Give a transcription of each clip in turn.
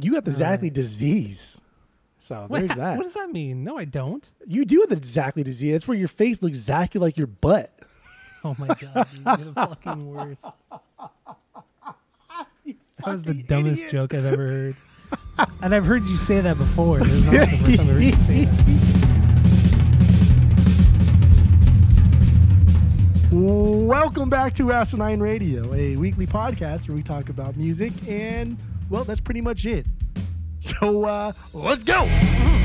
You got the All Zackley disease. So What, there's that. what does that mean? No, I don't. You do have the Zackley disease. That's where your face looks exactly like your butt. Oh my god, dude, you're the fucking worst. That was the dumbest idiot. joke I've ever heard. and I've heard you say that before. This is not the first time I've heard you say that. Welcome back to Asinine Radio, a weekly podcast where we talk about music, and well, that's pretty much it. So uh, let's go.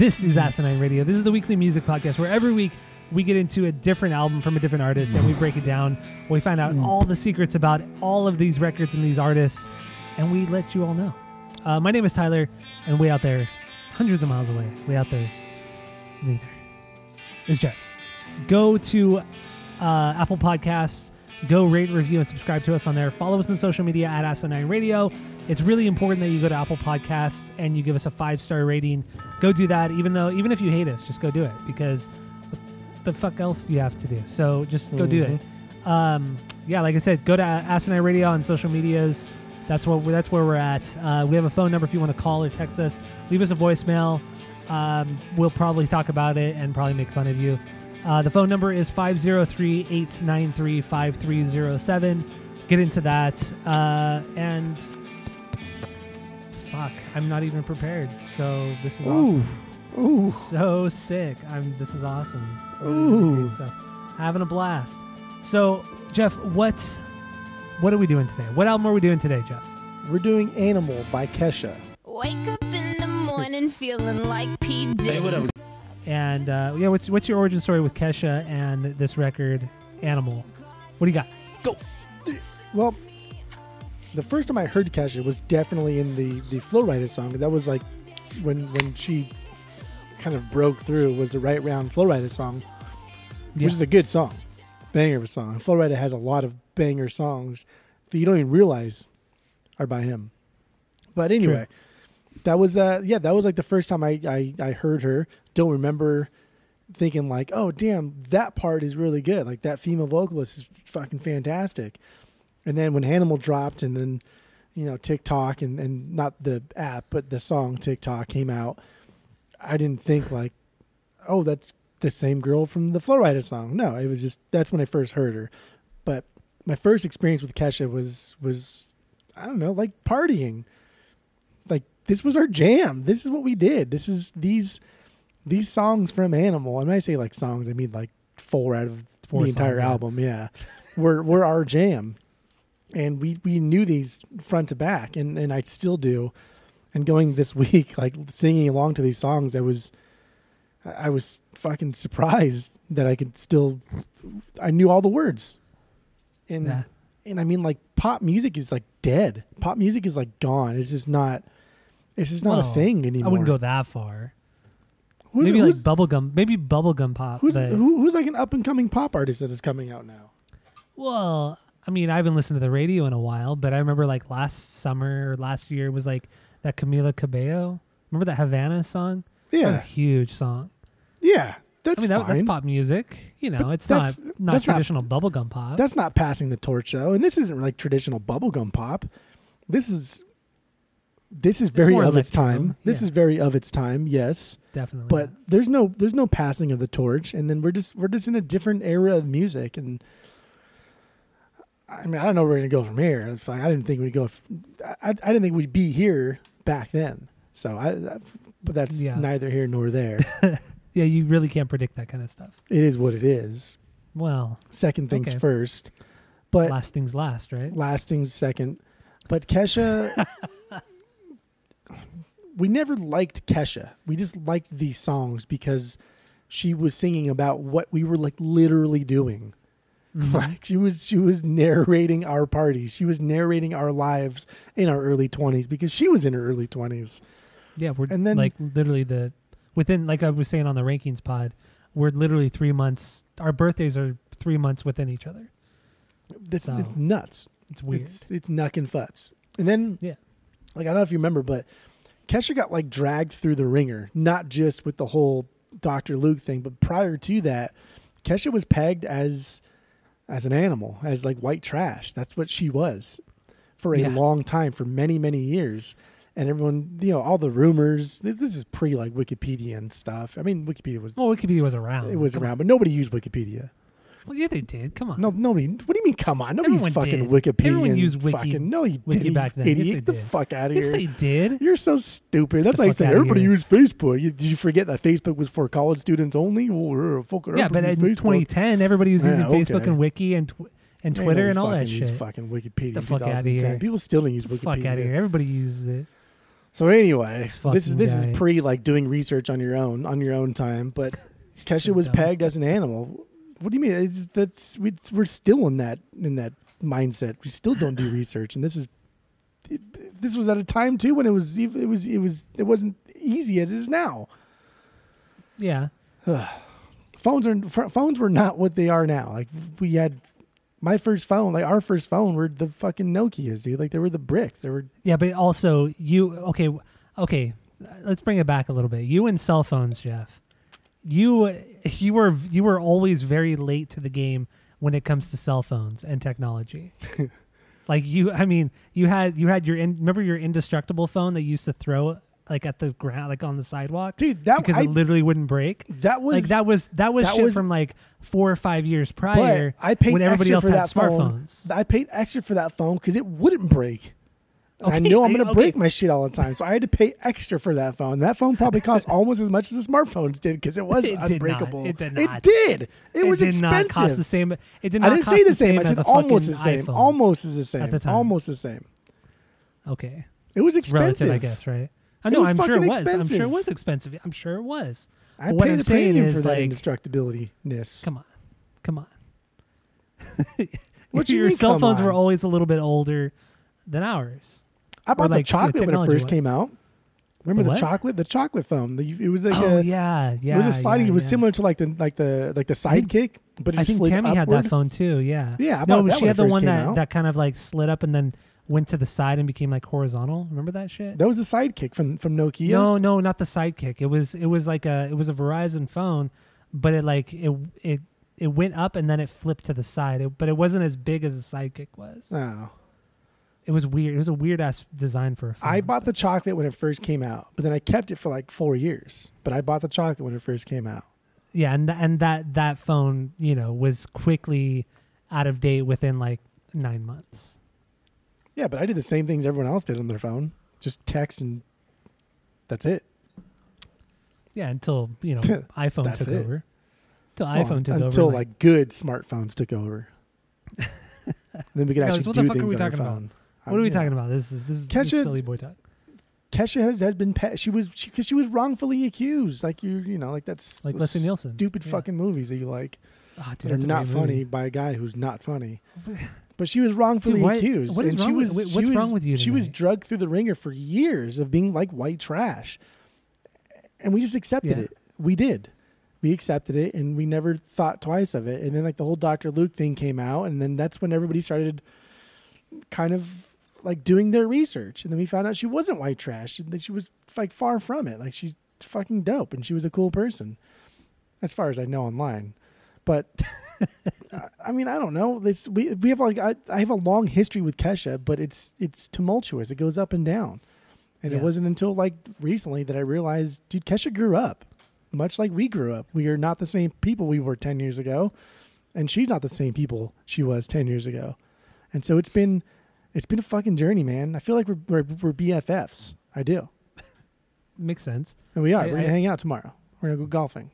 This is Asinine Radio. This is the weekly music podcast where every week we get into a different album from a different artist and we break it down. We find out all the secrets about all of these records and these artists, and we let you all know. Uh, my name is Tyler, and way out there, hundreds of miles away, way out there, in the ether, is Jeff. Go to uh, Apple Podcasts. Go rate, review, and subscribe to us on there. Follow us on social media at Asinine Radio. It's really important that you go to Apple Podcasts and you give us a five star rating. Go do that, even though even if you hate us, just go do it because what the fuck else do you have to do? So just go do it. Um, yeah, like I said, go to Asinine Radio on social medias. That's what that's where we're at. Uh, we have a phone number if you want to call or text us. Leave us a voicemail. Um, we'll probably talk about it and probably make fun of you. Uh, the phone number is 503 893 5307. Get into that. Uh, and fuck, I'm not even prepared. So this is awesome. Ooh, So sick. I'm. This is awesome. Ooh. really great stuff. Having a blast. So, Jeff, what what are we doing today? What album are we doing today, Jeff? we're doing "Animal" by Kesha. Wake up in the morning feeling like P. Diddy. And uh, yeah, what's what's your origin story with Kesha and this record, Animal? What do you got? Go. Well, the first time I heard Kesha was definitely in the the Flo Rida song. That was like when when she kind of broke through was the Right Round Flo Rida song, Yeah. which is a good song, banger of a song. Flo Rida has a lot of banger songs that you don't even realize are by him. But anyway, that was uh yeah that was like the first time I I, I heard her. Don't remember thinking like oh damn that part is really good like that female vocalist is fucking fantastic and then when Animal dropped, and then you know TikTok and and not the app, but the song TikTok came out, I didn't think like, oh, that's the same girl from the Flo Rida song. No, it was just that's when I first heard her. But my first experience with Kesha was was I don't know like partying. Like this was our jam. This is what we did. This is these these songs from Animal. And when I say like songs, I mean like four out of Four the entire album. Yeah, were were our jam and we we knew these front to back and and I still do and going this week like singing along to these songs I was I was fucking surprised that I could still I knew all the words and Yeah. and I mean like pop music is like dead pop music is like gone it's just not it's just not Well, a thing anymore I wouldn't go that far. Who's- maybe like bubblegum. Maybe bubblegum pop. who's, who, who's like an up and coming pop artist that is coming out now Well, I mean, I haven't listened to the radio in a while, but I remember like last summer or last year was like that Camila Cabello. Remember that Havana song? That was a yeah huge song. yeah that's I mean, that, that's pop music. You know, But it's not that's- not that's not- traditional bubblegum pop. That's not passing the torch though, and this isn't like traditional bubblegum pop. This is this is very of its time. This yeah. is very of its time, yes. Definitely. But there's no there's no passing of the torch, and then we're just we're just in a different era of music, and I mean I don't know where we're gonna go from here. It's like I didn't think we'd go. f- I, I didn't think we'd be here back then. So I, I but that's Yeah. neither here nor there. yeah, you really can't predict that kind of stuff. it is what it is. Well, Second things Okay. first, but last things last, right? lasting second. But Kesha, we never liked Kesha. We just liked these songs because she was singing about what we were like literally doing. Mhm. Like she was, she was narrating our parties. She was narrating our lives in our early twenties because she was in her early twenties. Yeah, we're And then- like literally the within like I was saying on the rankings pod, we're literally three months. Our birthdays are three months within each other. It's, So, it's nuts. It's weird. It's it's nuck and futs. And then Yeah. like I don't know if you remember, but Kesha got like dragged through the ringer, not just with the whole Dr. Luke thing, but prior to that, Kesha was pegged as as an animal, as like white trash. That's what she was for a Yeah. long time, for many, many years. And everyone, you know, all the rumors. This is pre like Wikipedia and stuff. I mean, Wikipedia was well, Wikipedia was around. it was Come on. around, but nobody used Wikipedia. Well, yeah, they did. Come on. No, nobody. What do you mean? Come on, nobody's Everyone fucking did. Wikipedia. Everyone and used Wiki- Fucking no, you Wiki didn't. back then. Idiot, Yes, Get the did. fuck out of Yes, here. they did. You're so stupid. That's the like fuck saying outta everybody here. used Facebook. You, did you forget that Facebook was for college students only? Well, fucking Yeah, but everybody in used Facebook. 2010, everybody was using Yeah, Facebook okay. and Wiki and tw- and Ain't Twitter and all that fucking shit. Fucking Wikipedia. The fuck outta 2010. here. People still don't use Wikipedia. Fuck out of here. Everybody uses it. So anyway, this is fucking this guy. is pre like doing research on your own on your own time. But Kesha was dumb. pegged as an animal. What do you mean? It's, that's we, we're still in that in that mindset. We still don't do research, and this is it, this was at a time too when it was it was it was it wasn't easy as it is now. Yeah. Phones are phones were not what they are now. Like we had my first phone, like our first phone, were the fucking Nokia's, dude. Like they were the bricks. They were Yeah, but also you okay, okay, let's bring it back a little bit. You and cell phones, Jeff. You you were you were always very late to the game when it comes to cell phones and technology. like you I mean, you had you had your in, remember your indestructible phone that you used to throw like at the ground like on the sidewalk dude. That because I, it literally wouldn't break. that was like that was that was that shit was- from like 4 or 5 years prior I paid when everybody extra else for had that phone. smartphones. I paid extra for that phone because it wouldn't break. And I Okay, know I'm going to okay. break my shit all the time, so I had to pay extra for that phone. That phone probably cost almost as much as the smartphones did because it was It did unbreakable. It did It not. did. It, was did expensive. not cost the same. It did not I didn't say the same. I as said almost the same. iPhone. Almost is the same. the time. Almost the same. Okay. It was It's relative, expensive. I guess, right? I know. I'm sure it was. I'm sure it was expensive. I'm sure it was. I But what paid I'm a premium is, for that like- indestructibility-ness. Come on. Come on. What you Your mean, cell phones were always a little bit older than ours. I bought like, the chocolate when it first wise. came out. Remember The the, chocolate? The chocolate phone. The, it was like oh a, yeah, yeah. it was a sliding. yeah, it was yeah. similar to like the like the like the sidekick, but it I think Tammy had that phone too. Yeah. Yeah, I no, she had the one that out. that kind of like slid up and then went to the side and became like horizontal. Remember that shit? That was a sidekick from from Nokia. No, no, not the sidekick. It was it was like a it was a Verizon phone, but it like it it it went up and then it flipped to the side. It, but it wasn't as big as the sidekick was. No. It was weird. It was a weird ass design for a phone. I bought the chocolate when it first came out, but then I kept it for like four years. But I bought the chocolate when it first came out. yeah, and th- and that that phone you know was quickly out of date within like nine months. Yeah, but I did the same things everyone else did on their phone. Just text and that's it. Yeah, until you know iPhone took it. over. Until Well, iPhone took until over. Until like, good smartphones took over. then we could actually the do things we on our phone. about? What are we talking about? This is this is, this is Kesha- silly boy talk. Kesha has, has been pe- she was because she, was wrongfully accused. Like you you know like that's Like Leslie Nielsen. stupid Yeah. fucking movies that you like Oh, dude, that are not funny movie. by a guy who's not funny. But she was wrongfully Dude, why- accused, what is and she wrong with- was wait, she what's was- wrong with you She was drugged through the ringer for years of being like white trash, and we just accepted Yeah. it. We did. We accepted it, and we never thought twice of it. And then like the whole Dr. Luke thing came out, and then that's when everybody started kind of like doing their research, and then we found out she wasn't white trash. That she was like far from it. Like she's fucking dope, and she was a cool person, as far as I know online. But I- mean, I don't know. This we we have like I, I have a long history with Kesha, but it's it's tumultuous. It goes up and down, and Yeah. it wasn't until like recently that I realized, dude, Kesha grew up, much like we grew up. We are not the same people we were ten years ago, and she's not the same people she was ten years ago, and so it's been it's been a fucking journey, man. I feel like we're we're, we're BFFs. I do, Makes sense. and we are. I- we're gonna I- hang out tomorrow. We're gonna go golfing.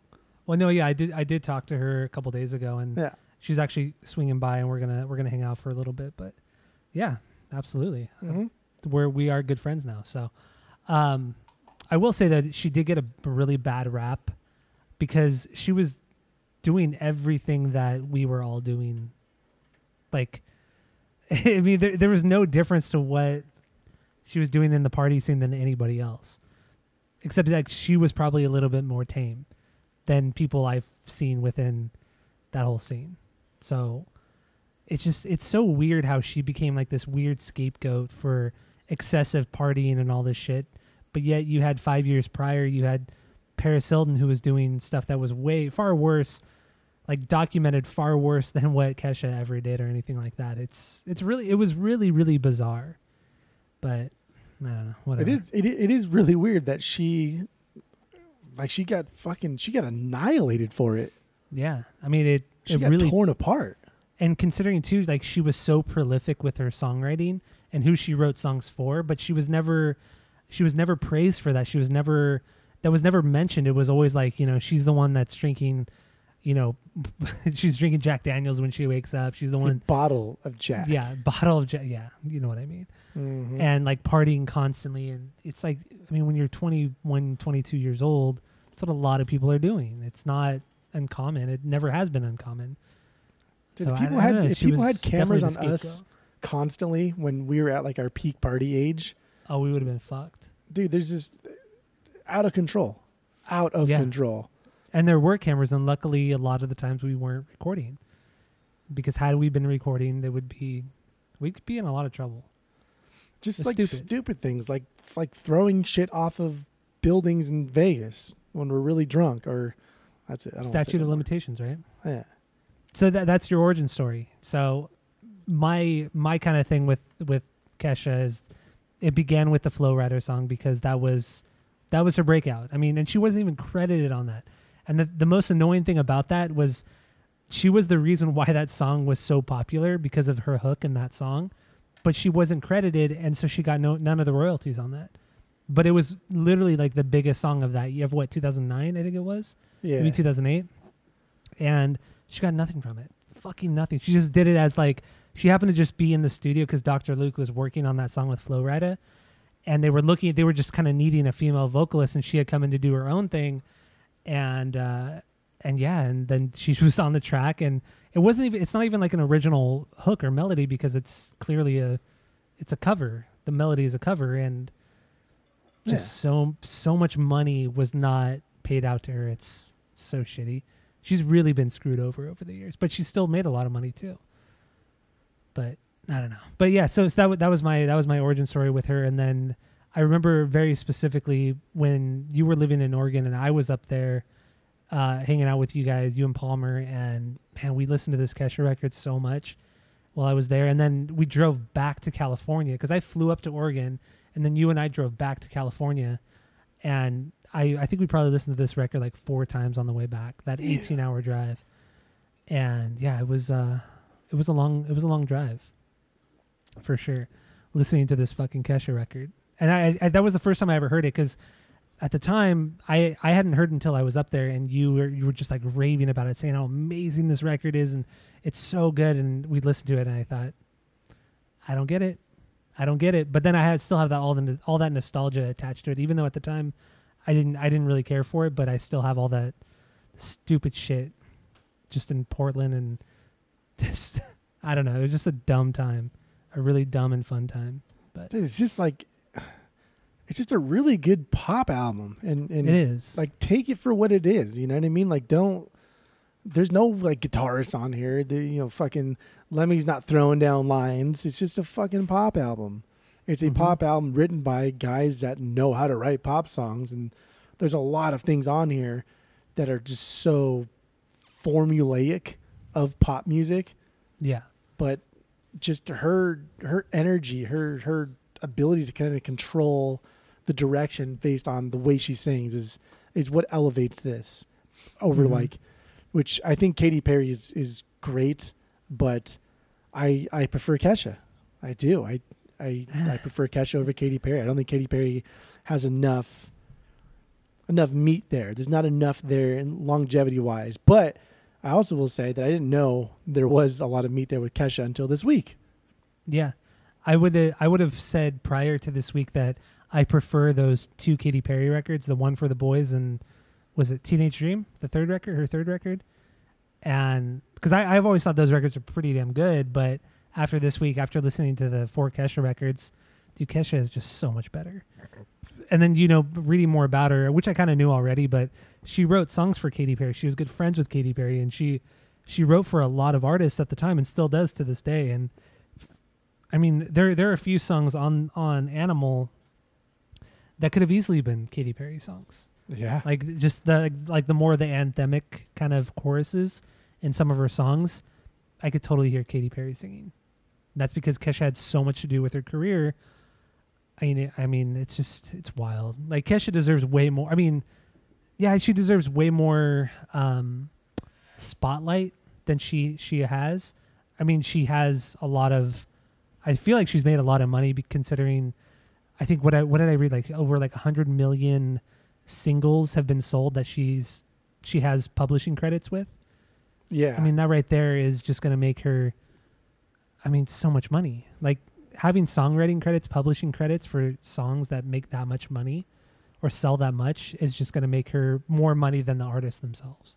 Well, no, yeah, I did. I did talk to her a couple days ago, and Yeah. she's actually swinging by, and we're gonna we're gonna hang out for a little bit. But yeah, absolutely, Mhm. where we are good friends now. So, um, I will say that she did get a really bad rap because she was doing everything that we were all doing. Like, I mean, there there was no difference to what she was doing in the party scene than anybody else, except that she was probably a little bit more tame than people I've seen within that whole scene. So it's just it's so weird how she became like this weird scapegoat for excessive partying and all this shit. But yet you had five years prior, you had Paris Hilton who was doing stuff that was way far worse, like documented far worse than what Kesha ever did or anything like that. It's it's really it was really really bizarre. But I don't know. Whatever. It is it, it is really weird that she like she got fucking she got annihilated for it. Yeah. I mean it. She it got really torn apart. and considering too like she was so prolific with her songwriting and who she wrote songs for but she was never she was never praised for that she was never that was never mentioned it was always like you know she's the one that's drinking you know she's drinking jack daniels when she wakes up she's the A one bottle of Jack. yeah bottle of jack yeah you know what i mean Mhm. and like partying constantly and it's like i mean when you're 21 22 years old that's what a lot of people are doing it's not uncommon it never has been uncommon Dude, So if people had know, if people had cameras on us constantly when we were at like our peak party age, oh we would have been fucked dude, there's just out of control. Out of Yeah. control. And there were cameras, and luckily, a lot of the times we weren't recording. Because had we been recording, there would be, we could be in a lot of trouble. Just It's like stupid. stupid. things like like throwing shit off of buildings in Vegas when we're really drunk or that's it. I don't Statute of limitations, right? Yeah. So that that's your origin story. So my my kind of thing with with Kesha is it began with the Flo Rida song because that was that was her breakout. I mean, and she wasn't even credited on that. And the the most annoying thing about that was she was the reason why that song was so popular because of her hook in that song, but she wasn't credited, and so she got no none of the royalties on that. But it was literally like the biggest song of that. You have what 2009, I think it was Yeah. maybe 2008 and she got nothing from it fucking nothing she just did it as like she happened to just be in the studio because dr luke was working on that song with flo rida and they were looking they were just kind of needing a female vocalist and she had come in to do her own thing and uh and yeah and then she was on the track and it wasn't even it's not even like an original hook or melody because it's clearly a it's a cover. The melody is a cover and just so so much money was not paid out to her. It's so shitty. She's really been screwed over over the years but she still made a lot of money too. But i don't know. But yeah so, so that, that was my that was my origin story with her and then i remember very specifically when you were living in oregon and i was up there uh, hanging out with you guys you and palmer and man we listened to this kesha record so much while i was there and then we drove back to california because i flew up to oregon and then you and i drove back to california and I, I think we probably listened to this record like four times on the way back. That Yeah. eighteen hour drive, and yeah, it was uh, it was a long it was a long drive, for sure. Listening to this fucking Kesha record, and I, I that was the first time I ever heard it because at the time I I hadn't heard until I was up there, and you were you were just like raving about it, saying how amazing this record is, and it's so good, and we listened to it, and I thought, I don't get it. I don't get it. But then I had still have that all the all that nostalgia attached to it, even though at the time I didn't I didn't really care for it, but I still have all that stupid shit just in Portland and just I don't know. It was just a dumb time, a really dumb and fun time. Dude, it's just like it's just a really good pop album and and It is. like take it for what it is you know what i mean? Like don't there's no like guitarists on here the you know fucking lemmy's not throwing down lines. It's just a fucking pop album. It's a Mhm. pop album written by guys that know how to write pop songs and there's a lot of things on here that are just so formulaic of pop music. Yeah, but just her her energy, her her ability to kind of control the direction based on the way she sings is is what elevates this over Mhm. like which I think Katy Perry is is great, but I I prefer Kesha. I do. I I I prefer Kesha over Katy Perry. I don't think Katy Perry has enough enough meat there. There's not enough there in longevity wise. But I also will say that I didn't know there was a lot of meat there with Kesha until this week. yeah. I would uh, I would have said prior to this week that I prefer those two Katy Perry records, the one for the boys and was it Teenage Dream, the third record, her third record, and because I've always thought those records are pretty damn good, but after this week, after listening to the four Kesha records, dude, Kesha is just so much better. and then you know reading more about her, which I kind of knew already, but she wrote songs for Katy Perry. She was good friends with Katy Perry, and she she wrote for a lot of artists at the time, and still does to this day. And I mean, there there are a few songs on on Animal that could have easily been Katy Perry songs. Yeah. Like just the like the more the anthemic kind of choruses in some of her songs, I could totally hear Katy Perry singing. That's because Kesha had so much to do with her career. I mean, I mean, it's just it's wild. Like Kesha deserves way more. I mean, yeah, she deserves way more um, spotlight than she she has. I mean, she has a lot of. I feel like she's made a lot of money, considering. I think what I what did I read like over like a hundred million singles have been sold that she's she has publishing credits with. yeah. I mean, that right there is just going to make her, I mean, so much money. Like having songwriting credits, publishing credits for songs that make that much money or sell that much is just going to make her more money than the artists themselves.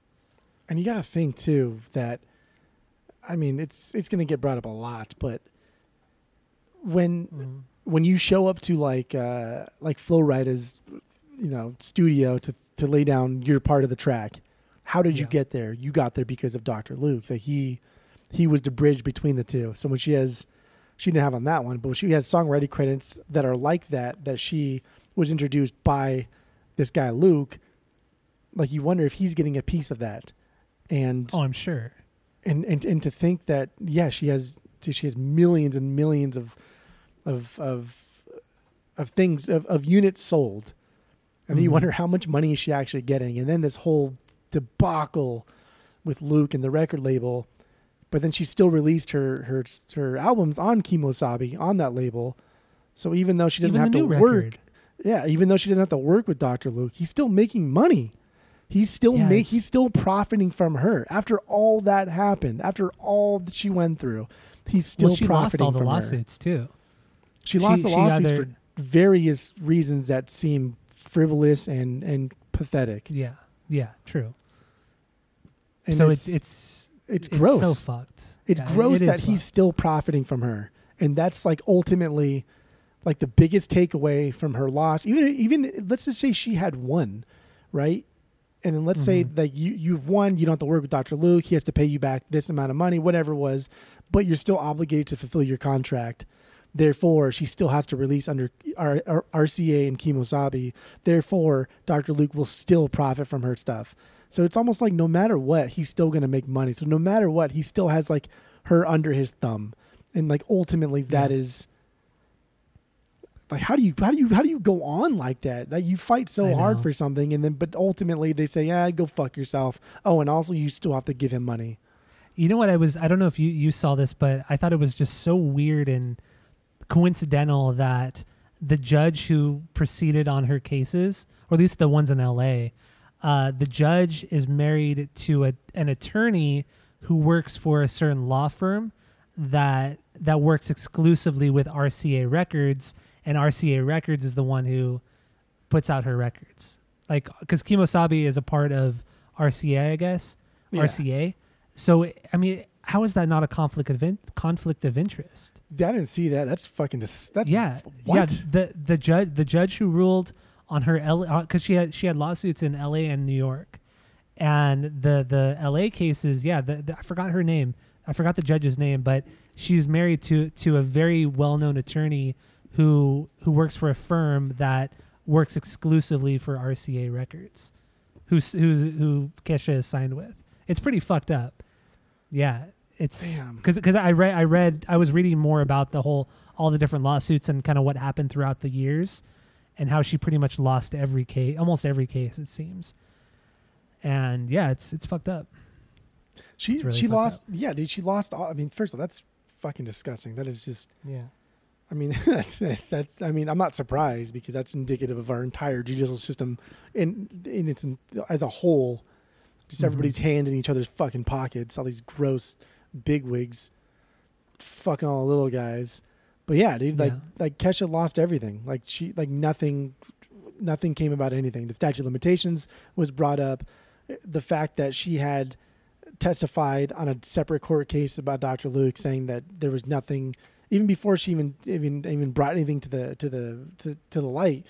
And you got to think too that, I mean, it's it's going to get brought up a lot, but when when you show up to like uh, like Flo Rida's, you know, studio to to lay down your part of the track, how did you get there? You got there because of Dr. Luke. That he he was the bridge between the two. So when she has, she didn't have on that one, but she has songwriting credits that are like that. That she was introduced by this guy Luke. Like you wonder if he's getting a piece of that, and Oh, I'm sure. and and and to think that yeah she has she has millions and millions of of of of things of, of units sold. And then you Mhm. wonder how much money is she actually getting. And then this whole debacle with luke and the record label. But then she still released her her her albums on kemosabe on that label. So even though she doesn't Even have to work record. yeah even though she doesn't have to work with dr luke he's still making money. He's still Yeah, make he's still profiting from her. After all that happened after all that she went through he's still well, she lost profiting all the from her. lawsuits too. She lost She- the either- for various reasons that seem frivolous and and pathetic Yeah. Yeah. True. and so it's, it's it's it's it's gross so fucked. it's Yeah, gross it that he's fucked. still profiting from her and that's like ultimately like the biggest takeaway from her loss even even let's just say she had won right and then let's say Mhm. that you you've won you don't have to work with dr luke he has to pay you back this amount of money whatever it was but you're still obligated to fulfill your contract therefore she still has to release under R- R- rca and kemosabe therefore dr luke will still profit from her stuff. So it's almost like no matter what he's still going to make money. So no matter what he still has like her under his thumb. And like ultimately that Yeah. is like how do you how do you how do you go on like that? That you fight so hard for something and then but ultimately they say yeah go fuck yourself. Oh and also you still have to give him money. You know what I was I don't know if you you saw this, but I thought it was just so weird and coincidental that the judge who proceeded on her cases, or at least the ones in LA, uh, the judge is married to a, an attorney who works for a certain law firm that that works exclusively with RCA Records, and RCA Records is the one who puts out her records. Like, because Kemosabe is a part of RCA, I guess. Yeah. RCA. So, I mean, how is that not a conflict of in- conflict of interest? I didn't see that that's fucking dis- that's yeah, what yeah. The the judge the judge who ruled on her L uh, because she had she had lawsuits in L.A. and New York, and the the L.A. cases. Yeah, the, the, I forgot her name. I forgot the judge's name, but she's married to to a very well known attorney who who works for a firm that works exclusively for RCA Records, who's who who Kesha is signed with. It's pretty fucked up. Yeah, it's because because I read I read I was reading more about the whole all the different lawsuits and kind of what happened throughout the years, and how she pretty much lost every case, almost every case it seems. And yeah, it's it's fucked up. she really she lost yeah dude she lost all, i mean first of all that's fucking disgusting that is just Yeah. I mean, that's, that's that's. I mean, I'm not surprised because that's indicative of our entire judicial system in in its as a whole. Just Mhm. everybody's hand in each other's fucking pockets. All these gross bigwigs, fucking all the little guys. But yeah, dude, like Yeah. like Kesha lost everything. Like she like nothing, nothing came about anything. The statute of limitations was brought up. The fact that she had testified on a separate court case about Dr. Luke, saying that there was nothing, even before she even even even brought anything to the to the to, to the light.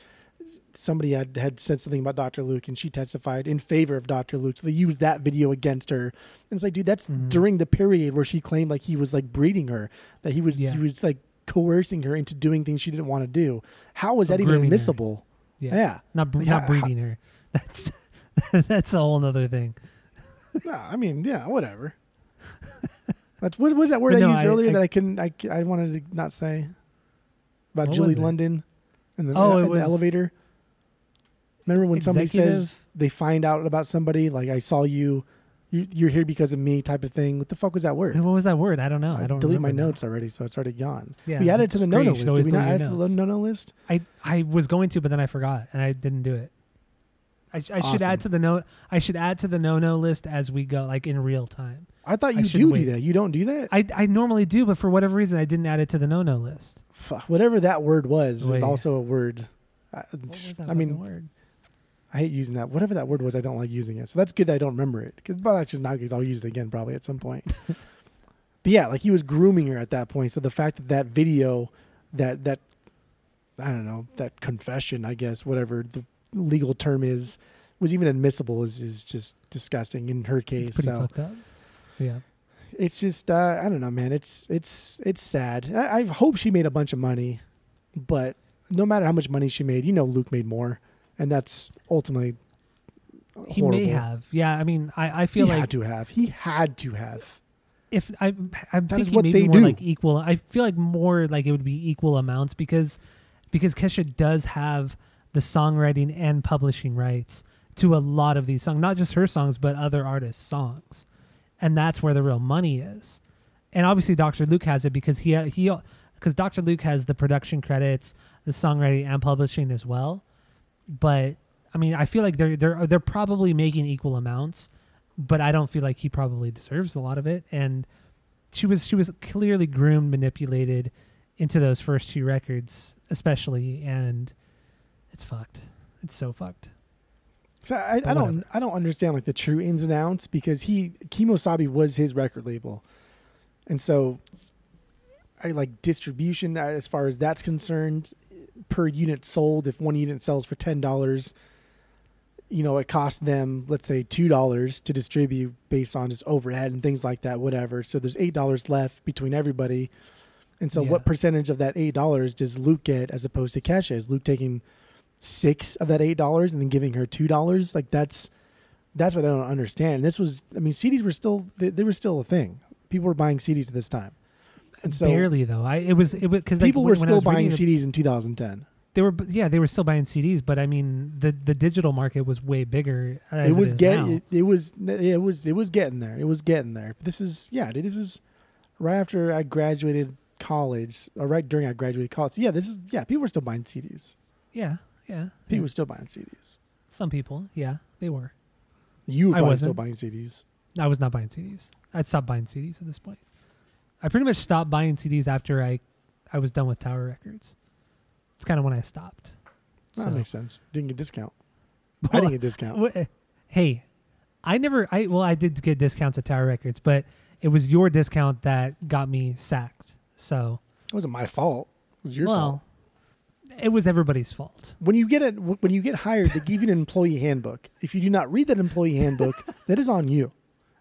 Somebody had had said something about Dr. Luke and she testified in favor of Dr. Luke. So they used that video against her. And it's like, dude, that's Mhm. during the period where she claimed like he was like breeding her, that he was Yeah. he was like coercing her into doing things she didn't want to do. How was Or that even her. admissible? Yeah. Yeah. Not not how- breeding her. That's that's a whole nother thing. No, I mean, yeah, whatever. That's what was that word But I no, used I- earlier I- that I couldn't I, I wanted to not say about Julie? London in the, Oh, in it the elevator. Remember when somebody says they find out about somebody like I saw you, you you're here because of me type of thing. What the fuck was that word? What was that word? I don't know. I don't delete my now. notes already, so it's already gone. Yeah, we added to the no no list. Did we not add it to the no no list? I I was going to, but then I forgot, and I didn't do it. I, sh- I should add to the no. I should add to the no no list as we go, like in real time. I thought you should do wait. do that. You don't do that. I I normally do, but for whatever reason, I didn't add it to the no no list. Fuck, whatever that word was Wait. is also a word. I, that I mean, word? I hate using that. Whatever that word was, I don't like using it. So that's good that I don't remember it. 'Cause- but that's just not because I'll use it again probably at some point. but yeah, like he was grooming her at that point. So the fact that that video, that that I don't know, that confession, I guess, whatever the legal term is, was even admissible is is just disgusting in her case. So fucked up. Yeah. it's just uh, I don't know, man. It's it's it's sad. I, I hope she made a bunch of money, but no matter how much money she made, you know, Luke made more, and that's ultimately He may have. Yeah. I mean, I I feel he like had to have. He had to have. if I, I'm That is thinking maybe more do. like equal. I feel like more like it would be equal amounts because because Kesha does have the songwriting and publishing rights to a lot of these songs, not just her songs but other artists' songs, and that's where the real money is. And obviously, Dr. Luke has it because he he because Dr. Luke has the production credits, the songwriting and publishing as well. But I mean, I feel like they're they're they're probably making equal amounts but I don't feel like he probably deserves a lot of it. And she was she was clearly groomed, manipulated into those first two records, especially, and it's fucked. It's so fucked. So I, I don't. I don't understand like the true ins and outs because he Kemosabe was his record label, and so I like distribution uh, as far as that's concerned per unit sold. If one unit sells for ten dollars, you know it costs them let's say two dollars to distribute based on just overhead and things like that. Whatever. So there's eight dollars left between everybody. And so, Yeah. what percentage of that eight dollars does Luke get as opposed to Kesha? Is Luke taking six of that eight dollars and then giving her two dollars? Like that's that's what I don't understand. And this was, I mean, CDs were still they, they were still a thing. People were buying CDs at this time, and so Barely though. I it was it was because people like, were still buying CDs in 2010. They were yeah they were still buying CDs, but I mean the the digital market was way bigger. It was getting it, it was it was it was getting there. It was getting there. This is yeah, this is right after I graduated college, or right during I graduated college. So yeah, this is yeah, people were still buying CDs. yeah yeah. People yeah. were still buying CDs. Some people yeah they were. You were I still wasn't. buying CDs. I was not buying CDs. I'd stopped buying CDs at this point. I pretty much stopped buying CDs after I, I was done with Tower Records. It's kind of when I stopped. That So- makes sense. Didn't get discount. I didn't get discount. Hey, I never. I well, I did get discounts at Tower Records, but it was your discount that got me sacked. So It wasn't my fault. It was your well, fault. it was everybody's fault. When you get it, when you get hired, they give you an employee handbook. If you do not read that employee handbook, that is on you.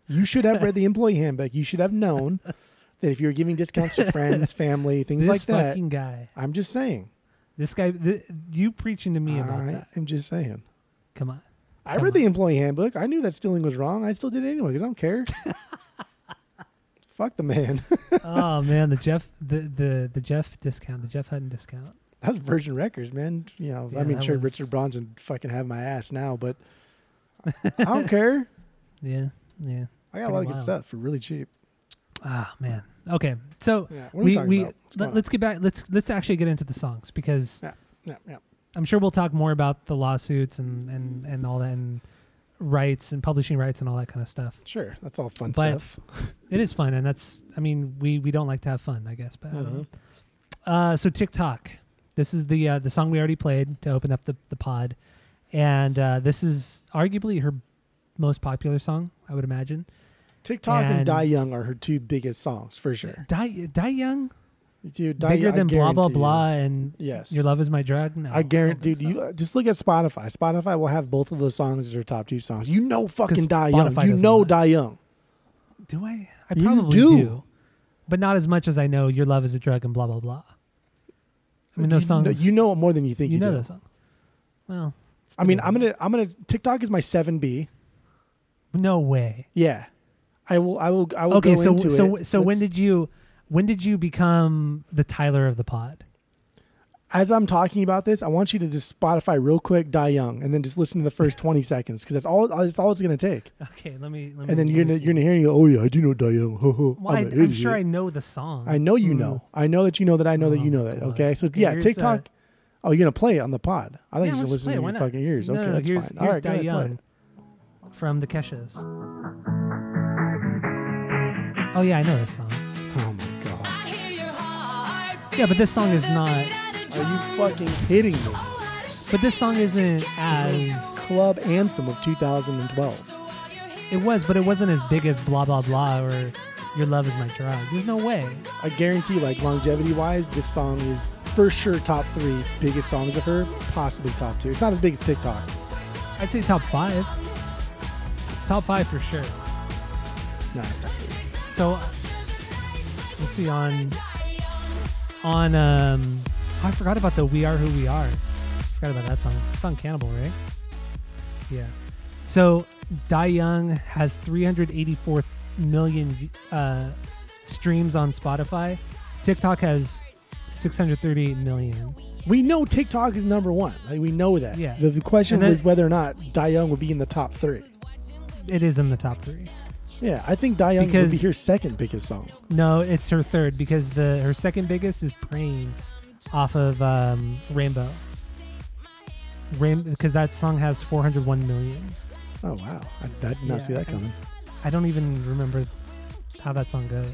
You should have read the employee handbook. You should have known that if you're giving discounts to friends, family, things this like that. fucking guy, I'm just saying. this guy, th- you preaching to me about I that? am just saying. Come on. I Come read on. the employee handbook. I knew that stealing was wrong. I still did it anyway because I don't care. Fuck the man. oh man, the Jeff, the the the Jeff discount, the Jeff Hutton discount. That's Virgin Records, man. You know, Yeah, I mean, sure, was- Richard Branson fucking have my ass now, but I don't care. Yeah, yeah. I got a lot of good stuff for really cheap. Ah man. Okay, so Yeah. We, we we let, us get back. Let's let's actually get into the songs because on? yeah, yeah. I'm sure we'll talk more about the lawsuits and and and all that and rights and publishing rights and all that kind of stuff. Sure, that's all fun But- stuff. It is fun, and that's I mean we we don't like to have fun, I guess. But I don't know. Mhm. Uh, so TikTok, this is the uh, the song we already played to open up the the pod, and uh, this is arguably her most popular song, I would imagine. TikTok and, and- Die Young are her two biggest songs for sure. Die Die Young. dude. Die, Bigger I than blah blah blah and Yes, your love is my drug. No, I guarantee, think dude. so. You just look at Spotify. Spotify will have both of those songs as their top two songs. You know, fucking Die Young. You know. Die Young. Do I? I probably do. do. but not as much as I know your love is a drug and blah blah blah. I mean, those You know- songs. You know it more than you think you you, know do. those songs. Well, I mean. I'm gonna, I'm gonna. TikTok is my seven B. No way. Yeah, I will, I will, I will Okay, go so so it. so when Let's- did you when did you become the Tyler of the pod? as I'm talking about this, I want you to just Spotify real quick, Die Young, and then just listen to the first 20 seconds because that's all. That's all it's gonna take. Okay, let me. Let me And then you're gonna, you're gonna hear and go, oh yeah, I do know Die Young. Well, I, I'm, an I'm sure I know the song. I know you Mm. know. I know that you know that I know that Oh, you know that. Okay, so yeah, TikTok. uh, oh, you're gonna play it on the pod. I think Yeah, you should listen to your fucking ears. No, Okay, no, that's here's, fine. Here's All right, go Die ahead, play. Young from the Keshes. Oh yeah, I know this song. Oh my god, Yeah, but this song is not. are you fucking kidding me? But this song isn't as Club anthem of 2012. it was, but it wasn't as big as blah blah blah or Your Love Is My Drug. There's no way. I guarantee, like longevity wise, this song is for sure top three biggest songs of her, possibly top two. It's not as big as TikTok. I'd say top five. Top five for sure. No, it's top three. So let's see on on um oh, I forgot about the We Are Who We Are. Forgot about that song. It's on Cannibal, right? Yeah. So Die Young has 384 million uh, streams on Spotify. TikTok has 638 million. We know TikTok is number one. Like we know that. Yeah. The, the question then- was whether or not Die Young would be in the top three. It is in the top three. Yeah, I think Die Young would be her second biggest song. No, it's her third because the her second biggest is Praying off of um, Rainbow. Rain because that song has 401 million. Oh wow, I, I did not Yeah, see that I- coming. I don't even remember how that song goes.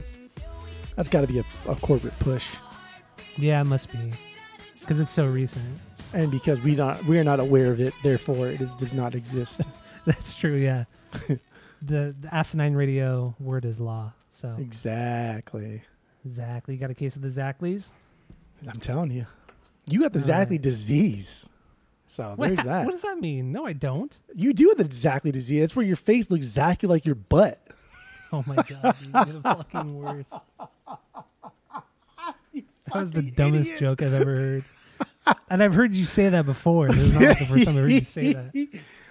That's got to be a, a corporate push, Yeah, it must be because it's so recent. and because we not we are not aware of it, therefore it is, does not exist. That's true. Yeah, the, the asinine radio word is law. So exactly. exactly, you got a case of the Zackleys. I'm telling you, you got the All Zackley right. disease. So What, there's that. what does that mean? No, I don't. You do have the Zackley disease. That's where your face looks exactly like your butt. Oh my god, you're the fucking worst. That was the dumbest idiot. joke I've ever heard. And I've heard you say that before. This is not the first time I've heard you say that.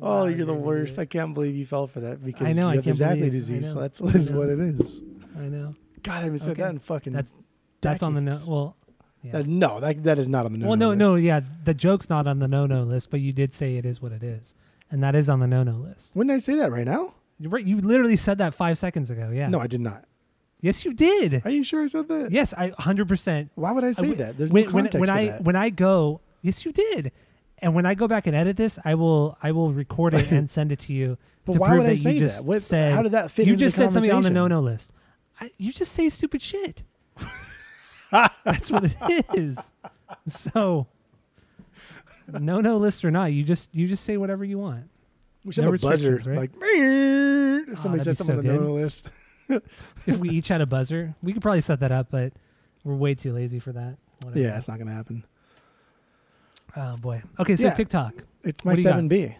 Oh, you're the worst. I can't believe you fell for that because I know, you I have can't believe I disease. So that's I what, is know. what it is. I know. God, I haven't said Okay. that in fucking. That's that's on the no. decades. Well, yeah. No, that, that is not on the no. well, no, no, list. yeah. The joke's not on the no-no list, but you did say it is what it is, and that is on the no-no list. When did I say that right now? You're right. You literally said that five seconds ago. Yeah. No, I did not. Yes, you did. Are you sure I said that? Yes, I hundred percent. Why would I say that? There's when, no when- context when for I that. when I go, yes, you did. And when I go back and edit this, I will I will record it and send it to you. but to why prove would I that say you just that? What, said how did that fit in the street? you into just the said something on the no no list. I, you just say stupid shit. That's what it is. So no no list or not, you just you just say whatever you want. We should No have a buzzer, right? like if somebody ah, that'd says something so on the good. no list. If we each had a buzzer, we could probably set that up, but we're way too lazy for that. Whatever. Yeah, it's not gonna happen. Oh boy. Okay, so Yeah. TikTok. It's my What do you got? seven B.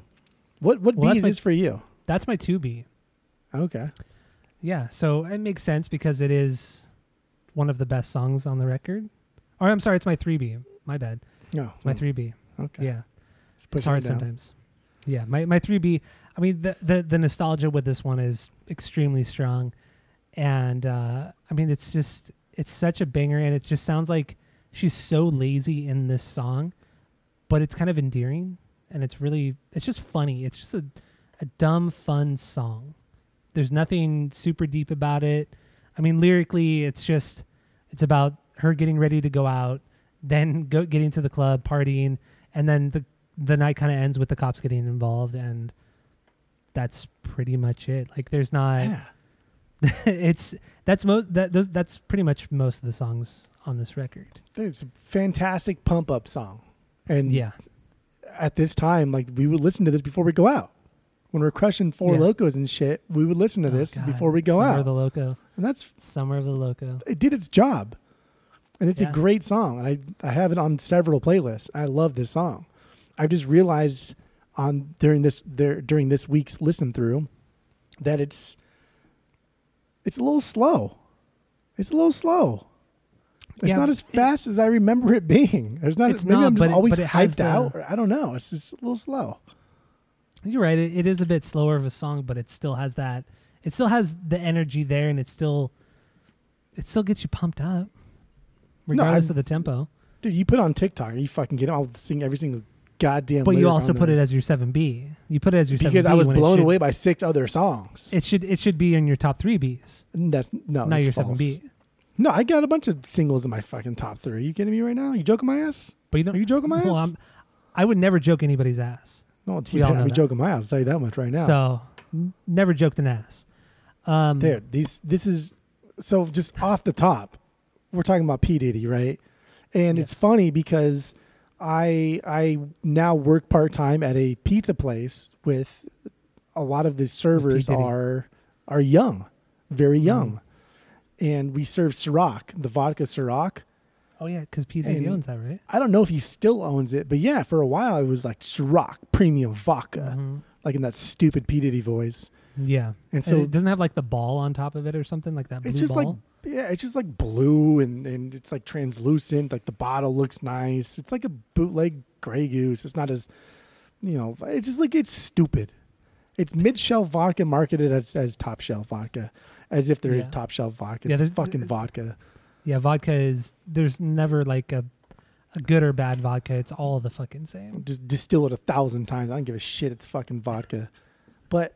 What what Well, B that's is my- this for you? That's my two B. Okay. Yeah, so it makes sense because it is one of the best songs on the record. Or I'm sorry, it's my 3B. My bad. No, It's my 3B. Okay. Yeah. It's, It's hard it down. sometimes. Yeah, my my 3B. I mean the, the the nostalgia with this one is extremely strong. And uh I mean it's just it's such a banger and it just sounds like she's so lazy in this song, but it's kind of endearing and it's really it's just funny. It's just a a dumb fun song. There's nothing super deep about it. I mean lyrically it's just it's about her getting ready to go out, then go getting to the club, partying, and then the the night kind of ends with the cops getting involved and that's pretty much it. Like there's not Yeah. it's that's most that those that's pretty much most of the songs on this record. Dude, It's a fantastic pump up song. And Yeah. at this time, like we would listen to this before we go out. When we're crushing four Yeah. locos and shit, we would listen to Oh, this God. before we go Summer out. of the Loko. and that's Summer of the Loko. it did its job. and it's Yeah. a great song. And I I have it on several playlists. I love this song. I've just realized on during this there during this week's listen through that it's it's a little slow. It's a little slow. It's Yeah, not as it- fast as I remember it being. There's not. It's maybe not, I'm just it- always it hyped the- out. I don't know. It's just a little slow. You're right. It, it is a bit slower of a song, but it still has that. It still has the energy there, and it still, it still gets you pumped up, regardless I'm- of the tempo. Dude, you put on TikTok, you fucking get. I'll sing every single goddamn. But you also put there. it as your seven B. You put it as your because I was blown should- away by six other songs. It should it should be in your top three Bs, that's no, not your seven. B. No, I got a bunch of singles in my fucking top three. Are you kidding me right now? You joking my ass? But you don't. Are you joking my well, ass? I'm, I would never joke anybody's ass. No, we all know I'm that. joking my ass. I'll tell you that much right now. So never joked an ass. Um, Dude, these this is so just off the top. We're talking about P Diddy, right? And it's funny because I I now work part time at a pizza place with a lot of the servers are are young, very young, Mhm. And we serve Ciroc, the vodka Ciroc. Oh yeah, because P Diddy And- owns that, right? I don't know if he still owns it, but yeah, for a while it was like Ciroc premium vodka, Mhm. like in that stupid P Diddy voice. Yeah. And So so it doesn't have like the ball on top of it or something like that. Blue it's just ball? like yeah, it's just like blue and and it's like translucent. Like the bottle looks nice. It's like a bootleg Grey Goose. It's not as you know. It's just like it's stupid. It's mid shelf vodka marketed as as top shelf vodka, as if there is Yeah. top shelf vodka. Yeah, It's there's- fucking uh, vodka. yeah, vodka is there's never like a a good or bad vodka. It's all the fucking same. Just distill it a thousand times. I don't give a shit. It's fucking vodka. But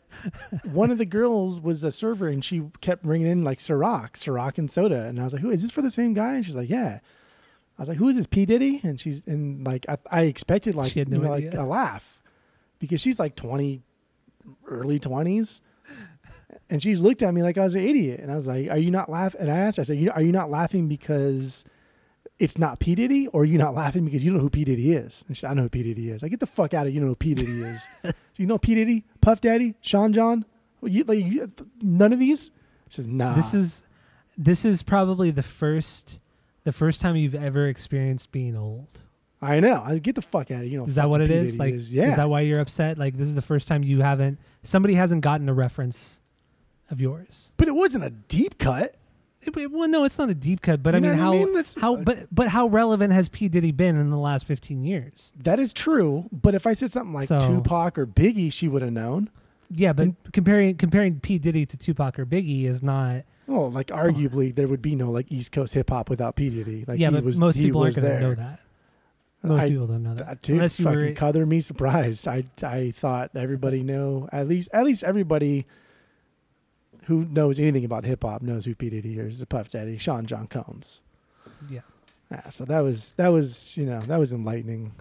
one of the girls was a server and she kept bringing in like Ciroc, Ciroc and soda. And I was like, who is this for the same guy? And she's like, yeah. I was like, who is this P Diddy? And she's and like I, I expected like no you know, like a laugh because she's like twenty, early twenties, and she's looked at me like I was an idiot. And I was like, are you not laughing? And I asked her, I said, "You- are you not laughing because it's not P Diddy, or are you not laughing because you don't know who P Diddy is? And she said, I know who P Diddy is. I get the fuck out of you know who P Diddy is. so you know P Diddy, Puff Daddy, Sean John, you, like, you, none of these. She says, Nah. This is this is probably the first the first time you've ever experienced being old. I know. I get the fuck out of you know. Is that what it P. is? Like, is. yeah. is that why you're upset? Like, this is the first time you haven't somebody hasn't gotten a reference of yours. but it wasn't a deep cut. It- it- well, no, it's not a deep cut, but You I know mean, what I how mean? That's- how but but how relevant has P Diddy been in the last fifteen years? That is true. But if I said something like So- Tupac or Biggie, she would have known. Yeah, but comparing comparing P Diddy to Tupac or Biggie is not. Well, like arguably, there would be no like East Coast hip hop without P Diddy. Like yeah, he but was, most he people aren't going to there. know that. Most I- people don't know that, That dude, unless you fucking were. me surprised. I I thought everybody know at least at least everybody who knows anything about hip hop knows who P Diddy is. the Puff Daddy, Sean John Combs. Yeah. Yeah, so that was that was you know that was enlightening.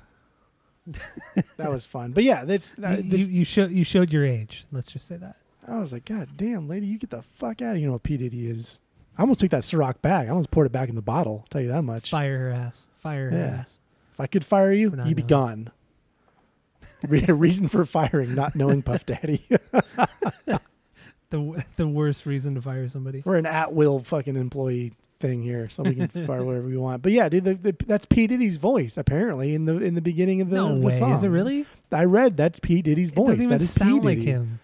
that was fun, but yeah, that's uh, You, you, you, show, you showed your age. Let's just say that. I was like, God damn, lady, you get the fuck out of here. You know what P Diddy is? I almost took that Ciroc back. I almost poured it back in the bottle. I'll tell you that much. Fire her ass. Fire her Yeah. ass. If I could fire you, you'd be gone. Reason for firing, not knowing Puff Daddy. The the worst reason to fire somebody. We're an at will fucking employee thing here, so we can fire whatever we want. But yeah, dude, the, the, that's P Diddy's voice apparently in the in the beginning of the, no the way. song. Is it really? I read that's P Diddy's It voice. doesn't even that is sound P. like him.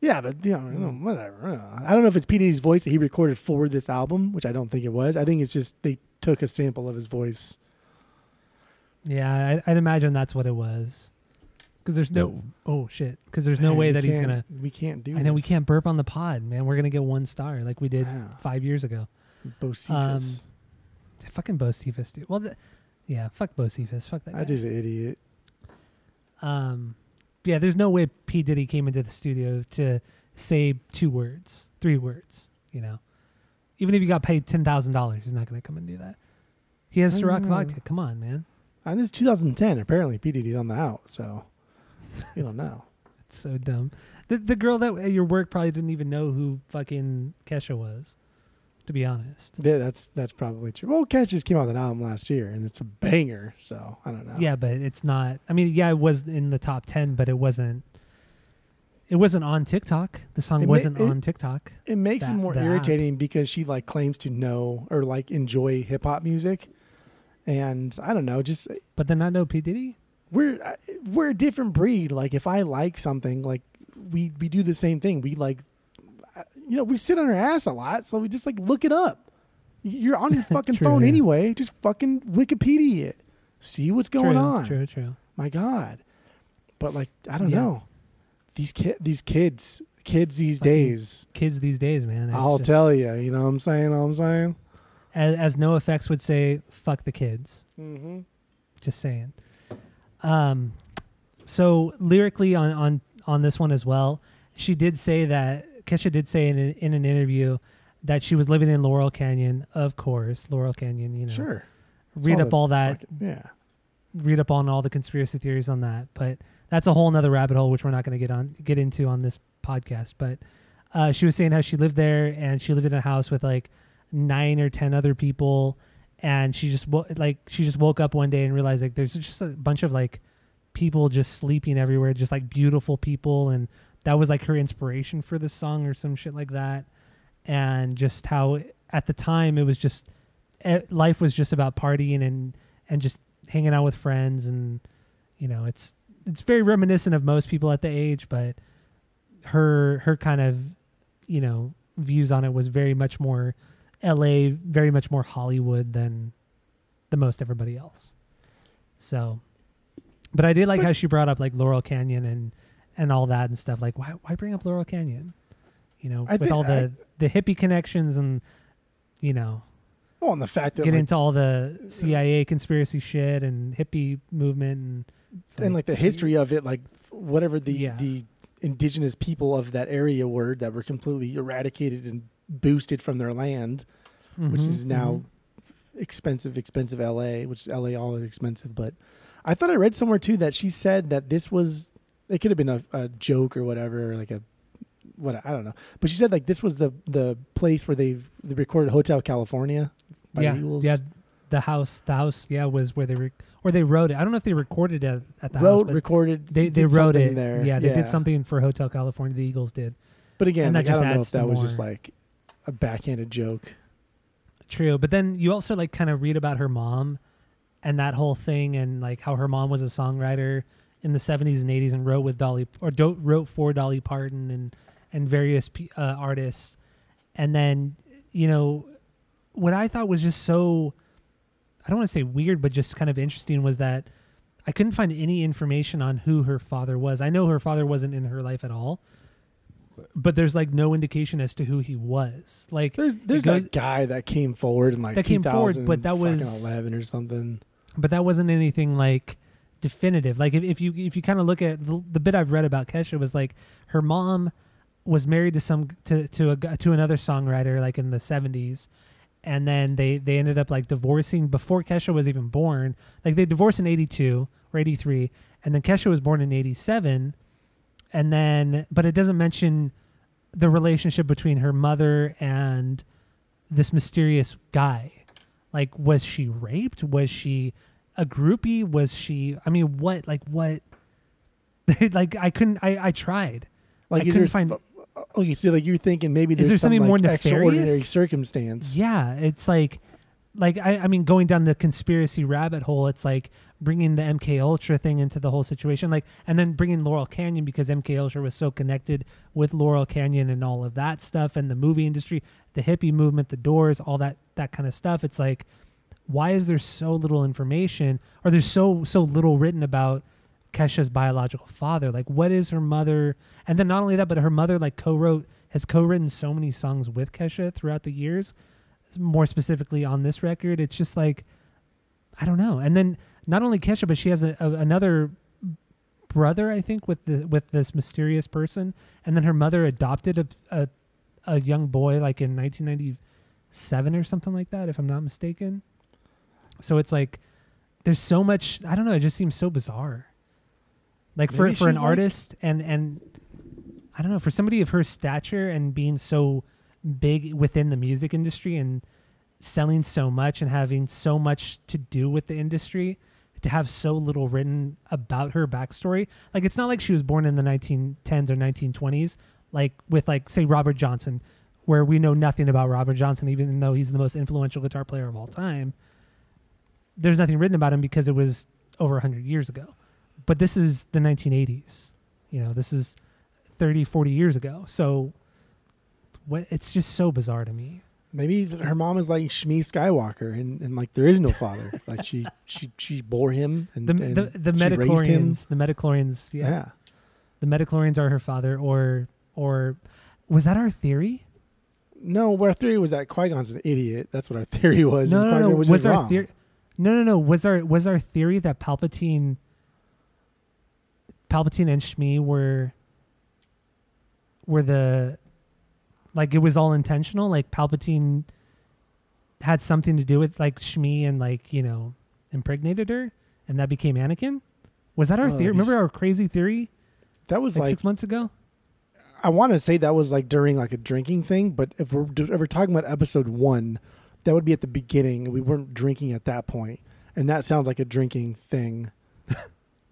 Yeah, but you know, I don't- whatever. I don't know. I don't know if it's P Diddy's voice that he recorded for this album, which I don't think it was. I think it's just they took a sample of his voice. Yeah, I, I'd imagine that's what it was. Because there's no. Oh shit. Because there's no Man, way that he's gonna. We can't do. I know we can't burp on the pod, man. We're gonna get one star like we did Wow. five years ago. Bocephus. Fucking Bocephus, dude. Well, th- yeah, fuck Bocephus. Fuck that guy. I just an idiot. Um, yeah, there's no way P Diddy came into the studio to say two words, three words. You know, even if you got paid ten thousand dollars, he's not going to come and do that. He has Ciroc vodka. Come on, man. And this is 2010. Apparently, P Diddy's on the out, so you don't know. It's so dumb. The the girl that at your work probably didn't even know who fucking Kesha was. To be honest. Yeah, that's that's probably true. Well, Kesha just came out with an album last year, and it's a banger. So I don't know. Yeah, but it's not. I mean, yeah, it was in the top ten, but it wasn't. it wasn't on TikTok. The song It ma- wasn't it- on TikTok. It makes it more the app. irritating because she like claims to know or like enjoy hip hop music, and I don't know, just But then not know P Diddy. We're uh, we're a different breed. Like if I like something, like we we do the same thing. We like, uh, you know, we sit on our ass a lot, so we just like look it up. You're on your fucking True, phone yeah. anyway. Just fucking Wikipedia it. See what's going true, on. True, true. My God, but like I don't Yeah. know these kid these kids kids these Fucking days. Kids these days, man. I'll just- tell you. You know what I'm saying? I'm saying. As, as NOFX would say, "Fuck the kids." Mm-hmm. Just saying. Um, so lyrically on on on this one as well, she did say that Kesha did say in an, in an interview that she was living in Laurel Canyon. Of course, Laurel Canyon. You know, Sure. read Saw up all that. fucking- yeah. read up on all the conspiracy theories on that. But that's a whole nother rabbit hole, which we're not going to get on get into on this podcast. But uh, she was saying how she lived there and she lived in a house with like nine or ten other people, and she just wo- like she just woke up one day and realized like there's just a bunch of like people just sleeping everywhere, just like beautiful people, and that was like her inspiration for this song or some shit like that. And just how at the time it was just eh, life was just about partying and and just hanging out with friends and you know it's it's very reminiscent of most people at the age but her her kind of you know views on it was very much more LA very much more Hollywood than the most everybody else. So but I did like how she brought up like Laurel Canyon and and all that and stuff like why why bring up Laurel Canyon? You know I with all the I- the hippie connections and you know Well, and the fact that get like, into all the CIA conspiracy shit and hippie movement and it's and like the history of it, like whatever the Yeah. the indigenous people of that area were that were completely eradicated and boosted from their land, which Mhm, is now mhm. expensive, expensive LA, which LA always expensive. But I thought I read somewhere too that she said that this was it could have been a, a joke or whatever, or like a what I don't know. But she said like this was the the place where they've they recorded Hotel California by yeah the Eagles. yeah the house the house yeah was where they re- or they wrote it I don't know if they recorded it at the house wrote but recorded. they they wrote it there. yeah they did something for Hotel California the Eagles did But again, like, I don't know if that to was just like a backhanded joke. True, but then you also like kind of read about her mom and that whole thing and like how her mom was a songwriter in the 70s and 80s and wrote with Dolly or do, wrote for Dolly Parton and and various uh, artists. And then, you know, what I thought was just so I don't want to say weird but just kind of interesting was that I couldn't find any information on who her father was. I know her father wasn't in her life at all. But there's like no indication as to who he was. Like There's there's goes- that guy that came forward in like That came forward, but that was- eleven or something. but that wasn't anything like definitive. Like if, if you if you kind of look at the, the bit I've read about Kesha was like her mom was married to some to to a to another songwriter like in the 70s and then they they ended up like divorcing before Kesha was even born. Like they divorced in 82 or 83 and then Kesha was born in 87 and then but it doesn't mention the relationship between her mother and this mysterious guy. Like was she raped? Was she a groupie? Was she I mean what like what like I couldn't I I tried. Like I is couldn't there find- find, uh, okay, so like you're thinking maybe Is there's there some, something like, more extraordinary nefarious? circumstance. Yeah, it's like, like I, I mean, going down the conspiracy rabbit hole. It's like bringing the MK Ultra thing into the whole situation, like, and then bringing Laurel Canyon because MK Ultra was so connected with Laurel Canyon and all of that stuff, and the movie industry, the hippie movement, the Doors, all that that kind of stuff. It's like, why is there so little information, or there's so so little written about Kesha's biological father? Like, what is her mother? And then not only that, but her mother like co-wrote has co-written so many songs with Kesha throughout the years. More specifically on this record, it's just like I don't know. And then not only Kesha, but she has a, a, another brother, I think, with the with this mysterious person. And then her mother adopted a a, a young boy like in 1997 or something like that, if I'm not mistaken. So it's like there's so much. I don't know. It just seems so bizarre. Like for Maybe for an she's like- artist and and I don't know for somebody of her stature and being so big within the music industry and selling so much and having so much to do with the industry to have so little written about her backstory. Like it's not like she was born in the 1910s or 1920s, like with like say Robert Johnson, where we know nothing about Robert Johnson, even though he's the most influential guitar player of all time. There's nothing written about him because it was over 100 years ago. But this is the 1980s. You know, this is 30, 40 years ago. So what it's just so bizarre to me. Maybe her mom is like Shmi Skywalker, and, and like there is no father. like she she she bore him, and The and the, the she raised him. Midi-chlorians, the Midi-chlorians, yeah. Yeah. The Midi-chlorians are her father or or was that our theory? No, our theory was that Qui Gon's an idiot. That's what our theory was. no, no, no. Was, Was, our theory? No, no, no. Was our was our theory that Palpatine, Palpatine and Shmi were were the like it was all intentional? Like Palpatine had something to do with like Shmi and like you know impregnated her, and that became Anakin. Was that our Oh, theory? Remember our crazy theory That was like, like six months ago? I want to say that was like during like a drinking thing, but if we're if we're talking about episode one, that would be at the beginning. We weren't drinking at that point, and that sounds like a drinking thing.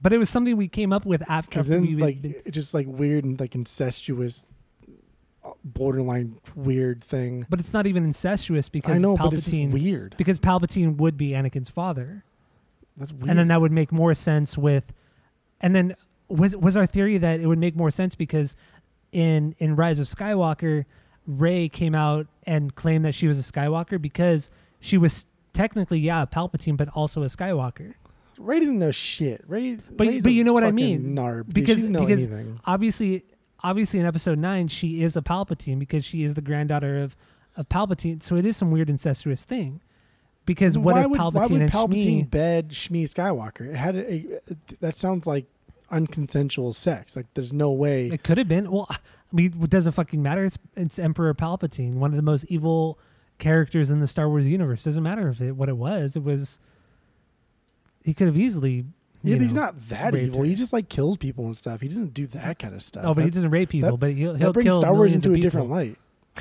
But it was something we came up with after. Because then, we like, been- it's just like weird and like incestuous, uh, borderline weird thing. but it's not even incestuous because I know, Palpatine but it's just weird. because Palpatine would be Anakin's father, That's weird. and then that would make more sense with, and then was was our theory that it would make more sense because in in Rise of Skywalker, Rey came out and claimed that she was a Skywalker because she was technically yeah a Palpatine but also a Skywalker. Rey doesn't know shit. Rey, But Rey's but you know what I mean Narb, because because anything. obviously obviously in Episode nine she is a Palpatine because she is the granddaughter of of Palpatine, so it is some weird incestuous thing. Because what if would, Palpatine why would and Palpatine Shmi? bed Shmi Skywalker? It had a, a- that sounds like unconsensual sex. Like there's no way. It could have been. Well, I mean, it doesn't fucking matter. It's it's Emperor Palpatine, one of the most evil characters in the Star Wars universe. Doesn't matter if it what it was. It was. He could have easily. Yeah, but he's not that evil. He just like kills people and stuff. He doesn't do that kind of stuff. Oh, but he doesn't rape people. that- but he'll that he'll brings kill Star Wars into a different light.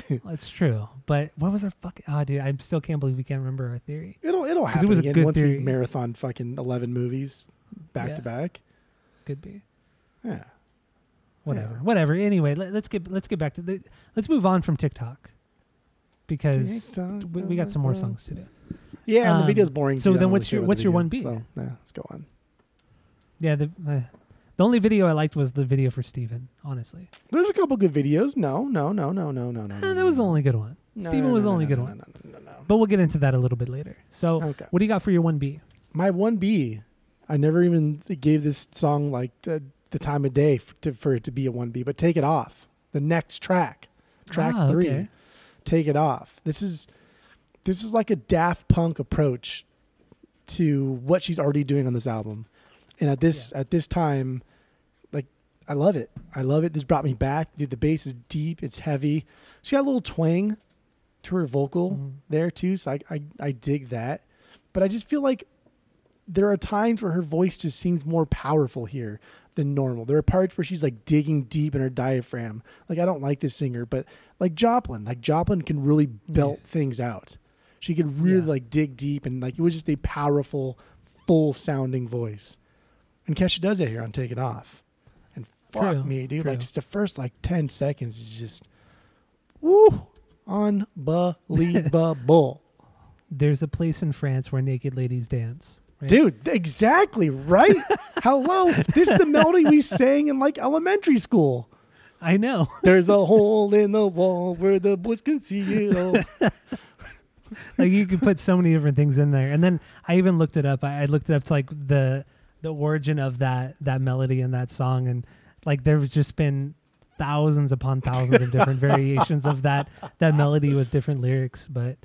That's true. But what was our fucking? Oh, dude, I still can't believe we can't remember our theory. It'll it'll 'Cause it happen was a again good once theory. we marathon fucking eleven movies back Yeah. to back. Could be. Yeah. whatever Yeah. whatever anyway let, us get let's get back to the let's move on from tiktok because TikTok, we, we got some more uh, songs to do Yeah, and Um, the video's boring. so. Then what's your- what's the your 1B? So, yeah, let's go on. Yeah the uh, the only video i liked was the video for stephen honestly There's a couple good videos. No, no, no, no, no, no, no. Eh, no, that was the only good one No, stephen no, was no, the only good one No, no, no, no, no. but we'll get into that a little bit later so Okay. what do you got for your 1b My one B, I never even gave this song like the, the time of day for, to, for it to be a one B. But take it off. The next track, track Ah, three, okay. take it off. This is this is like a Daft Punk approach to what she's already doing on this album, and at this at this time, like I love it. I love it. This brought me back. Dude, the bass is deep. It's heavy. She got a little twang to her vocal Mhm. there too. So I, I I dig that. But I just feel like there are times where her voice just seems more powerful here than normal. There are parts where she's like digging deep in her diaphragm. Like I don't like this singer, but like Joplin, like Joplin can really belt things out. She could really Yeah. like dig deep and like it was just a powerful, full sounding voice. And Kesha does it here on Take It Off. And fuck True, me, dude. true. Like just the first like ten seconds is just woo unbelievable. there's a place in france where naked ladies dance right? Dude, exactly right. Hello, this is the melody we sang in like elementary school. i know There's a hole in the wall where the boys can see it all. like you could put so many different things in there and then i even looked it up i, I looked it up to like the the origin of that that melody and that song and like there's just been thousands upon thousands of different variations of that that melody with different lyrics but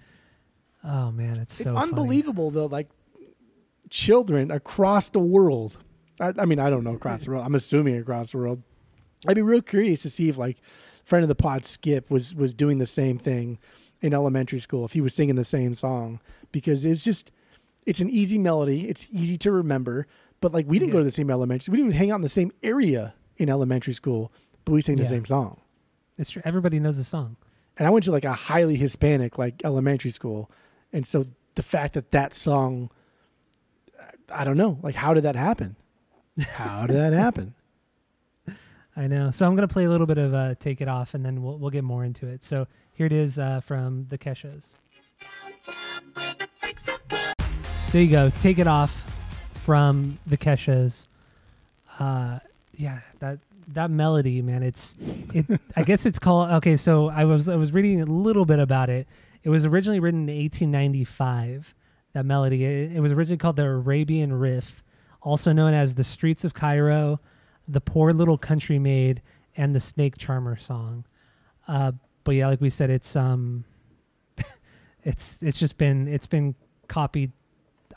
oh man it's It's so funny. unbelievable though. Like children across the world. I, I mean, I don't know across the world. I'm assuming across the world. I'd be real curious to see if like friend of the pod Skip was was doing the same thing in elementary school. If he was singing the same song because it's just it's an easy melody. It's easy to remember. But like we didn't go to the same elementary. We didn't even hang out in the same area in elementary school, but we sang the Yeah. same song. it's true everybody knows the song and I went to like a highly Hispanic like elementary school, and so the fact that that song I don't know. Like, how did that happen? How did that happen? I know. So I'm gonna play a little bit of uh, "Take It Off" and then we'll we'll get more into it. So here it is uh, from the Keshas. There you go. "Take It Off" from the Keshas. Uh, yeah, that that melody, man. It's it. I guess it's called. Okay, so I was I was reading a little bit about it. It was originally written in 1895. That melody. It, it was originally called the Arabian Riff, also known as the Streets of Cairo, the Poor Little Country Maid, and the Snake Charmer song. Uh, but yeah, like we said, it's um, it's it's just been it's been copied.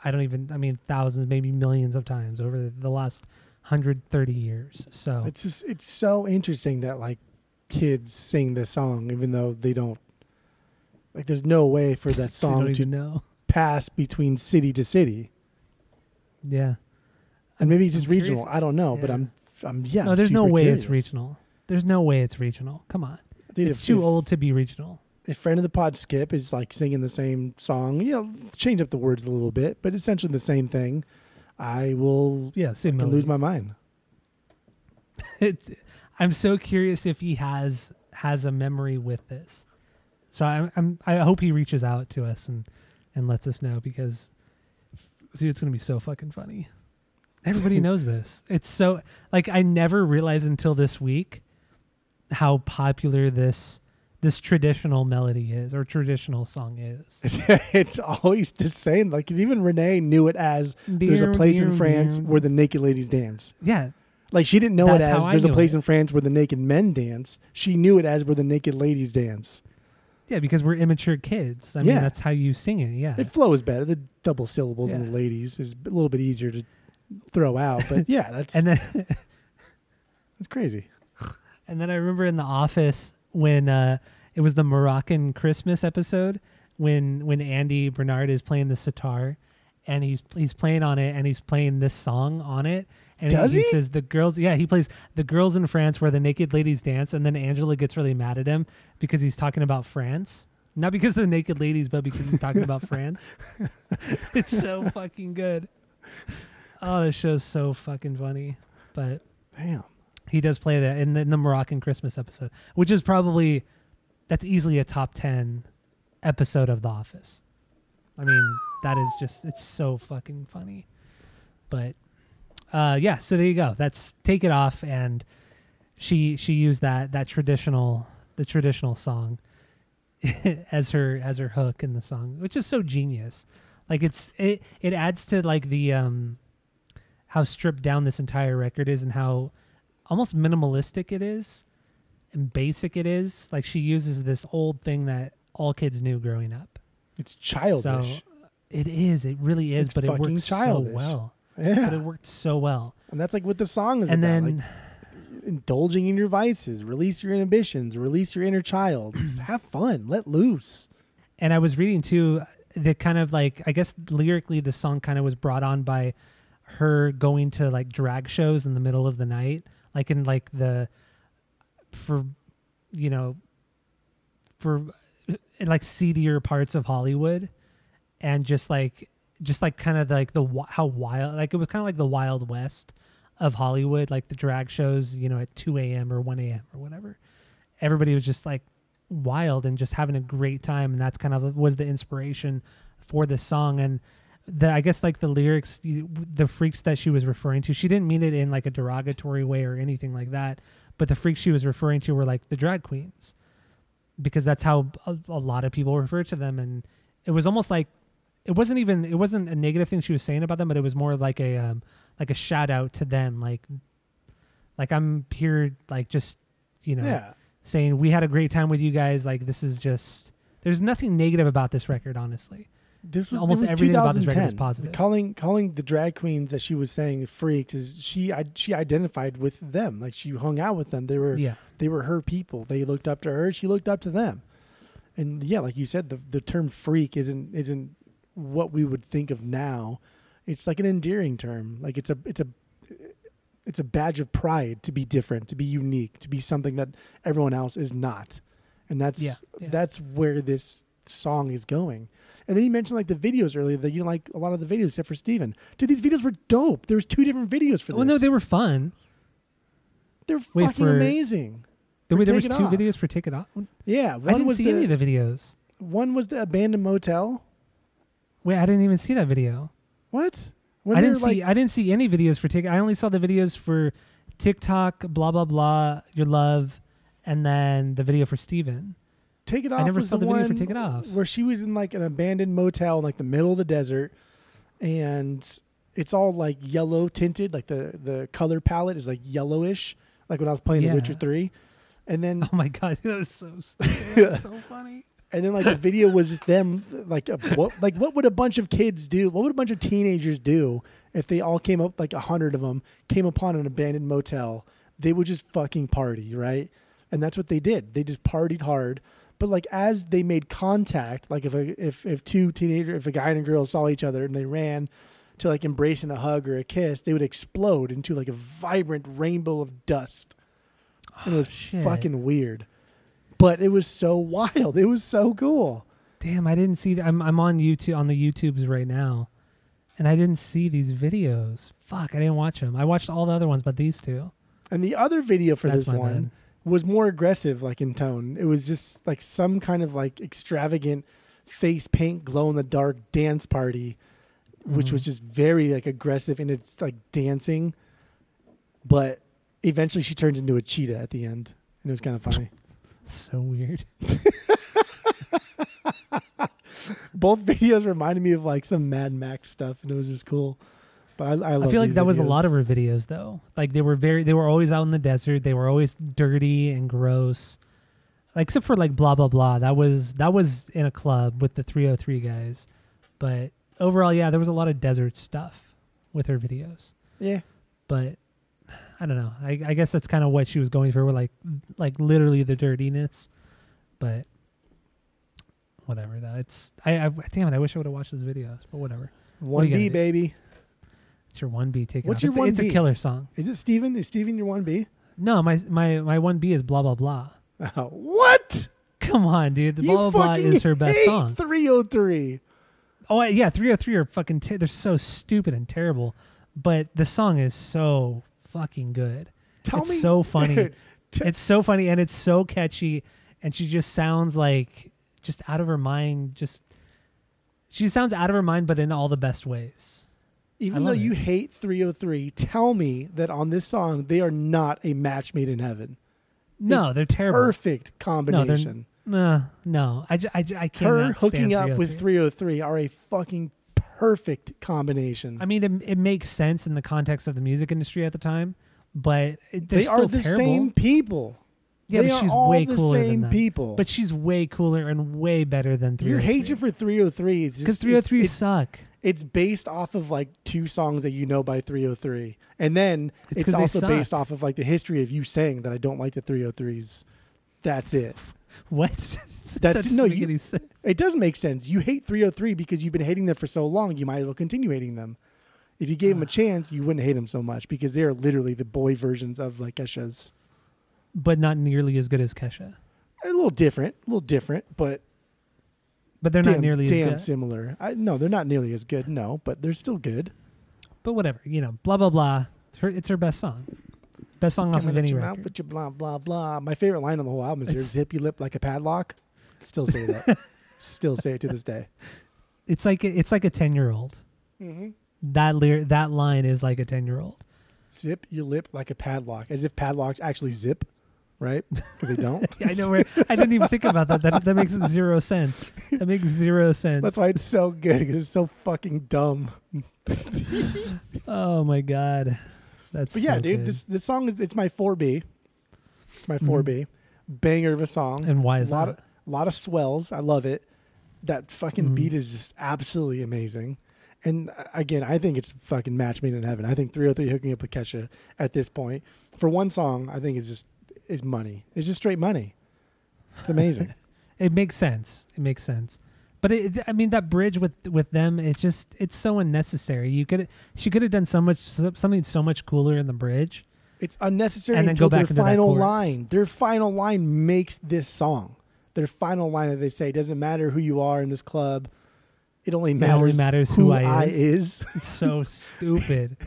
I don't even. I mean, thousands, maybe millions of times over the last 130 years. So It's just it's so interesting that like kids sing this song even though they don't like there's no way for that song to know. pass between city to city. Yeah. And maybe it's just curious- regional. I don't know, but. I'm I'm yeah. no, I'm there's no way it's regional. There's no way it's regional. Come on. Dude, it's if- too if- old to be regional. If friend of the pod Skip is like singing the same song, you know, change up the words a little bit, but essentially the same thing. I will Yeah, same melody. lose my mind. it's I'm so curious if he has has a memory with this. So I'm, I'm I hope he reaches out to us and and lets us know because dude, it's gonna be so fucking funny. Everybody knows this. It's so like I never realized until this week how popular this this traditional melody is or traditional song is. it's always the same. Like even Renee knew it as there's a place in France where the naked ladies dance. yeah, Like she didn't know it That's how as there's a place it. in France where the naked men dance. She knew it as where the naked ladies dance. yeah, because we're immature kids. I mean, that's how you sing it. Yeah, It flows better. The double syllables in the ladies is a little bit easier to throw out. But yeah, that's and then that's crazy. And then I remember in the office when uh, it was the Moroccan Christmas episode when when Andy Bernard is playing the sitar and he's he's playing on it and he's playing this song on it. And Does he, he? says the girls yeah, he plays the girls in France where the naked ladies dance and then Angela gets really mad at him because he's talking about France. Not because of the naked ladies, but because he's talking about France. it's so fucking good. Oh, this show's so fucking funny. But Damn. He does play that in the, in the Moroccan Christmas episode, which is probably that's easily a top ten episode of The Office. I mean, that is just it's so fucking funny. But uh, yeah, so there you go. That's take it off, and she she used that that traditional the traditional song as her as her hook in the song, which is so genius. Like it's it it adds to like the um how stripped down this entire record is and how almost minimalistic it is and basic it is. Like she uses this old thing that all kids knew growing up. It's childish. So it is. It really is, It's but it works childish. so well. yeah. But it worked so well. and that's like what the song is and about. then like indulging in your vices, release your inhibitions, release your inner child. Just have fun, let loose. and I was reading too the kind of like I guess lyrically the song kind of was brought on by her going to like drag shows in the middle of the night, like in like the for you know for in like seedier parts of Hollywood, and just like just like kind of like the how wild like it was kind of like the Wild West of Hollywood, like the drag shows, you know, at two a.m. or one a.m. or whatever. Everybody was just like wild and just having a great time and that's kind of was the inspiration for this song and the i guess like the lyrics the freaks that she was referring to she didn't mean it in like a derogatory way or anything like that but the freaks she was referring to were like the drag queens because that's how a, a lot of people refer to them and it was almost like it wasn't even it wasn't a negative thing she was saying about them but it was more like a um like a shout out to them like like i'm here like just you know Yeah. saying we had a great time with you guys. Like this is just there's nothing negative about this record, honestly. This was Almost was everything about this record is positive. Calling calling the drag queens that she was saying freaked is she I, she identified with them. Like she hung out with them. They were Yeah, they were her people. They looked up to her. She looked up to them. And yeah, like you said, the the term freak isn't isn't what we would think of now. It's like an endearing term. Like it's a it's a it's a badge of pride to be different, to be unique, to be something that everyone else is not. And that's Yeah, yeah. that's where this song is going. And then you mentioned like the videos earlier that you didn't like a lot of the videos except for Stephen. Dude, these videos were dope. There was two different videos for this. Well, no, they were fun. They're Wait, fucking for- amazing. There, For there was two Off. videos for Take It Off. Yeah, I one didn't was see the, any of the videos. one was the abandoned motel. Wait, I didn't even see that video. What? When I didn't see. like, I didn't see any videos for TikTok. I only saw the videos for TikTok, blah blah blah, your love, and then the video for Stephen. Take It Off. I never saw the video for Take It Off. Where she was in like an abandoned motel in like the middle of the desert, and it's all like yellow tinted. Like the the color palette is like yellowish. Like when I was playing Yeah. The Witcher Three, and then Oh my god, that was so stupid. That was so funny. and then like the video was just them like a, what like what would a bunch of kids do? What would a bunch of teenagers do if they all came up like a hundred of them came upon an abandoned motel? They would just fucking party, right? And that's what they did. They just partied hard. But like as they made contact, like if a if if two teenagers, if a guy and a girl saw each other and they ran to like embrace and a hug or a kiss, they would explode into like a vibrant rainbow of dust. And it ah, was Oh, shit. fucking weird. But it was so wild. It was so cool. Damn, I didn't see. I'm I'm on YouTube on the YouTubes right now, and I didn't see these videos. Fuck, I didn't watch them. I watched all the other ones, but these two. And the other video for That's this one bad. Was more aggressive, like in tone. It was just like some kind of like extravagant face paint, glow in the dark dance party, which Mm-hmm. was just very like aggressive in its like dancing. But eventually, she turns into a cheetah at the end, and it was kind of funny. So weird. Both videos reminded me of like some Mad Max stuff, and it was just cool. But I, I, I feel like that was a lot of her videos though. Like they were very they were always out in the desert. They were always dirty and gross. Like except for like blah blah blah. That was that was in a club with the 3OH!3 guys. But overall, yeah, there was a lot of desert stuff with her videos. yeah. But I don't know. I, I guess that's kind of what she was going for, with like like literally the dirtiness. But whatever though. It's I, I damn it. I wish I would have watched those videos. But whatever. One B do? baby. It's your one B. Take it. What's off. your it's, a- it's a 1B? killer song. Is it Stephen? Is Stephen your one B? No, my my my one B is blah blah blah. Oh, what? Come on, dude. The you blah blah blah fucking is her best hate song. 303. Oh I- yeah, three hundred three are fucking. Ter- they're so stupid and terrible, but the song is so fucking good. Tell it's me, so funny. dude, t- it's so funny and it's so catchy, and she just sounds like just out of her mind. Just she sounds out of her mind, but in all the best ways. Even though love you hate 3OH!3, tell me that on this song they are not a match made in heaven. No, they're terrible. Perfect combination. they're no, no. I, I, I can't. Her hooking up with 3OH!3 are a fucking perfect combination. I mean, it, it makes sense in the context of the music industry at the time, but it, they are the terrible. same people. Yeah, they but are she's all way the cooler same than them. people. But she's way cooler and way better than 3OH!3. your 3OH!3. hatred for 3OH!3 is because just it's- 3OH!3 it's, suck. It's based off of like two songs that you know by 3OH!3 and then It's it's, also based off of like the history of you saying that i don't like the 3OH!3s that's it What? That's- that doesn't no, make you- any sense. it does make sense you hate 3OH!3 because you've been hating them for so long you might as well continue hating them if you gave them a chance you wouldn't hate them so much because they are literally the boy versions of like kesha's But not nearly as good as Kesha. a little different a little different but But they're damn, not nearly damn as good. similar I, no they're not nearly as good no but they're still good But whatever, you know, blah blah blah. It's her, it's her best song. Best song off of any your mouth record. with your blah blah blah. My favorite line on the whole album is "Your It's- zip your lip like a padlock." Still say that. Still say it to this day. It's like it's like a ten year old. Mm-hmm. That lyr- that line is like a ten year old. Zip your lip like a padlock, as if padlocks actually zip, right? Because they don't. I know where I didn't even think about that. That that makes zero sense. That makes zero sense. That's why it's so good because it's so fucking dumb. Oh my god, that's. But yeah, so dude, good. this this song is it's my four B. It's my four B, banger of a song. Mm-hmm. and why is a lot that? of lot of swells. I love it. That fucking Mhm. beat is just absolutely amazing. And uh, again, I think it's fucking match made in heaven. I think 3OH!3 hooking up with Kesha at this point for one song, I think is just is money. It's just straight money. It's amazing. It makes sense. It makes sense. But it, I mean, that bridge with with them, it's just it's so unnecessary. You could she could have done so much something so much cooler in the bridge. it's unnecessary And then until go back their final line. Their final line makes this song. their final line that they say doesn't matter who you are in this club. It only It matters, only matters who, who I, I is. It's so stupid.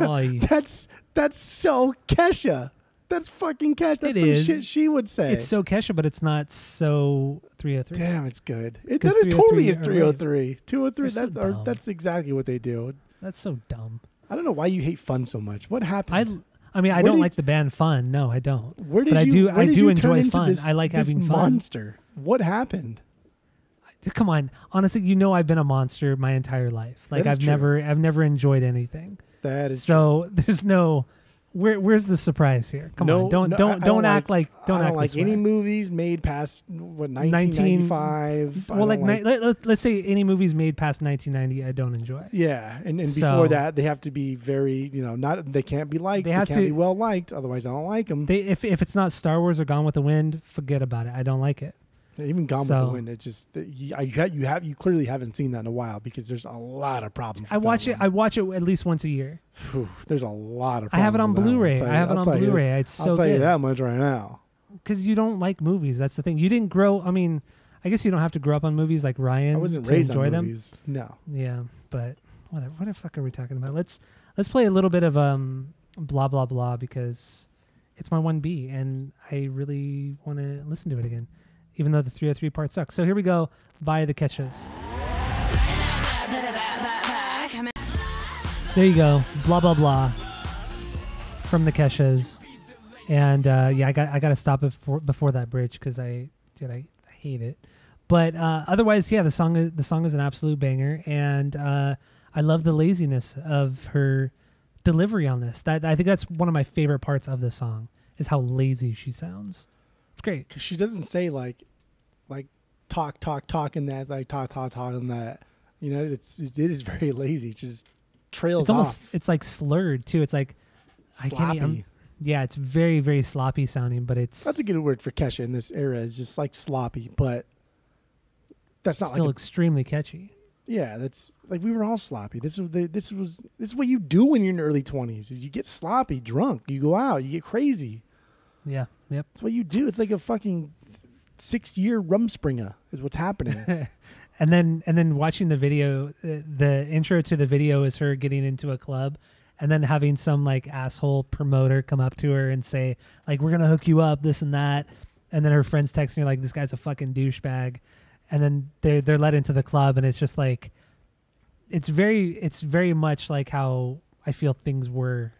Oh, that's that's so Kesha. That's fucking Kesha. That's It some is. shit she would say. it's so Kesha, but it's not so 3OH!3. Damn, it's good. It, that is totally is are oh right. 3OH!3. 203, They're so that, or, dumb. that's exactly what they do. That's so dumb. I don't know why you hate fun so much. What happened? I I mean, I Where don't like the band Fun. No, I don't. where did but I you, do- where I did do you enjoy fun. This, I like this having fun. monster. What happened? Come on, honestly, you know I've been a monster my entire life. Like I've true. never, I've never enjoyed anything. That is true. So there's no, where, where's the surprise here? Come No, on, don't, no, don't, I don't, don't act like- like, don't I act don't like any movies made past what 1995. I Well, don't like, ni- let, us say any movies made past 1990, I don't enjoy. yeah, and, and So- before that, they have to be very, you know, not they can't be liked. They They, have can't to- be well liked. Otherwise, I don't like them. They, if if it's not Star Wars or Gone with the Wind, forget about it. I don't like it. Even Gone with the Wind, it just you, I, you have you clearly haven't seen that in a while because there's a lot of problems. I watch it. I watch it at least once a year. Phew, there's a lot of. I have it on problems with that one, I'll Blu-ray. tell I have it I'll on Blu-ray. It's so. I'll so tell you that much right now. because you don't like movies. That's the thing. You didn't grow. I mean, I guess you don't have to grow up on movies like Ryan I wasn't raised enjoy on them. movies. No. Yeah, but whatever. What the fuck are we talking about? Let's let's play a little bit of um blah blah blah because it's my one B and I really want to listen to it again, even though the 3OH!3 part sucks. So here we go by the Keshas. There you go. Blah blah blah from the Keshas. And uh, yeah, I got I got to stop it before, before that bridge because I did I, I hate it. But uh, otherwise, yeah, the song is, the song is an absolute banger, and uh, I love the laziness of her delivery on this. That I think that's one of my favorite parts of the song is how lazy she sounds. Great. because she doesn't say like like talk talk talk in that it's like talk talk talk in that you know it's it is very lazy it just trails It's almost off it's like slurred too. It's like I can't. sloppy I'm- yeah, it's very very sloppy sounding, but it's that's a good word for kesha in this era It's just like sloppy but that's not still like a, extremely catchy. yeah that's like we were all sloppy this was the, this was this is what you do when you're in your early 20s is you get sloppy drunk you go out you get crazy Yeah. Yep. that's what you do. It's like a fucking six year rumspringa is what's happening. And then and then watching the video uh, the intro to the video is her getting into a club and then having some like asshole promoter come up to her and say like we're gonna hook you up this and that. And then her friends text me like this guy's a fucking douchebag. And then they're they're led into the club and it's just like it's very it's very much like how i feel things were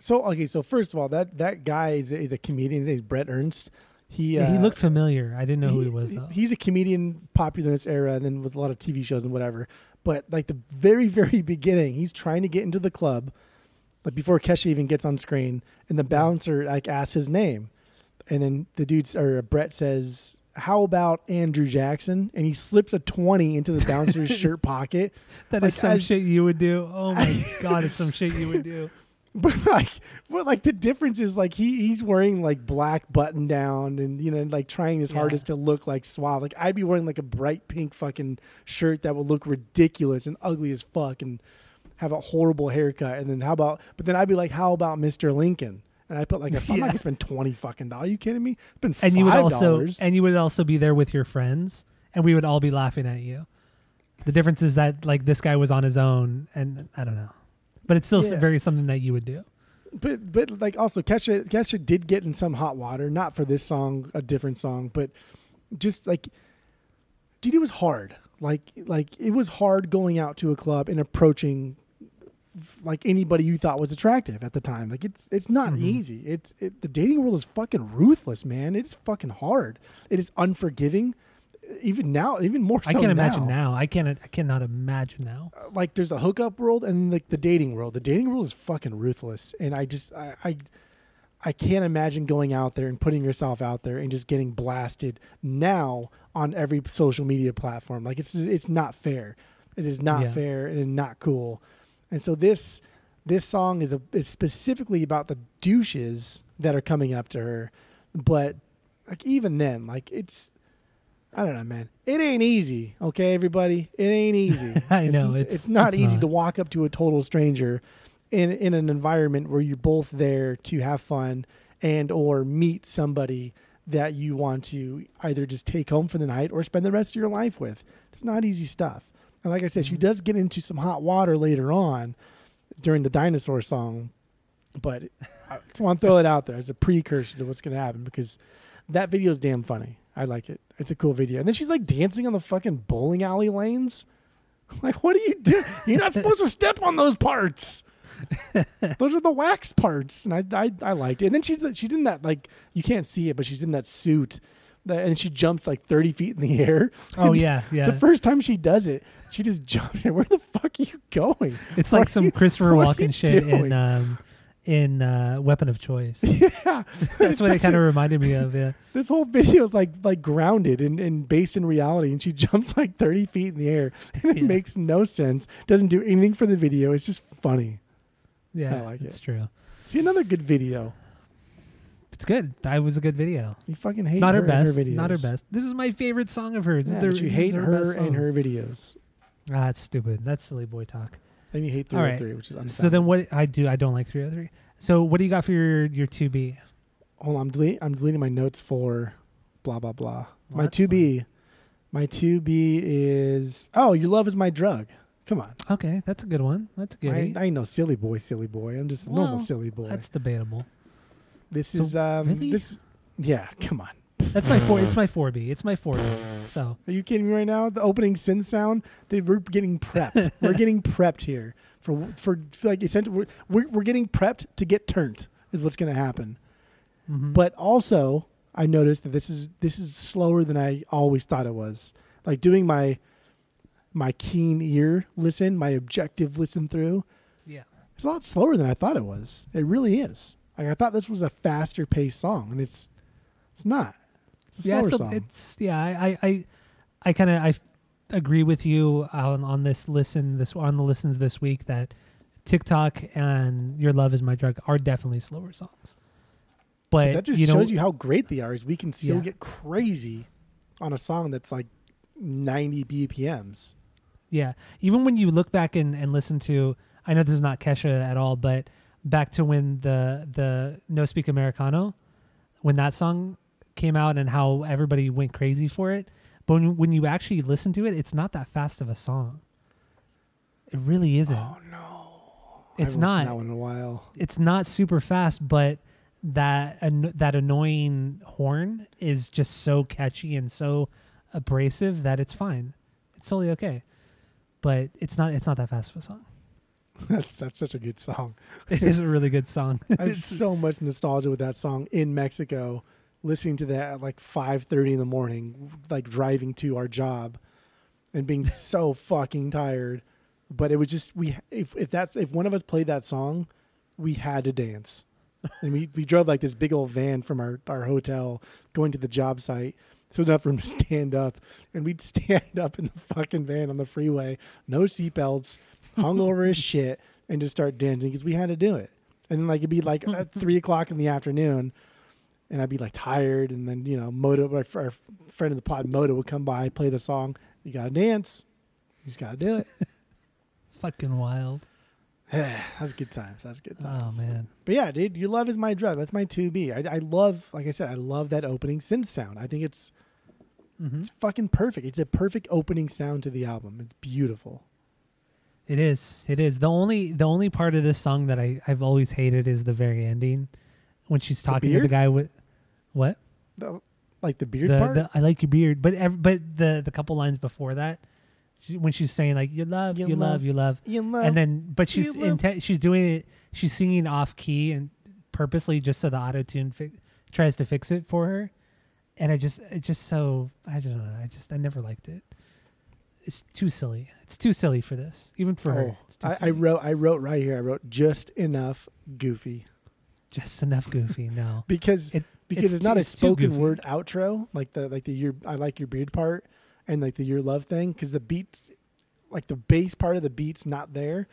So okay, so first of all, that that guy is, is a comedian. His name's Brett Ernst. He yeah, he uh, looked familiar i didn't know who he was though He's a comedian, popular in this era, and then with a lot of TV shows and whatever. But like the very very beginning, he's trying to get into the club, like before Kesha even gets on screen, and the bouncer like asks his name, and then the dude or Brett says. How about Andrew Jackson? And he slips a twenty into the bouncer's shirt pocket. That like, is some as- shit you would do oh my god it's some shit you would do But like, but like the difference is like he he's wearing like black button down and you know like trying his Yeah. hardest to look like suave. Like I'd be wearing like a bright pink fucking shirt that would look ridiculous and ugly as fuck and have a horrible haircut. And then how about? But then I'd be like, how about Mr. Lincoln? And I put like, I'm Yeah. not gonna spend twenty fucking dollars. Are you kidding me? It's been and you would five also dollars. and you would also be there with your friends and we would all be laughing at you the difference is that like this guy was on his own and i don't know but it's still Yeah. very something that you would do but but like also Kesha Kesha did get in some hot water, not for this song, a different song, but just like dude, it was hard. Like like it was hard going out to a club and approaching like anybody you thought was attractive at the time. Like it's it's not Mhm. easy. It's it, the dating world is fucking ruthless, man. It's fucking hard. It is unforgiving. Even now, even more so i can't imagine now i can't i cannot imagine now uh, like there's a hookup world and like the dating world. The dating world is fucking ruthless, and I just I, I I can't imagine going out there and putting yourself out there and just getting blasted now on every social media platform. Like it's it's not fair. It is not Yeah. fair and not cool. And so this this song is a is specifically about the douches that are coming up to her, but like even then, like it's I don't know, man. It ain't easy, okay, everybody. It ain't easy. I It's- know, it's- it's not it's easy not. to walk up to a total stranger in in an environment where you're both there to have fun and or meet somebody that you want to either just take home for the night or spend the rest of your life with. It's not easy stuff. And like I said, she Mm-hmm. does get into some hot water later on during the dinosaur song, but I just want to throw it out there as a precursor to what's going to happen because that video is damn funny. I like it. It's a cool video. And then she's like dancing on the fucking bowling alley lanes. Like, what are you doing? You're not supposed to step on those parts. those are the waxed parts, and I, I I liked it. And then she's she's in that like you can't see it, but she's in that suit, that, and she jumps like 30 feet in the air. Oh And yeah, yeah. The first time she does it, she just jumps. Where the fuck are you going? it's What like some you- Christopher what are you Walken shit in um, in uh, Weapon of Choice. Yeah, That's what it kind of reminded me of. Yeah. This whole video is like like grounded and, and based in reality, and she jumps like 30 feet in the air, and it Yeah. makes no sense. Doesn't do anything for the video. It's just funny. Yeah, I like it's it. true. See another good video. It's good. That was a good video. You fucking hate not her, her, best. and her videos. not her best. This is my favorite song of hers. Yeah, the- you hate her, best and her videos. Ah, that's stupid. That's silly boy talk. Then you hate All right. 3OH!3, which is unfounded. So then, what I do? I don't like 3OH!3. So what do you got for your your 2B? Hold on, I'm deleting. I'm deleting my notes for blah blah blah. Well, my two B, my two B is oh, your love is my drug. Come on, Okay, that's a good one. That's a good. I, I ain't no silly boy, silly boy. I'm just a normal silly boy. That's debatable. This so is um really? this. Yeah, come on. That's my four. It's my 4B. It's my 4B. So Are you kidding me right now? The opening synth sound, they, we're getting prepped. we're getting prepped here for for, for like essentially we're, we're we're getting prepped to get turned is what's going to happen. mhm. But also, I noticed that this is this is slower than I always thought it was. Like doing my my keen ear listen, my objective listen through. yeah, It's a lot slower than I thought it was. It really is. Like I thought this was a faster paced song, and it's it's not. It's a yeah. slower It's, a, song. it's yeah. I I I, I kind of I agree with you on on this listen this on the listens this week that TikTok and Your Love Is My Drug are definitely slower songs. But that just you know, shows you how great they are. Is we can still Yeah. get crazy on a song that's like ninety BPMs. Yeah. Even when you look back and, and listen to I know this is not Kesha at all, but back to when the the No Speak Americano, when that song came out and how everybody went crazy for it. But when, when you actually listen to it, it's not that fast of a song. It really isn't. Oh no, It's not. that one in a while. It's not super fast, but that an- that annoying horn is just so catchy and so abrasive that it's fine. It's totally okay. But it's not it's not that fast of a song. That's that's such a good song. It is a really good song. I have so much nostalgia with that song in Mexico, listening to that at like five thirty in the morning, like driving to our job, and being so fucking tired. But it was just we if if that's if one of us played that song, we had to dance, and we we drove like this big old van from our our hotel going to the job site. So enough room to stand up, and we'd stand up in the fucking van on the freeway, no seatbelts, hungover as shit, and just start dancing because we had to do it. And then like it'd be like at three o'clock in the afternoon, and I'd be like tired, and then you know Moto, our, our friend of the pod, Moto, would come by, play the song. You gotta dance. You just gotta do it. Fucking wild. Yeah, that's good times. That's good times. Oh man. But yeah, dude, your love is my drug. That's my two B. I, I love, like I said, I love that opening synth sound. I think it's Mhm. it's fucking perfect. It's a perfect opening sound to the album. It's beautiful. It is. It is. The only the only part of this song that I, I've always hated is the very ending. When she's talking to the guy with what? The, like the beard the, part. the I like your beard. But ev- but the the couple lines before that she, when she's saying like you love, You you, love, love, you love. you love. and then but she's she's doing it she's singing off key and purposely just so the auto tune fi- tries to fix it for her and i just it's just so i don't know i just i never liked it it's too silly it's too silly for this even for her oh, it's too I, I wrote. I wrote right here. I wrote just enough goofy just enough goofy no because It- because it's it's, too- not a spoken word outro like the like the your I like your beard part and like the your love thing because the beat like the bass part of the beat's not there,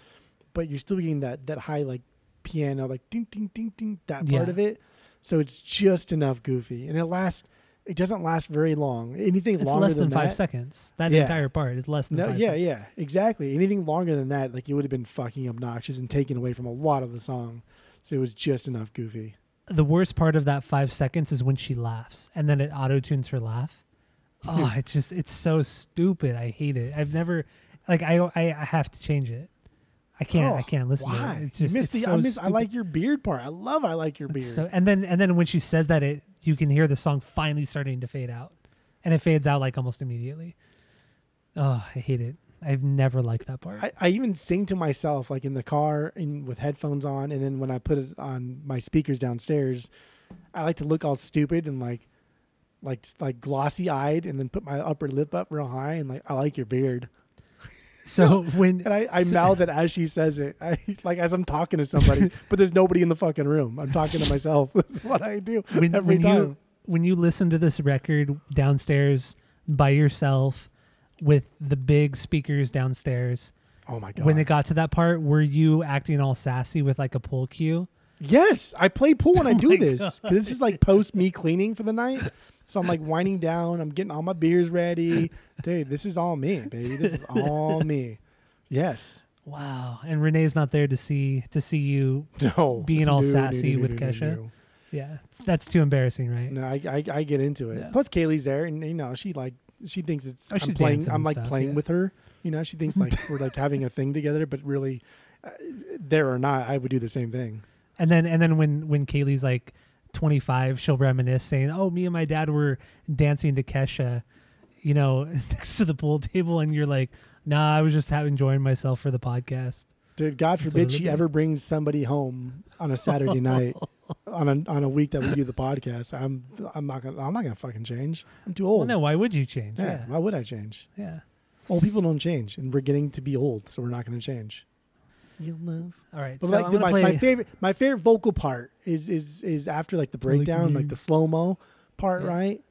but you're still getting that that high like piano like ding ding ding ding that part Yeah. of it. So it's just enough goofy and it lasts. It doesn't last very long. Anything it's longer less than, than, five that, seconds that Yeah. entire part is less than No, five yeah, seconds. yeah, exactly. Anything longer than that, like it would have been fucking obnoxious and taken away from a lot of the song. So it was just enough goofy. The worst part of that five seconds is when she laughs and then it auto tunes her laugh. Hmm. Oh, it's just it's so stupid. I hate it. I've never like I I, I have to change it. I can't I Oh, can't listen Why? to it. It's just missed it's the, so I, miss, I like your beard part. I love I like your beard. It's so and then and then when she says that it you can hear the song finally starting to fade out. And it fades out like almost immediately. Oh, I hate it. I've never liked that part. I, I even sing to myself like in the car and with headphones on and then when I put it on my speakers downstairs, I like to look all stupid and like like like glossy eyed and then put my upper lip up real high and like I like your beard. so when And I, I So- mouth it as she says it. I like as I'm talking to somebody, but there's nobody in the fucking room. I'm talking to myself. That's what I do when, every when time. you when you listen to this record downstairs by yourself with the big speakers downstairs oh my god. when it got to that part were you acting all sassy with like a pool cue Yes, I play pool when I Oh do this this is like post me cleaning for the night. So I'm like winding down. I'm getting all my beers ready, dude. This is all me, baby. This is all me. Yes. wow and renee's not there to see to see you No. Being all No, sassy no, no, with Kesha? yeah that's too embarrassing right No, I, I I get into it. Plus Kaylee's there, and you know she like she thinks it's Oh, I'm playing. I'm like stuff, playing yeah. with her. You know, she thinks like we're like having a thing together, but really, uh, there or not, I would do the same thing. and then and then when when kaylee's like 25 she'll reminisce saying oh me and my dad were dancing to kesha you know next to the pool table and you're like nah i was just enjoying myself for the podcast Dude, God That's forbid she ever brings somebody home on a Saturday night on a on a week that we do the podcast. I'm I'm not gonna I'm not gonna fucking change. I'm too old. well no why would you change yeah, yeah why would I change? yeah Old people don't change, and we're getting to be old, so we're not gonna change. You'll love. all right But so like I'm the, my, play my favorite my favorite vocal part is is is after like the breakdown, like you. the slow mo part, Yeah. right?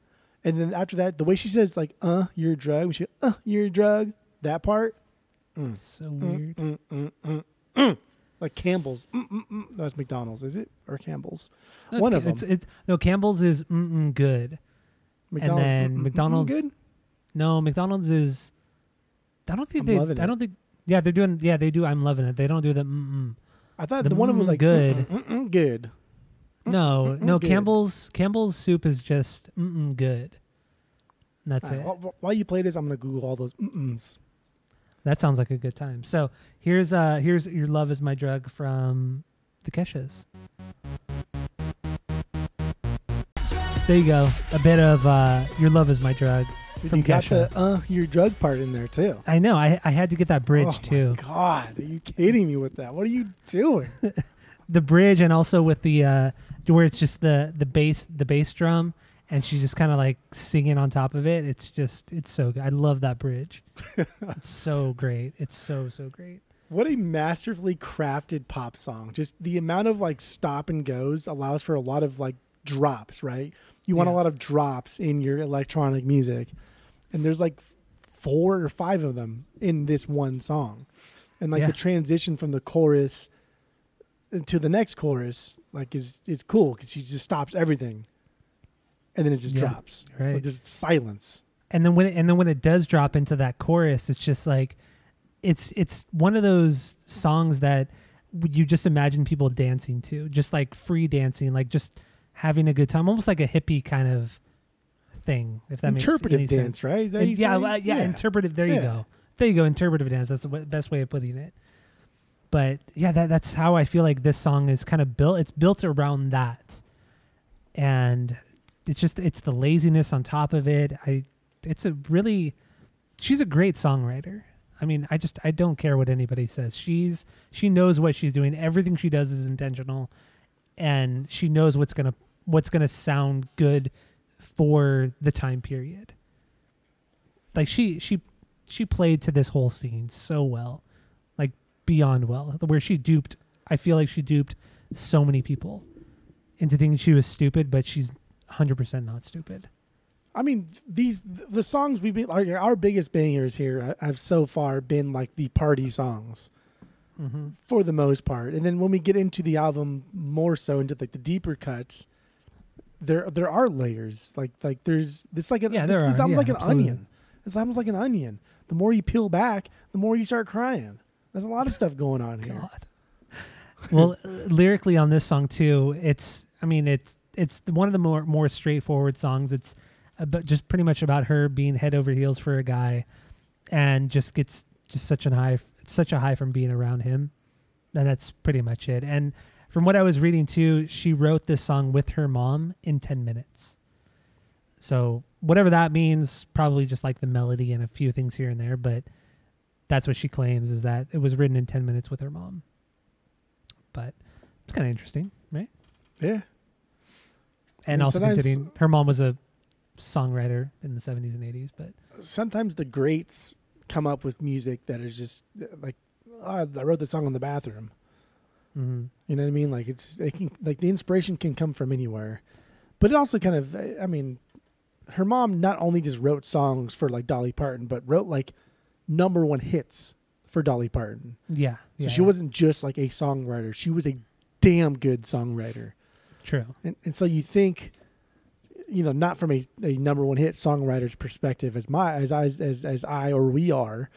And then after that, the way she says like "uh, you're a drug," when she "uh, you're a drug," that part, so mm, weird mm, mm, mm, mm. Like Campbell's. Mm, mm, mm. That's McDonald's, is it or Campbell's? No, one of them. it's, it's no campbell's is mm-mm good McDonald's. then mm, mm, mm, McDonald's- good. no mcdonald's is i don't think I'm they. I don't think. Yeah, they're doing yeah they do i'm loving it they don't do the mm-mm. I thought the the, one of them was like good. mm, mm, mm, good. No, no. good. Campbell's Campbell's soup is just mm-mm good. And That's right, it. while, while you play this, I'm gonna Google all those mm-ms. That sounds like a good time. So here's uh here's your love is my drug from the Keshas. There you go. A bit of uh your love is my drug. Dude, From you got Kesha. the uh your drug part in there too. I know. I I had to get that bridge oh too. God, are you kidding me with that? What are you doing? The bridge and also with the uh where it's just the the bass the bass drum and she's just kind of like singing on top of it. It's just it's so good. I love that bridge. it's so great. It's so so great. What a masterfully crafted pop song. Just the amount of like stop and goes allows for a lot of like drops, right? You want a lot of drops in your electronic music. And there's like four or five of them in this one song. And like Yeah. the transition from the chorus uh, to the next chorus like is is cool cuz she just stops everything. And then it just Yeah, drops. right. Like there's silence. and then when it, and then when it does drop into that chorus, it's just like it's it's one of those songs that you just imagine people dancing to, just like free dancing, like just having a good time, almost like a hippie kind of thing. If that makes Interpretive any dance, sense. right? Is that And yeah, well, yeah, interpretive. There you go. There you go. Interpretive dance. That's the w- best way of putting it. But yeah, that that's how I feel like this song is kind of built. It's built around that, and it's just it's the laziness on top of it. I, it's a really, she's a great songwriter. I mean, I just I don't care what anybody says. She's she knows what she's doing. Everything she does is intentional, and she knows what's gonna what's gonna sound good for the time period. Like she she she played to this whole scene so well, like beyond well. Where she duped, I feel like she duped so many people into thinking she was stupid, but she's hundred percent not stupid. I mean, these the songs we've been like our biggest bangers here have so far been like the party songs Mm-hmm. for the most part, and then when we get into the album more so into like the deeper cuts, there there are layers. Like like there's this like an, Yeah, this, there this are. album's Yeah, like an absolutely. onion. This album's like an onion. The more you peel back, the more you start crying. There's a lot of stuff going on here. God. well, lyrically on this song too, it's I mean, it's it's one of the more more straightforward songs. It's about just pretty much about her being head over heels for a guy, and just gets just such an high such a high from being around him, and that's pretty much it. And from what I was reading too, she wrote this song with her mom in ten minutes. So whatever that means, probably just like the melody and a few things here and there, but that's what she claims is that it was written in 10 minutes with her mom. But it's kind of interesting, right? Yeah. And And also considering her mom was a songwriter in the 70s and 80s, but Sometimes the greats come up with music that is just like, oh, I wrote the song in the bathroom. mhm. You know what I mean? Like it's it can like the inspiration can come from anywhere, but it also kind of I mean, her mom not only just wrote songs for like Dolly Parton, but wrote like number one hits for Dolly Parton. yeah. So yeah, she yeah. wasn't just like a songwriter; she was a damn good songwriter. True. And and so you think, you know, not from a, a number one hit songwriter's perspective, as my as I as as I or we are,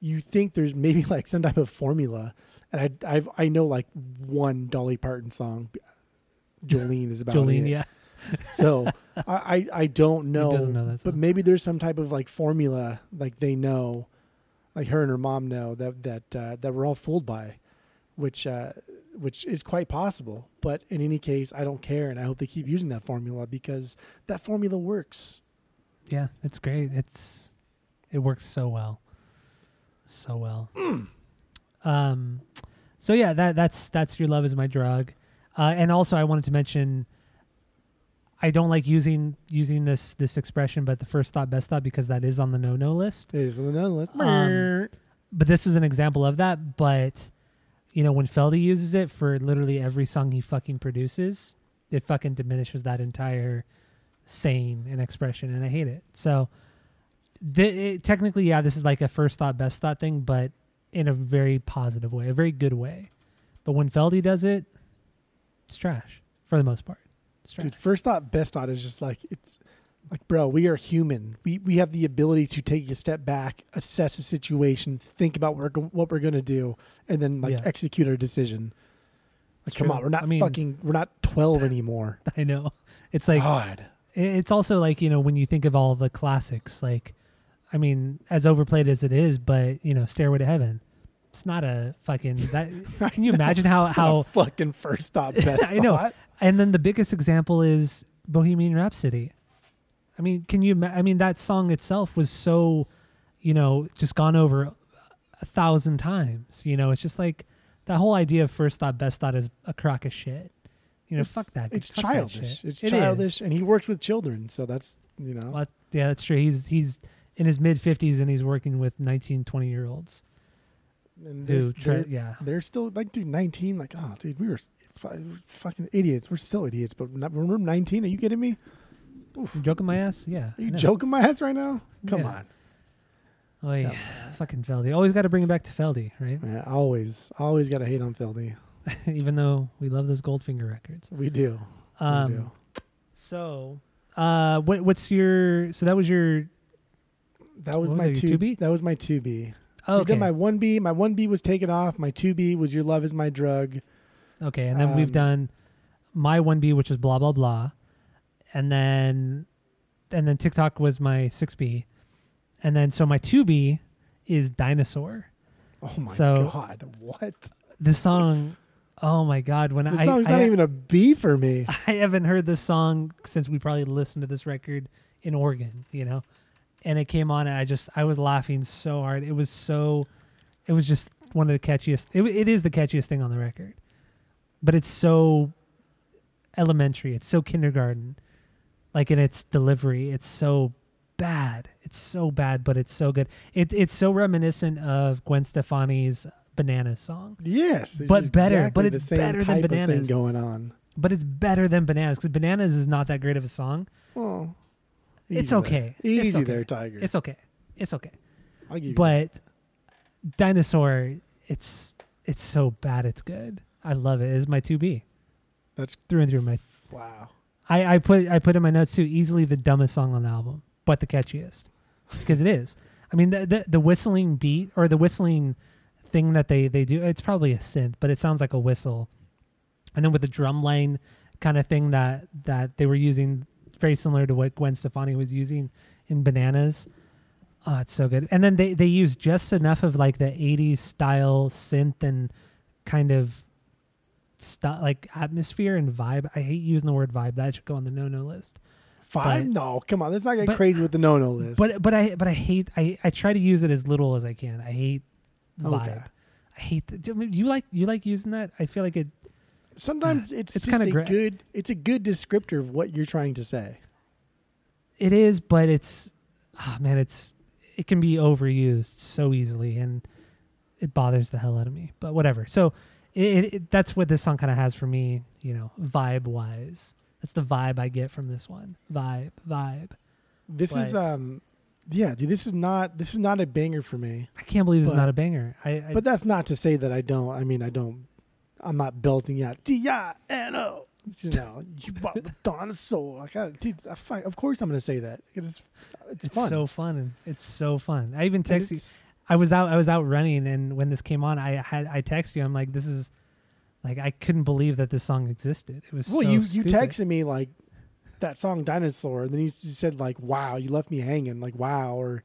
you think there's maybe like some type of formula. And I I've I know like one Dolly Parton song. Jolene is about Jolene, it. yeah. So I, I I don't know, know that but maybe there's some type of like formula like they know, like her and her mom know that that uh, that we're all fooled by, which uh, which is quite possible. But in any case, I don't care, and I hope they keep using that formula because that formula works. Yeah, it's great. It's it works so well, so well. Um, so yeah, that that's that's your love is my drug, uh, and also I wanted to mention. I don't like using using this this expression, but the first thought, best thought, because that is on the no no list. It is another list. Um, But this is an example of that. But you know, when Feldy uses it for literally every song he fucking produces, it fucking diminishes that entire saying and expression, and I hate it. So, th- it, technically, yeah, this is like a first thought, best thought thing, but in a very positive way, a very good way. But when Feldy does it, it's trash for the most part. It's trash. Dude, first thought, best thought is just like it's like, bro, we are human. We we have the ability to take a step back, assess a situation, think about what we're, what we're gonna do, and then like Yeah. execute our decision. Like, It's come true. on, we're not I mean- fucking, we're not twelve anymore. I know. It's like God, It's also like you know when you think of all the classics, like I mean, as overplayed as it is, but you know, Stairway to Heaven. It's not a fucking that. Can you imagine how how? fucking first thought, best I know. thought. And then the biggest example is Bohemian Rhapsody. I mean, can you? I mean, that song itself was so, you know, just gone over a thousand times. You know, it's just like that whole idea of first thought, best thought is a crock of shit. You know, It's- fuck that. It's fuck childish. shit. It's It is. childish, and he works with children, so that's you know. Well, yeah, that's true. He's he's in his mid fifties and he's working with 19, 20 year olds and who, there's- try, they're, yeah, they're still like, dude, nineteen. Like, oh, dude, we were fu- fucking idiots. We're still idiots, but not, we're nineteen, are you kidding me? You joking my ass. Yeah, Are you joking my ass right now? Come Yeah. on. Oh yeah, fucking Feldy. Always got to bring it back to Feldy, right? Yeah, always, always got to hate on Feldy. Even though we love those Goldfinger records. We do. we Um, do. so, uh, what what's your? So that was your. That was was my two. 2B? That was my two B. So Oh, we okay, did my one B. My one B was taken off. My two B was your love is my drug. okay, and then we've um, done my one B, which was blah blah blah, and then and then TikTok was my six B, and then so my two B is dinosaur. Oh my So- god, what? This song, oh my god! When This I song's I, not even a B for me. I haven't heard this song since we probably listened to this record in Oregon, you know, and it came on and I just I was laughing so hard. It was so, it was just one of the catchiest. It it is the catchiest thing on the record, but it's so elementary. It's so kindergarten, like in its delivery. It's so bad. It's so bad, but it's so good. It it's so reminiscent of Gwen Stefani's "Bananas" song. Yes, But better, exactly but it's better than Bananas. thing going on. but it's better than bananas because bananas is not that great of a song. Well, It's easy there. okay. Easy It's okay. there, Tiger. It's okay. It's okay. I'll give But dinosaur, it's it's so bad. It's good. I love it. It's my two B That's through and through. My wow. I I put I put in my notes too. Easily the dumbest song on the album, but the catchiest because it is. I mean the, the the whistling beat or the whistling thing that they they do. It's probably a synth, but it sounds like a whistle. And then with the drum line kind of thing that that they were using, very similar to what Gwen Stefani was using in Bananas. Oh, it's so good. And then they they use just enough of like the '80s style synth and kind of stuff like atmosphere and vibe. I hate using the word vibe. That should go on the no no list. Five? But- no, come on. Let's not get but- crazy with the no no list. But but I but I hate I I try to use it as little as I can. I hate vibe. Okay. I hate the, you like you like using that? I feel like it sometimes it's, it's just kinda a gra- good. It's a good descriptor of what you're trying to say. it is, but it's oh man, it's it can be overused so easily and it bothers the hell out of me. But whatever. So it, it, it- that's what this song kind of has for me, you know, vibe wise. That's the vibe I get from this one. Vibe, vibe. This is um, yeah, dude. This is not. This is not a banger for me. I can't believe this is not a banger. I, I But that's not to say that I don't. I mean, I don't. I'm not belting out D I N O. You know, you bought the dinosaur. Like, I, dude, I, of course I'm going to say that because it's it's, it's fun. so fun and it's so fun. I even text you. I was out. I was out running, and when this came on, I had I text you. I'm like, this is like I couldn't believe that this song existed. It was Well, so you you stupid. texted me like that song dinosaur, and then you said like, "Wow, you left me hanging." Like, "Wow," or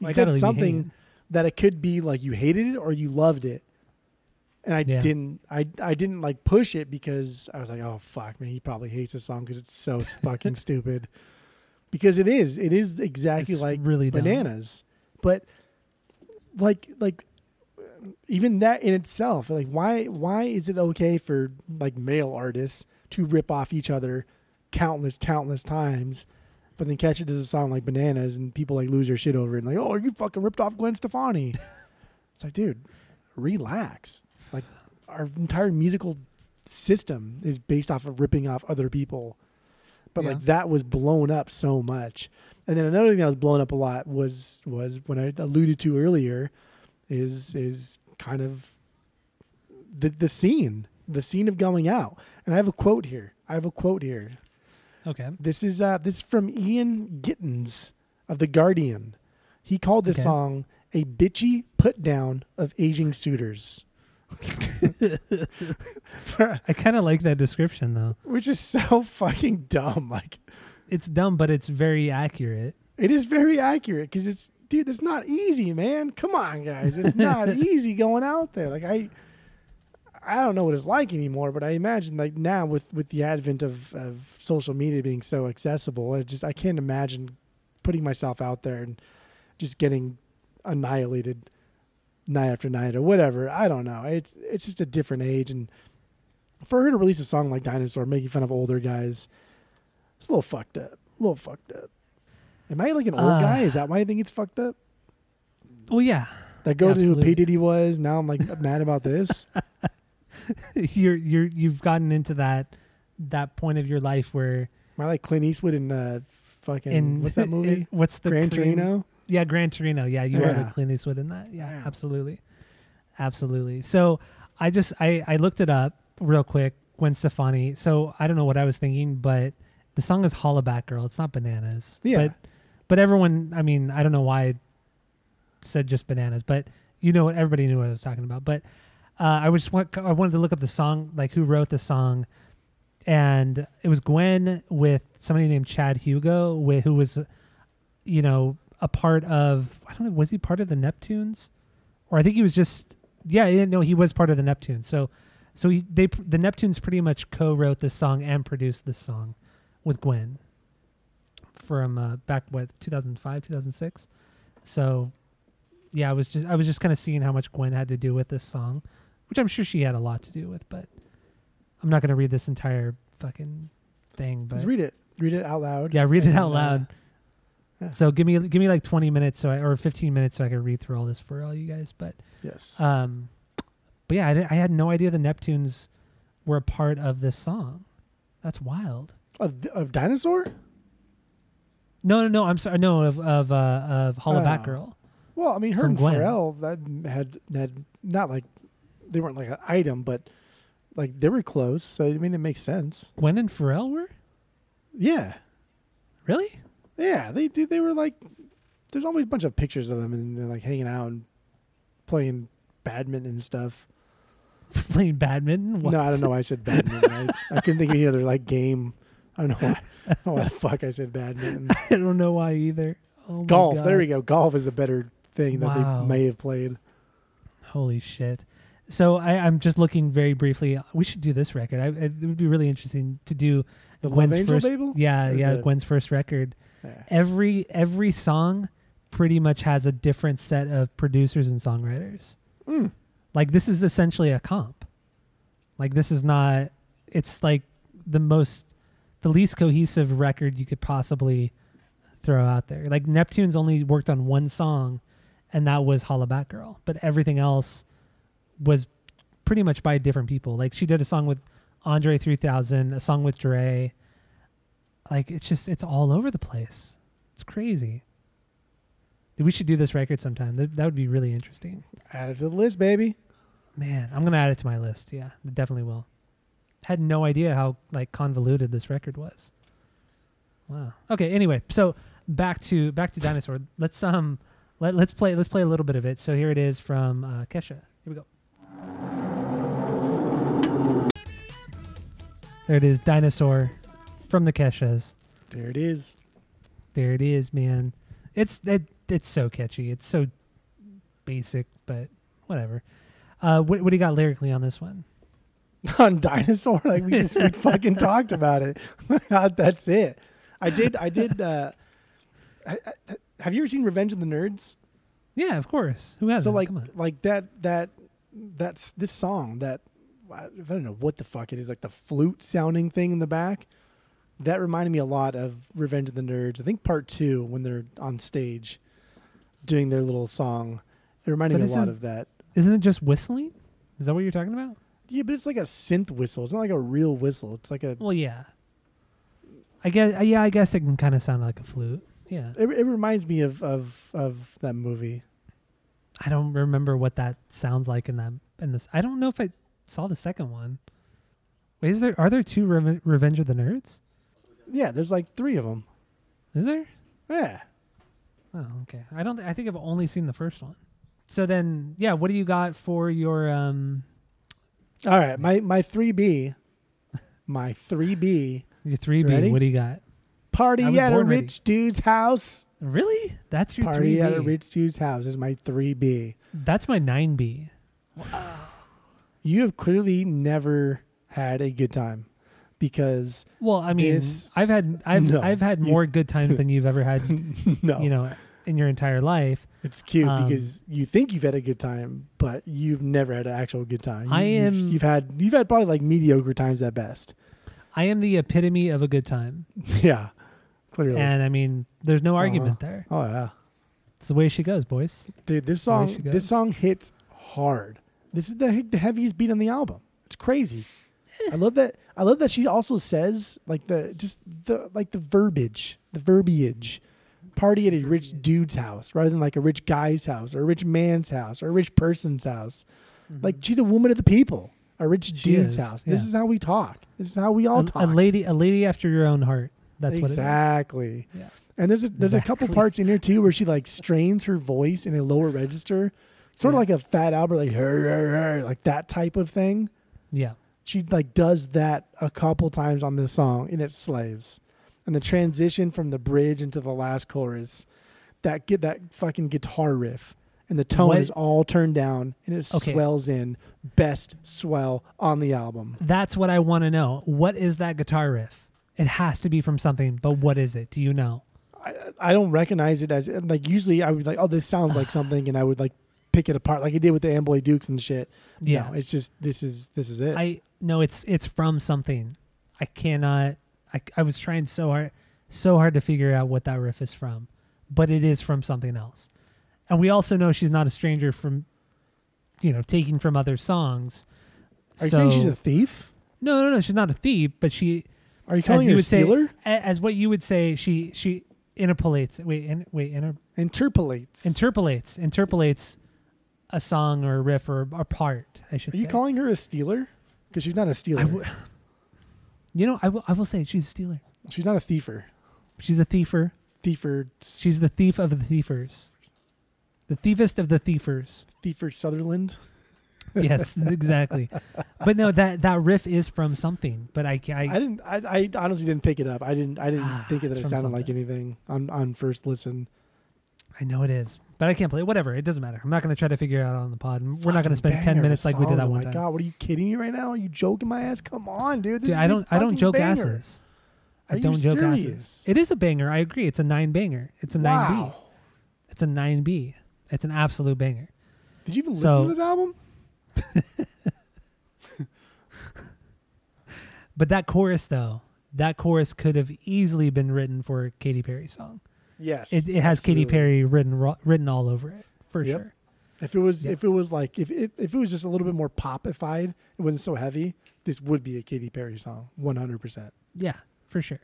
you I said gotta leave you something that it could be like you hated it or you loved it, and I Yeah. didn't. I I didn't like push it because I was like, "Oh fuck, man, he probably hates this song because it's so fucking stupid." Because it is. It is exactly It's like really dumb. bananas, but like like even that in itself like why why is it okay for like male artists to rip off each other countless countless times but then catch it as a song like bananas and people like lose their shit over it and like oh you fucking ripped off gwen stefani. It's like dude relax. Like our entire musical system is based off of ripping off other people. But Yeah. like that was blown up so much and then another thing that was blown up a lot was was when i alluded to earlier is is kind of the the scene the scene of going out and i have a quote here i have a quote here Okay. this is uh this is from ian gittins of the guardian he called this Okay. song a bitchy put down of aging suitors I kind of like that description though. which is so fucking dumb like It's dumb, but it's very accurate. it is very accurate because it's dude it's not easy man. Come on guys. It's not easy going out there. Like i i don't know what it's like anymore but i imagine like now with with the advent of of social media being so accessible i just i can't imagine putting myself out there and just getting annihilated night after night or whatever. I don't know. It's it's just a different age. And for her to release a song like dinosaur making fun of older guys it's a little fucked up a little fucked up Am I like an old Uh, guy? Is that why I think it's fucked up? Well, yeah, That go to who. P Diddy was. Now I'm like mad about this. you're you're you've gotten into that that point of your life where Am I like Clint Eastwood in uh, fucking in what's that movie? in- what's the Gran Torino. Yeah, Gran Torino. Yeah, you are Yeah. like Clint Eastwood in that. Yeah, Yeah. absolutely, absolutely. So I just I I looked it up real quick. Gwen Stefani. So I don't know what I was thinking, but the song is "Hollaback Girl." It's not bananas. Yeah. But but everyone. I mean, I don't know why I said just bananas, but you know what? Everybody knew what I was talking about. But uh, I was want I wanted to look up the song, like who wrote the song, and it was Gwen with somebody named Chad Hugo, with, who was, you know, a part of I don't know, was he part of the Neptunes, or I think he was just yeah, yeah no, he was part of the Neptunes. So, so he, they the Neptunes pretty much co-wrote this song and produced this song with Gwen from uh, back what 2005 2006 so yeah i was just i was just kind of seeing how much gwen had to do with this song which i'm sure she had a lot to do with but i'm not going to read this entire fucking thing but Just read it. Read it out loud. yeah read it out uh, loud yeah. so give me give me like 20 minutes so I, or 15 minutes so i can read through all this for all you guys but yes. um but yeah I, I had no idea the neptunes were a part of this song that's wild of, of dinosaur. no no no i'm sorry no of of uh of hollaback Oh. girl Well, I mean, her and Gwen. Pharrell that had had not like they weren't like an item, but like they were close. So I mean, it makes sense. gwen and pharrell were Yeah, really yeah. They do. They were like. There's always a bunch of pictures of them and they're like hanging out and playing badminton and stuff. Playing badminton? What? No, I don't know why I said badminton. I, I couldn't think of any other like game. I don't know why. I don't know why the fuck I said badminton. I don't know why either. Oh Golf. There we go. Golf is a better thing that Wow. they may have played. Holy shit. So I, I'm just looking very briefly. We should do this record. I, it would be really interesting to do The Gwen's Love Angel first. label. Yeah, Or yeah. the- Gwen's first record. Yeah. Every every song pretty much has a different set of producers and songwriters. Mm. Like this is essentially a comp. Like this is not. It's like the most, the least cohesive record you could possibly throw out there. Like Neptune's only worked on one song, and that was Holla Back Girl. But everything else was pretty much by different people. Like she did a song with Andre 3000, a song with Dre. Like it's just it's all over the place. It's crazy. We should do this record sometime. That, that would be really interesting. Add it to the list, baby. Man, I'm gonna add it to my list. Yeah, definitely will. Had no idea how like convoluted this record was. Wow. Okay. Anyway, so back to back to dinosaur. Let's um let let's play let's play a little bit of it. So here it is from uh, Kesha. Here we go. There it is, dinosaur from the Keshas. There it is. There it is, man. It's it, it's so catchy. It's so basic, but whatever. Uh, what, what do you got lyrically on this one? on dinosaur like we just we fucking talked about it God, that's it i did i did uh I, I, have you ever seen revenge of the nerds Yeah, of course. Who hasn't? so like like that that that's this song that I don't know what the fuck it is like the flute sounding thing in the back that reminded me a lot of revenge of the nerds i think part two when they're on stage doing their little song it reminded But me a lot of that Isn't it just whistling? Is that what you're talking about? Yeah but it's like a synth whistle it's not like a real whistle it's like a Well, yeah. I guess. uh, Yeah, I guess it can kind of sound like a flute. Yeah. it, it reminds me of of of that movie I don't remember what that sounds like in that in this. I don't know if I saw the second one. Wait, is there? Are there two Reven- Revenge of the Nerds? Yeah, there's like three of them. Is there? Yeah. Oh, okay. I don't. I think I've only seen the first one. So then, yeah. What do you got for your um All right, my my three B, my three B your three B? What do you got? party at a born ready. rich dude's house. Really? That's your Party three at a rich dude's house is my three B. That's my nine B. You have clearly never had a good time because Well, I mean, This- I've had I've No, I've had you- more good times than you've ever had, no, you know, in your entire life. It's cute um, because you think you've had a good time, but you've never had an actual good time. You, I you've- am- You've, had you've had probably like mediocre times at best. I am the epitome of a good time, yeah, clearly. and I mean, there's no argument there. oh yeah. It's the way she goes, boys. Dude, this song this song hits hard. This is the, the heaviest beat on the album. It's crazy. I love that. I love that she also says like the just the like the verbiage, the verbiage. Party at a rich dude's house rather than like a rich guy's house or a rich man's house or a rich person's house. Like she's a woman of the people, a rich Mm-hmm. She dude's is, house. This yeah. is how we talk. This is how we all A, talk. a lady, a lady after your own heart. That's exactly. what it is. Exactly. And there's a there's a couple parts in here too where she like strains her voice in a lower register, sort of like a Fat Albert, like her, her, her, like that type of thing. Yeah. yeah. She like does that a couple times on this song, and it slays. And the transition from the bridge into the last chorus, that get that fucking guitar riff, and the tone What- is all turned down, and it Okay. swells in. Best swell on the album. That's what I want to know. What is that guitar riff? It has to be from something, but what is it? Do you know? I, I don't recognize it as like usually I would like oh this sounds like something and I would like pick it apart like I did with the Amboy Dukes and shit. Yeah. no, it's just this is this is it. I no, it's it's from something. I cannot. I I was trying so hard, so hard to figure out what that riff is from, but it is from something else. And we also know she's not a stranger from, you know, taking from other songs. Are you saying she's a thief? No, no, no. She's not a thief, but she, Are you calling you her a would say- stealer? as what you would say, she she interpolates. Wait, in, wait, inter, Interpolates. interpolates, interpolates a song or a riff or a part. I should Are you say. calling her a stealer? Because she's not a stealer. I w- you know, I will. I will say she's a stealer. she's not a thiefer. She's a thiefer. Thiefer. She's the thief of the thiefers. The thiefest of the thiefers. Thiefer Sutherland. yes, exactly. But no, that that riff is from something. But I, I, I didn't. I, I honestly didn't pick it up. I didn't. I didn't Ah, think that it sounded like anything on on first listen. I know it is, but I can't play it. Whatever, it doesn't matter. I'm not going to try to figure it out on the pod. We're not going to spend ten minutes like we did that oh one my time. God, what are you kidding me right now? Are you joking my ass? Come on, dude. This Dude, is I a don't. I don't joke banger. asses. Are I you don't joke serious? asses. It is a banger. I agree. It's a nine banger. It's a nine B. It's a nine B. It's an absolute banger. Did you even listen to this album? But that chorus, though, that chorus could have easily been written for a Katy Perry song. Yes. It, it has Katy. Perry written written all over it for Yep. sure. If it was, Yeah. if it was like, if it, if it was just a little bit more popified, it wasn't so heavy. This would be a Katy Perry song, one hundred percent. Yeah, for sure.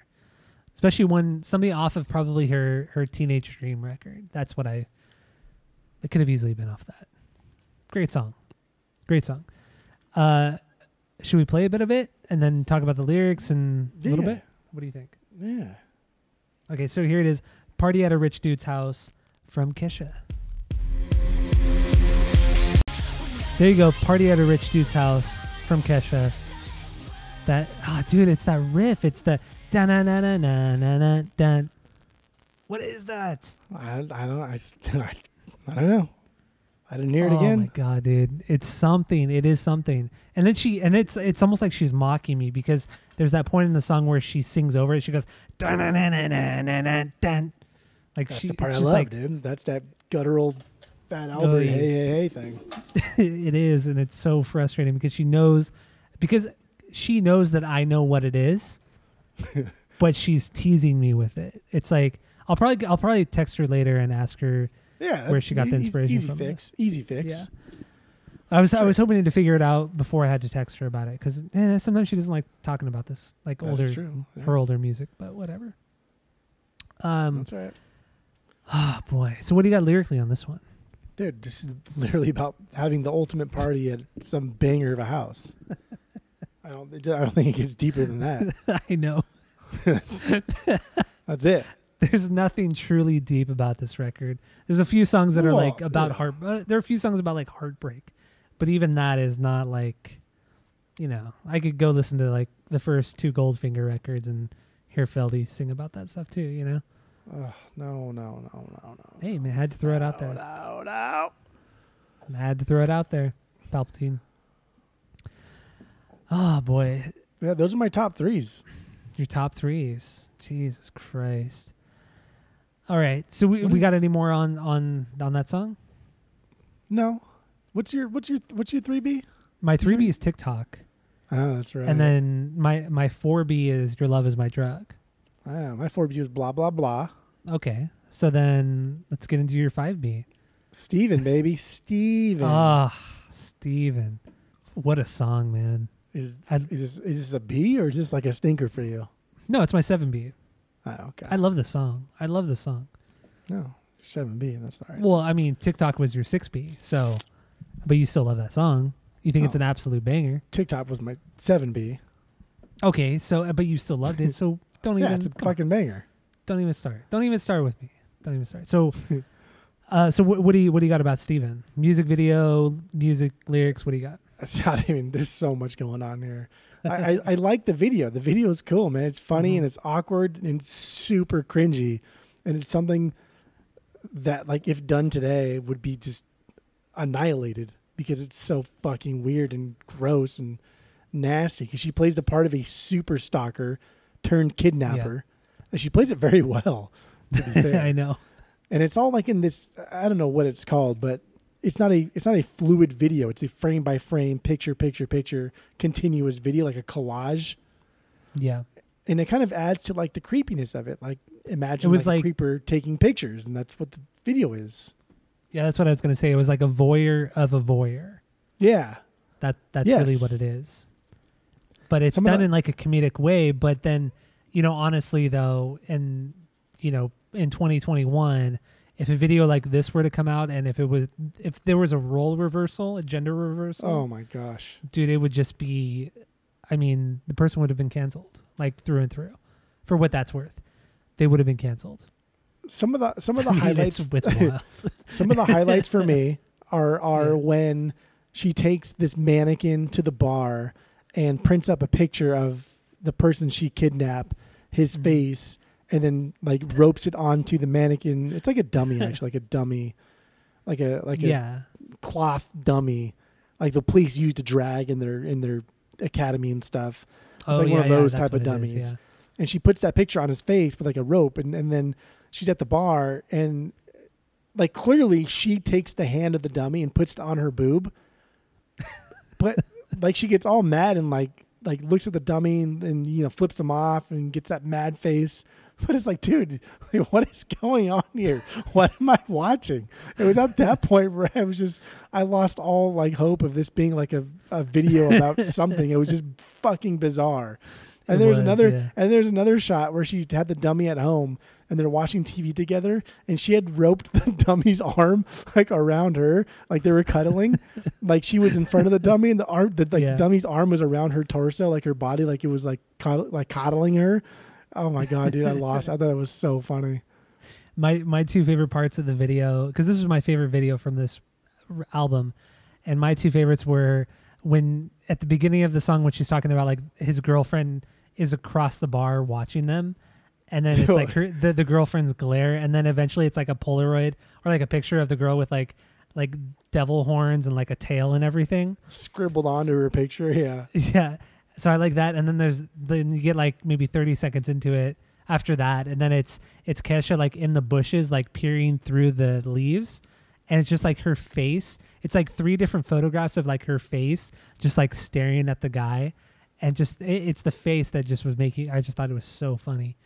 Especially when somebody off of probably her her Teenage Dream record. That's what I. It could have easily been off that. Great song, great song. Uh, should we play a bit of it and then talk about the lyrics and a little bit? What do you think? Yeah. Okay, so here it is: "Party at a Rich Dude's House" from Kesha. There you go, "Party at a Rich Dude's House" from Kesha. That ah, dude, it's that riff. It's the da na na na na na na dun. What is that? I, I don't. I, I, don't know. I didn't hear it again. oh my god, dude, it's something. It is something. And then she, and it's it's almost like she's mocking me because there's that point in the song where she sings over it. She goes dun na na na na na na dun. Like That's she, the part I love, like dude. That's that guttural, Fat Albert, yeah. hey hey hey thing. it is, and it's so frustrating because she knows, because she knows that I know what it is, but she's teasing me with it. It's like I'll probably I'll probably text her later and ask her. Yeah, Where she got the easy- inspiration Easy from. fix. Easy fix. Yeah. I was I was hoping to figure it out before I had to text her about it because eh, sometimes she doesn't like talking about this like That's older true. Yeah, her older music, but whatever. Um. That's right. Oh boy. So what do you got lyrically on this one? Dude, this is literally about having the ultimate party at some banger of a house. I don't. I don't think it gets deeper than that. I know. that's, that's it. There's nothing truly deep about this record. There's a few songs that are like about yeah. heart. Uh, there are a few songs about like heartbreak, but even that is not like, you know, I could go listen to like the first two Goldfinger records and hear Feldy sing about that stuff too. You know, Ugh, no, no, no, no, no. hey man, I had to throw it out there. No, no. I had to throw it out there. Palpatine. Oh boy, Yeah, those are my top threes. your top threes. Jesus Christ. All right, so we, What we got any more on on on that song? No. What's your what's your what's your three B? My three B is TikTok. Oh, that's right. And then my my four B is your love is my drug. Ah, my four B is blah blah blah. Okay, so then let's get into your five B. Stephen, baby, Stephen. Ah, Stephen. What a song, man. is is this, is this a B or is this like a stinker for you? no, it's my seven B. Oh, okay. I love the song. I love the song. no, seven B. That's all right. Well, I mean, TikTok was your six B, so, but you still love that song. You think it's Oh. an absolute banger. TikTok was my seven B. Okay, so but you still loved it, so don't Yeah, even it's a fucking banger. don't even start. Don't even start with me. Don't even start. So, uh, so what, what do you what do you got about Stephen? Music video, music lyrics. What do you got? It's not even. There's so much going on here. I, I, I like the video. The video is cool, man. It's funny Mhm. and it's awkward and super cringy, and it's something that, like, if done today, would be just annihilated because it's so fucking weird and gross and nasty. Because she plays the part of a super stalker turned kidnapper, and she plays it very well. To be fair, I know. and it's all like in this i don't know what it's called but it's not a it's not a fluid video it's a frame by frame picture picture picture continuous video like a collage Yeah, and it kind of adds to like the creepiness of it like imagine It was like, a like- creeper taking pictures and that's what the video is yeah. That's what I was gonna say. It was like a voyeur of a voyeur. yeah That that's really what it is. But it's Some done the- in like a comedic way. But then, you know, honestly though, and you know, in 2021, if a video like this were to come out, and if it was, if there was a role reversal, a gender reversal, oh my gosh dude, it would just be. I mean, the person would have been canceled, like through and through, for what that's worth. They would have been canceled. some of the some of the I mean, highlights some of the highlights for me are are Yeah. when she takes this mannequin to the bar and prints up a picture of the person she kidnapped, his Mhm. face, and then like ropes it onto the mannequin. It's like a dummy, actually, like a dummy, like a like a yeah. cloth dummy, like the police used to drag in their in their academy and stuff. oh, like yeah, one of those that's type of is, dummies. yeah. And she puts that picture on his face with like a rope, and and then she's at the bar and. Like clearly, she takes the hand of the dummy and puts it on her boob, but like she gets all mad and like like looks at the dummy and, and you know flips him off and gets that mad face. But it's like, dude, like, what is going on here? What am I watching? It was at that point where I was just I lost all like hope of this being like a, a video about something. It was just fucking bizarre. And It there's was, another yeah. and there's another shot where she had the dummy at home and they're watching TV together and she had roped the dummy's arm like around her like they were cuddling. Like she was in front of the dummy and the arm the like Yeah. dummy's arm was around her torso like her body like it was like cod- like coddling her. Oh my god dude I lost. I thought it was so funny. My my two favorite parts of the video because this was my favorite video from this r- album and my two favorites were when at the beginning of the song when she's talking about like his girlfriend is across the bar watching them and then it's like her the, the girlfriend's glare and then eventually it's like a polaroid or like a picture of the girl with like like devil horns and like a tail and everything scribbled onto her picture yeah yeah. So I like that, and then there's then you get like maybe 30 seconds into it after that, and then it's it's Kesha like in the bushes, like peering through the leaves, and it's just like her face. It's like three different photographs of like her face, just like staring at the guy, and just it, it's the face that just was making. I just thought it was so funny.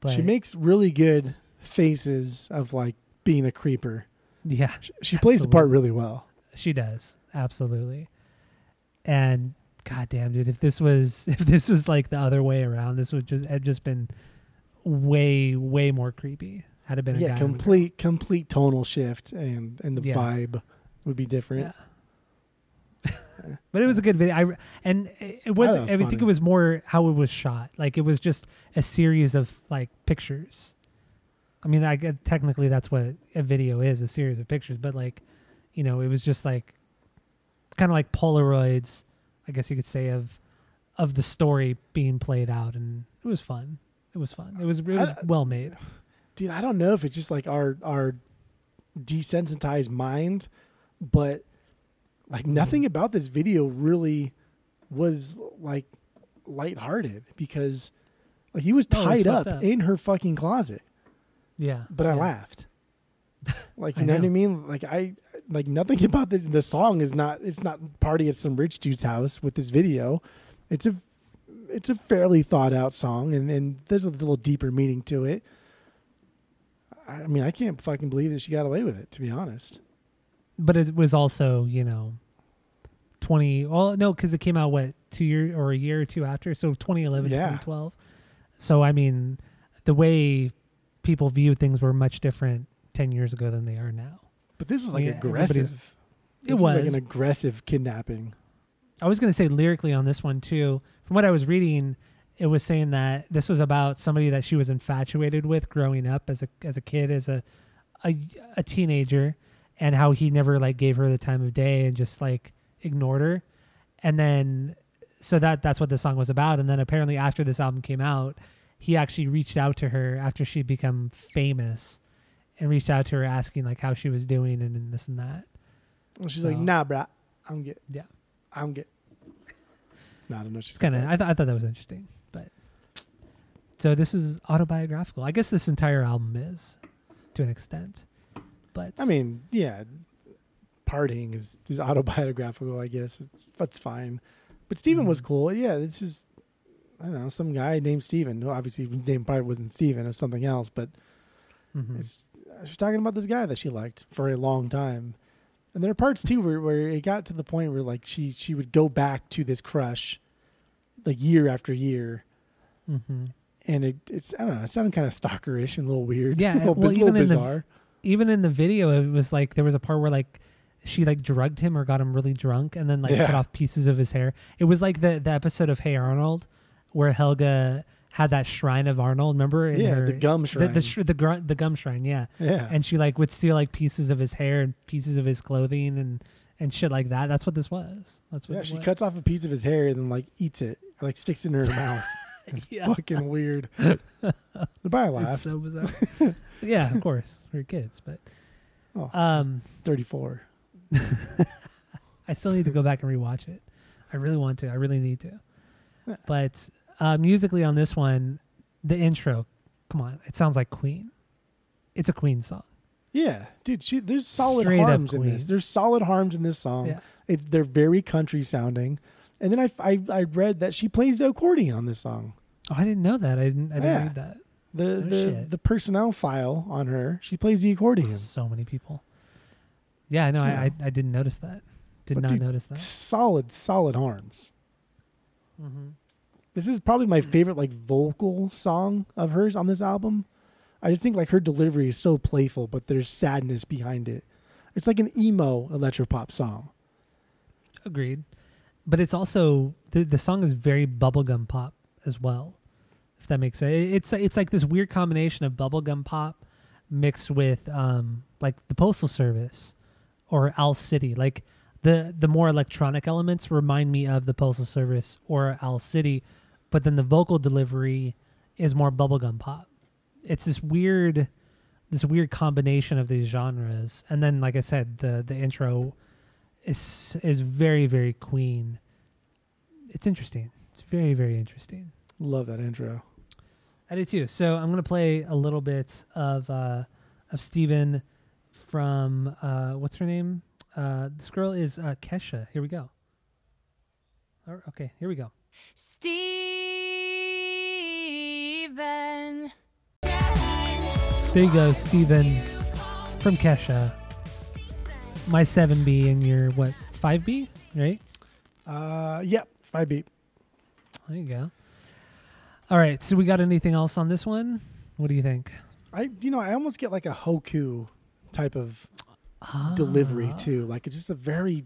But she makes really good faces of like being a creeper yeah, she, she plays the part really well She does absolutely, and goddamn, dude, if this was if this was like the other way around, this would just have just been way way more creepy. Had it been yeah and a girl. complete complete tonal shift and and the Yeah. vibe would be different Yeah. But it was a good video. I and it, was. I, was think it was more how it was shot. Like it was just a series of like pictures. I mean, I technically that's what a video is, a series of pictures. But like, you know, it was just like kind of like Polaroids, I guess you could say of of the story being played out, and it was fun. It was fun. It was it was I- well made. dude i don't know if it's just like our our desensitized mind but like nothing about this video really was like lighthearted because like he was No, it was tied up, up. in her fucking closet. Yeah, but i yeah. laughed. Like you know, what i mean? Like i like nothing about the the song is not it's not party at some rich dude's house with this video. It's a it's a fairly thought out song and and there's a little deeper meaning to it. I mean, I can't fucking believe that she got away with it. To be honest, but it was also you know 20 well no because it came out what two years or a year or two after so 2011 Yeah. 2012 so i mean the way people view things were much different 10 years ago than they are now but this was like Yeah, aggressive. It was like an aggressive kidnapping. i was going to say lyrically on this one too from what i was reading it was saying that this was about somebody that she was infatuated with growing up as a as a kid as a a, a teenager and how he never like gave her the time of day and just like ignored her and then so that that's what the song was about and then apparently after this album came out he actually reached out to her after she'd become famous and reached out to her asking like how she was doing and, and this and that And she's like, "Nah, bruh, I'm good. Yeah. I'm good." No, I don't know. She's kind of I, th- I thought that was interesting but so this is autobiographical i guess this entire album is to an extent but I mean, yeah, partying is, is autobiographical. I guess it's, that's fine. But Stephen was Mhm. cool. Yeah, this is I don't know some guy named Stephen. Who obviously name probably wasn't Stephen. or something else. But mhm. It's she's talking about this guy that she liked for a long time, and there are parts too where, where it got to the point where like she she would go back to this crush, like year after year, Mhm. and it it's I don't know it sounded kind of stalkerish and a little weird, Yeah, a little, well, bit, even little in the- bizarre. Even in the video it was like there was a part where like she like drugged him or got him really drunk and then like cut off pieces of his hair it was like the the episode of hey arnold where helga had that shrine of arnold remember in yeah, her, the gum the shrine. the, sh- the, gr- the gum shrine yeah yeah, and she like would steal like pieces of his hair and pieces of his clothing and and shit like that. That's what this was. That's what Yeah, it she was. cuts off a piece of his hair and then like eats it, or like sticks it in her mouth. It's Yeah. fucking weird. the buyer It's so bizarre. yeah, of course, we're kids, but Oh. um, Thirty-four. I still need to go back and rewatch it. I really want to. I really need to. Yeah. But uh, musically on this one, the intro, come on, it sounds like Queen. It's a Queen song. Yeah, dude. She there's solid Straight harms in this. There's solid harms in this song. Yeah. It's they're very country sounding. And then I, I I read that she plays the accordion on this song. Oh, I didn't know that. I didn't. I didn't Yeah. read that. The Oh, the shit. the personnel file on her, she plays the accordion. So many people. Yeah, no, I, I I didn't notice that. Did But not dude, notice that. Solid, solid harms. Mm-hmm. This is probably my favorite like vocal song of hers on this album. I just think like her delivery is so playful, but there's sadness behind it. It's like an emo electropop song. Agreed. But it's also the the song is very bubblegum pop as well. If that makes sense. It's it's like this weird combination of bubblegum pop mixed with um like the postal service or Owl City. Like the the more electronic elements remind me of the postal service or Owl City, but then the vocal delivery is more bubblegum pop. It's this weird this weird combination of these genres. And then like I said, the the intro is is very very Queen. It's interesting. It's very very interesting. Love that intro. I do too. So I'm gonna play a little bit of uh, of Stephen from uh, what's her name? Uh, this girl is uh, Kesha. Here we go. Or- Okay, here we go. Stephen. There you go, Stephen from Kesha. My seven B and your what five B, right? Uh, yeah, 5B. There you go. All right. So we got anything else on this one? What do you think? I you know I almost get like a Hoku type of delivery Ah, too. Like it's just a very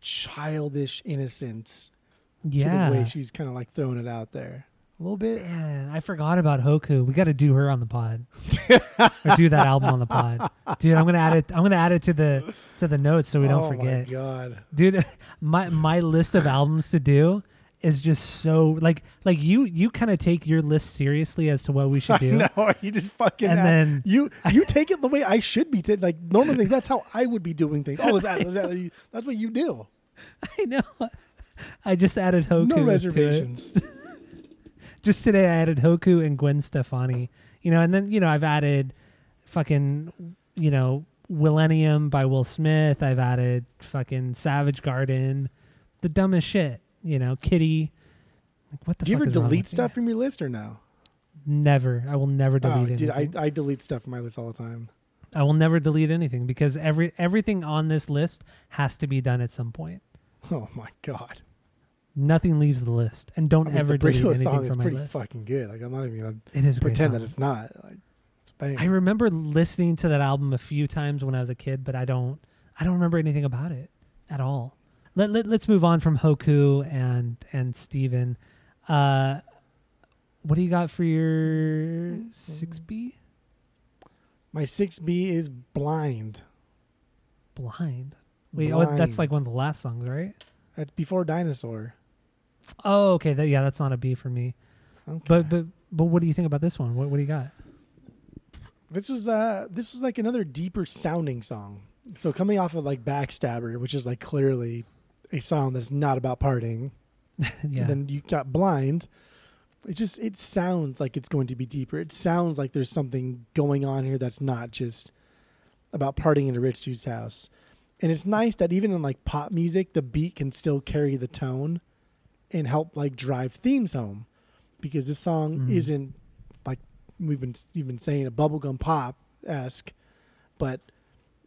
childish innocence Yeah. to the way she's kind of like throwing it out there a little bit. Man, I forgot about Hoku. We got to do her on the pod, or do that album on the pod, dude. I'm gonna add it. I'm gonna add it to the to the notes so we don't oh forget, my god! dude. My my list of albums to do is just so like like you you kind of take your list seriously as to what we should do. know you just fucking And add- then- you you take it the way I should be. ta- like normally that's how I would be doing things. Oh, let's add, that's what you do. I know. I just added Hoku. No reservations. Just today I added Hoku and Gwen Stefani. You know, and then you know I've added fucking you know Millennium by Will Smith. I've added fucking Savage Garden, the dumbest shit. You know, Kitty. Like what the fuck? Do you ever delete stuff from your list or no? Never. I will never oh, delete Oh, anything. dude, I, I delete stuff from my list all the time. I will never delete anything because every everything on this list has to be done at some point. Oh my god! Nothing leaves the list, and don't I mean, ever the delete Burrito anything song is from my pretty list. fucking good. Like I'm not even gonna It is a great pretend song. that it's not. Like, it's bang. I remember listening to that album a few times when I was a kid, but I don't I don't remember anything about it at all. Let, let us move on from Hoku and and Stephen. Uh what do you got for your 6B? my six B is blind. Blind. Wait, oh, that's like one of the last songs, right? That's before dinosaur. Oh, okay. That, yeah, that's not a B for me. Okay. But but but what do you think about this one? What what do you got? This was uh this was like another deeper sounding song. So coming off of like Backstabber, which is like clearly a song that's not about partying, yeah. and then you got Blind. It just it sounds like it's going to be deeper. It sounds like there's something going on here that's not just about partying in a rich dude's house. And it's nice that even in like pop music, the beat can still carry the tone and help like drive themes home. Because this song Mhm. isn't like we've been you've been saying a bubblegum pop esque, but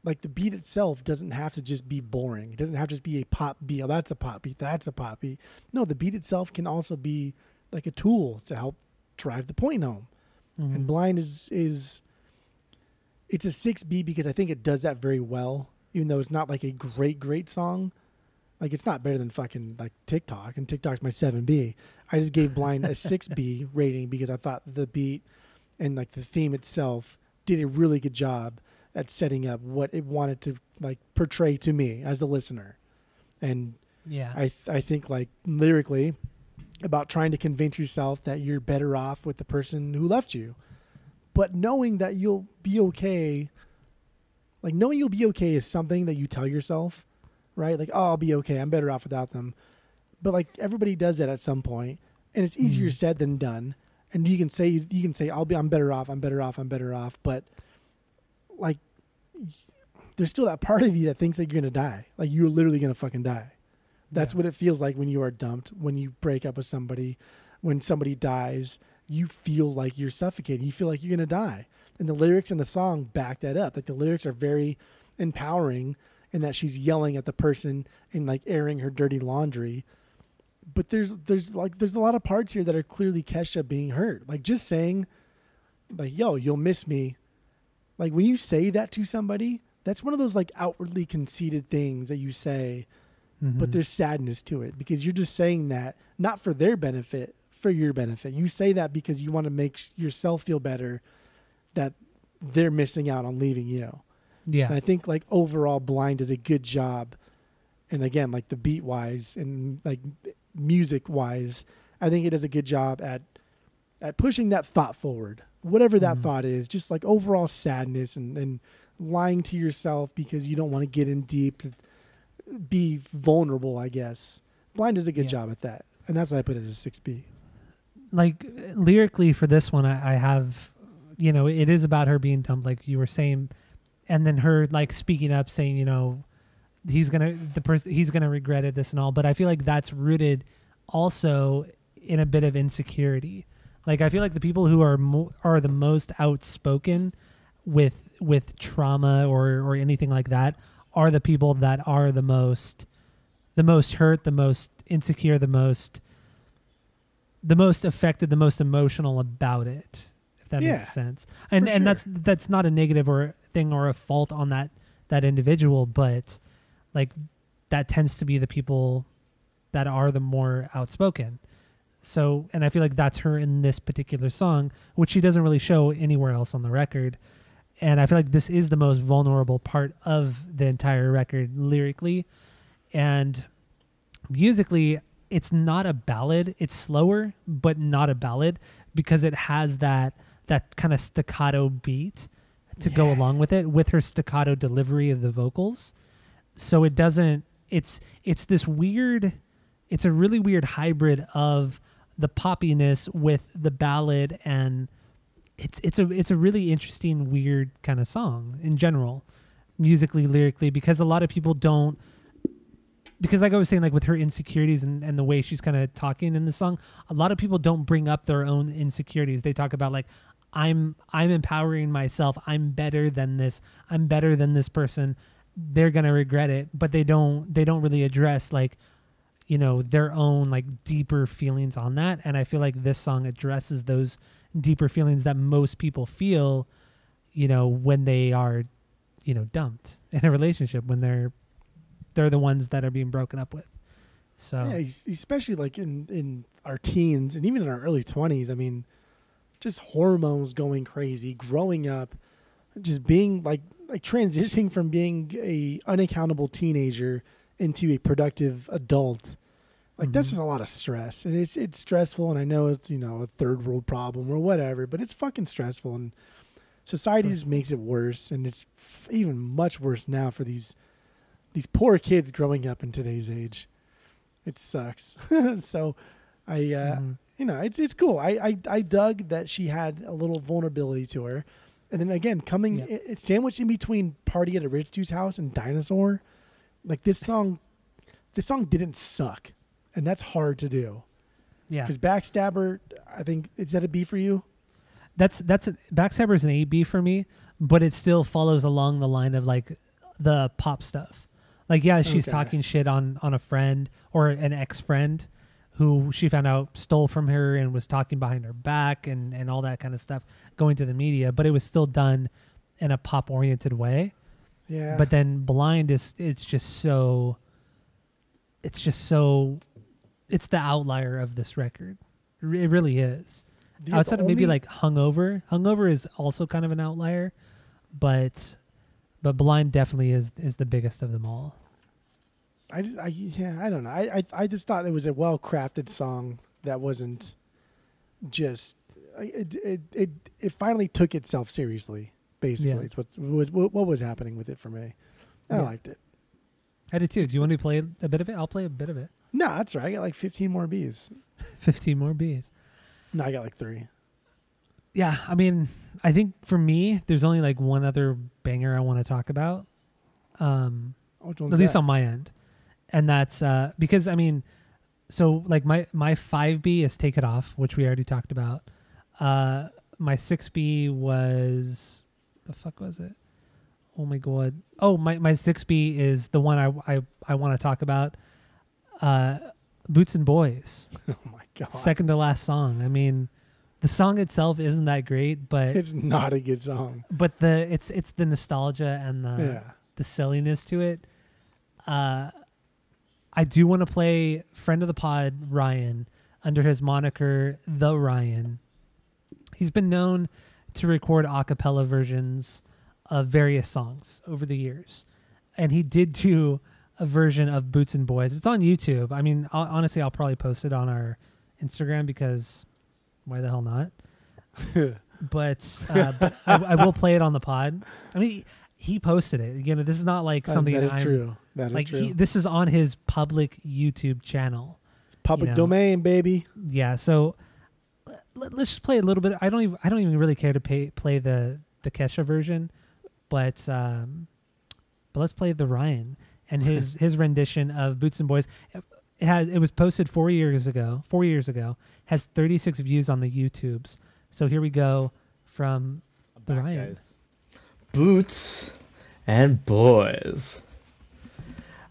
like the beat itself doesn't have to just be boring. It doesn't have to just be a pop beat. Oh, that's a pop beat. That's a pop beat. No, the beat itself can also be like a tool to help drive the point home. Mhm. And blind is is it's a six B because I think it does that very well. Even though it's not like a great great song, like it's not better than fucking like TikTok. And TikTok's my seven B. I just gave blind a six B rating because I thought the beat and like the theme itself did a really good job at setting up what it wanted to like portray to me as the listener, and Yeah. I th- I think like lyrically about trying to convince yourself that you're better off with the person who left you, but knowing that you'll be okay. Like knowing you'll be okay is something that you tell yourself, right? Like oh I'll be okay. I'm better off without them, but like everybody does that at some point, and it's easier Mhm. said than done. And you can say you can say I'll be I'm better off. I'm better off. I'm better off. But like there's still that part of you that thinks that you're gonna die. Like you're literally gonna fucking die. That's Yeah. what it feels like when you are dumped, when you break up with somebody, when somebody dies, you feel like you're suffocating. You feel like you're going to die. And the lyrics in the song back that up. Like the lyrics are very empowering in that she's yelling at the person and like airing her dirty laundry. But there's there's like there's a lot of parts here that are clearly Kesha being hurt. Like just saying like yo, you'll miss me. Like when you say that to somebody, that's one of those like outwardly conceited things that you say but Mhm. there's sadness to it because you're just saying that not for their benefit, for your benefit. You say that because you want to make yourself feel better that they're missing out on leaving you. Yeah. And I think like overall Blind does a good job. And again, like the beat wise and like music wise, I think it does a good job at at pushing that thought forward. Whatever that Mhm. thought is, just like overall sadness and, and lying to yourself because you don't want to get in deep to be vulnerable, I guess. Blind does a good Yeah. job at that. And that's why I put it as a six B. like lyrically for this one I, I have you know it is about her being dumped like you were saying and then her like speaking up saying you know he's gonna the person he's gonna regret it this and all but i feel like that's rooted also in a bit of insecurity like i feel like the people who are mo- are the most outspoken with with trauma or or anything like that are the people that are the most the most hurt the most insecure the most the most affected, the most emotional about it, if that Yeah, makes sense. And and that's sure. that's not a negative or thing or a fault on that that individual, but like that tends to be the people that are the more outspoken. So, and I feel like that's her in this particular song, which she doesn't really show anywhere else on the record. And I feel like this is the most vulnerable part of the entire record lyrically. And musically, it's not a ballad. It's slower, but not a ballad because it has that that kind of staccato beat to go along with it with her staccato delivery of the vocals. So it doesn't it's it's this weird it's a really weird hybrid of the poppiness with the ballad and it's it's a it's a really interesting weird kind of song in general musically lyrically because a lot of people don't because like I was saying, like with her insecurities and, and the way she's kind of talking in the song, a lot of people don't bring up their own insecurities. They talk about like, I'm I'm empowering myself. I'm better than this. I'm better than this person. They're gonna regret it, but they don't they don't really address like, you know, their own like deeper feelings on that. And I feel like this song addresses those deeper feelings that most people feel, you know, when they are, you know, dumped in a relationship when they're they're the ones that are being broken up with. So Yeah, especially like in in our teens and even in our early twenties. I mean, just hormones going crazy, growing up, just being like like transitioning from being a unaccountable teenager into a productive adult. Like that's Mhm. just a lot of stress, and it's it's stressful. And I know it's you know a third world problem or whatever, but it's fucking stressful, and society just makes it worse, and it's f- even much worse now for these these poor kids growing up in today's age. It sucks. so, I uh, Mhm. You know it's it's cool. I, I I dug that she had a little vulnerability to her, and then again coming Yeah. i- i- sandwiched in between "Party at a Rich Dude's House" and "Dinosaur," like this song, this song didn't suck, and that's hard to do yeah, because "Backstabber," I think is that a B for you? that's that's a, Backstabber's an A B for me, but it still follows along the line of like the pop stuff. Like yeah, she's Okay. talking shit on on a friend or an ex friend who she found out stole from her and was talking behind her back and and all that kind of stuff going to the media, but it was still done in a pop oriented way. Yeah, But then Blind is it's just so it's just so it's the outlier of this record. It really is. The- Outside of maybe like Hungover. Hungover is also kind of an outlier, but but Blind definitely is is the biggest of them all. I, just, I yeah, I don't know. I, I I just thought it was a well crafted song that wasn't just it it it, it finally took itself seriously. Basically, Yeah. it's what's was what, what was happening with it for me. And I liked it. I did too. Do you want me to play a bit of it? I'll play a bit of it. No, that's right. I got like 15 more B's. Fifteen more B's. No, I got like three. Yeah, I mean, I think for me, there's only like one other banger I want to talk about. Um, at least that? on my end, and that's uh, because I mean, so like my my five B is Take It Off, which we already talked about. Uh, my six B was the fuck was it? Oh my god! Oh my my six B is the one I I I want to talk about. Uh, Boots and Boys, oh my god, second to last song. I mean, the song itself isn't that great, but it's not a good song. but the it's it's the nostalgia and the yeah, the silliness to it. Uh, I do want to play friend of the pod Ryan under his moniker the Ryan. He's been known to record a cappella versions of various songs over the years, and he did do a version of Boots and Boys. It's on YouTube. I mean, i honestly, I'll probably post it on our Instagram because why the hell not? but uh, but I, I will play it on the pod. I mean, he, posted it. You know, this is not like That- something that is I'm- true. That is Like true. he, this is on his public YouTube channel. Public you know. domain, baby. Yeah, so let, us just play a little bit. I don't even I don't even really care to pay, play the the Kesha version, but um, but let's play the Ryan and his his rendition of Boots and Boys. It has it was posted four years ago. Four years ago has 36 views on the YouTubes. So here we go from the Ryan. Boots and boys.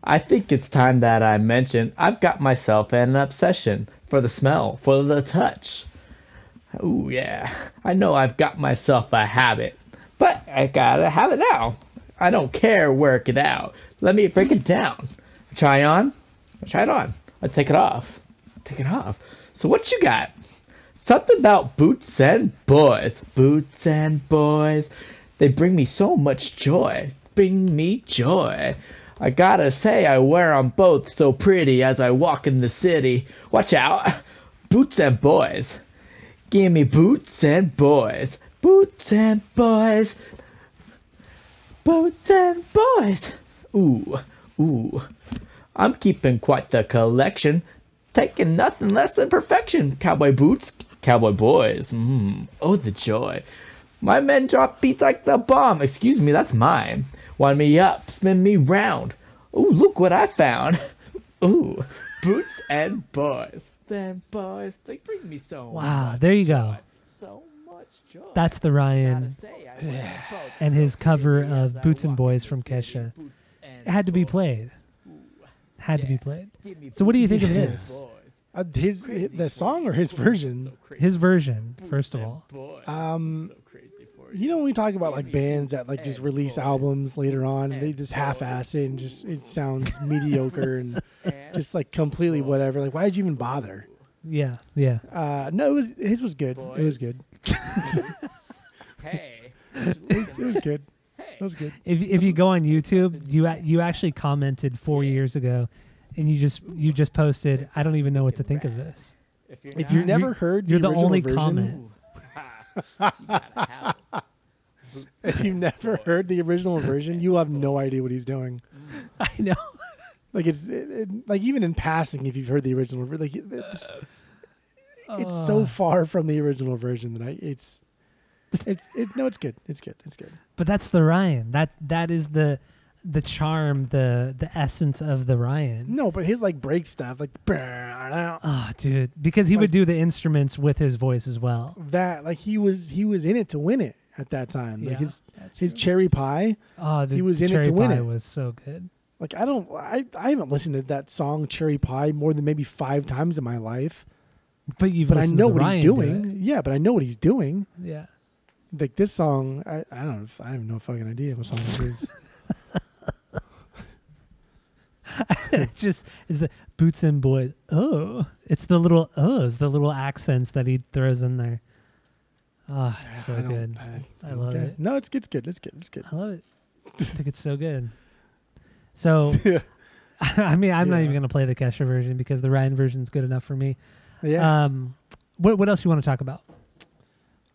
I think it's time that I mention I've got myself an obsession for the smell, for the touch. Ooh, yeah. I know I've got myself a habit, but I gotta have it now. I don't care, work it out. Let me break it down. Try on, I try it on. I take it off, take it off. So, what you got? Something about boots and boys. Boots and boys. They bring me so much joy. Bring me joy. I gotta say, I wear 'em both so pretty as I walk in the city. Watch out. Boots and boys. Give me boots and boys. Boots and boys. Boots and boys. Ooh, ooh. I'm keeping quite the collection. Taking nothing less than perfection. Cowboy boots, cowboy boys. Mmm, oh the joy. My men drop beats like the bomb. Excuse me, that's mine. Wind me up, spin me round. Ooh, look what I found. Ooh, boots and boys. Them boys, they bring me so Wow, much there you go. So much joy. That's the Ryan say, I wear 'em both and so his cover of Boots and Boys from. Kesha. It had to be boys. played. Had to be played. So what do you think of this? Uh, his, his the song or his version? His version, first of all. Um, You know when we talk about like bands that like just release albums later on, and they just half-ass it and just it sounds mediocre and just like completely whatever. Like, why did you even bother? Yeah, yeah. Uh, no, it was his was good. It was good. Hey. It was, it was good. It was good. If if you go on YouTube, you a- you actually commented four years ago, and you just you just posted. I don't even know what to think of this. If you've never heard You're the original only version, comment. if you've never heard the original version, you have no idea what he's doing. I know. Like it's it, it- like even in passing, if you've heard the original, ver- like it's, it's so Uh, far from the original version that I it's it's it no, it's good. It's good. It's good. But that's the Ryan. That that is the the charm, the the essence of the Ryan. No, but his like break stuff, like that, Oh, dude, because he Like- would do the instruments with his voice as well. That like he was he was in it to win it at that time. Like Yeah, his his cherry pie. Oh, the He was in it cherry to win pie it. was so good. Like I don't I I haven't listened to that song Cherry Pie more than maybe five times in my life. But you've But I know to what Ryan he's do doing. Yeah, but I know what he's doing. Yeah. Like this song, I, I don't know. I have no fucking idea what song it is. it just is the boots and boys. Oh, it's the little ohs, the little accents that he throws in there. Oh, it's so I good. I, I love okay. it. No, it's good. It's good. It's good. It's good. I love it. I think it's so good. So, I mean, I'm not even going to play the Kesha version because the Ryan version is good enough for me. Yeah, Um, what what else you want to talk about?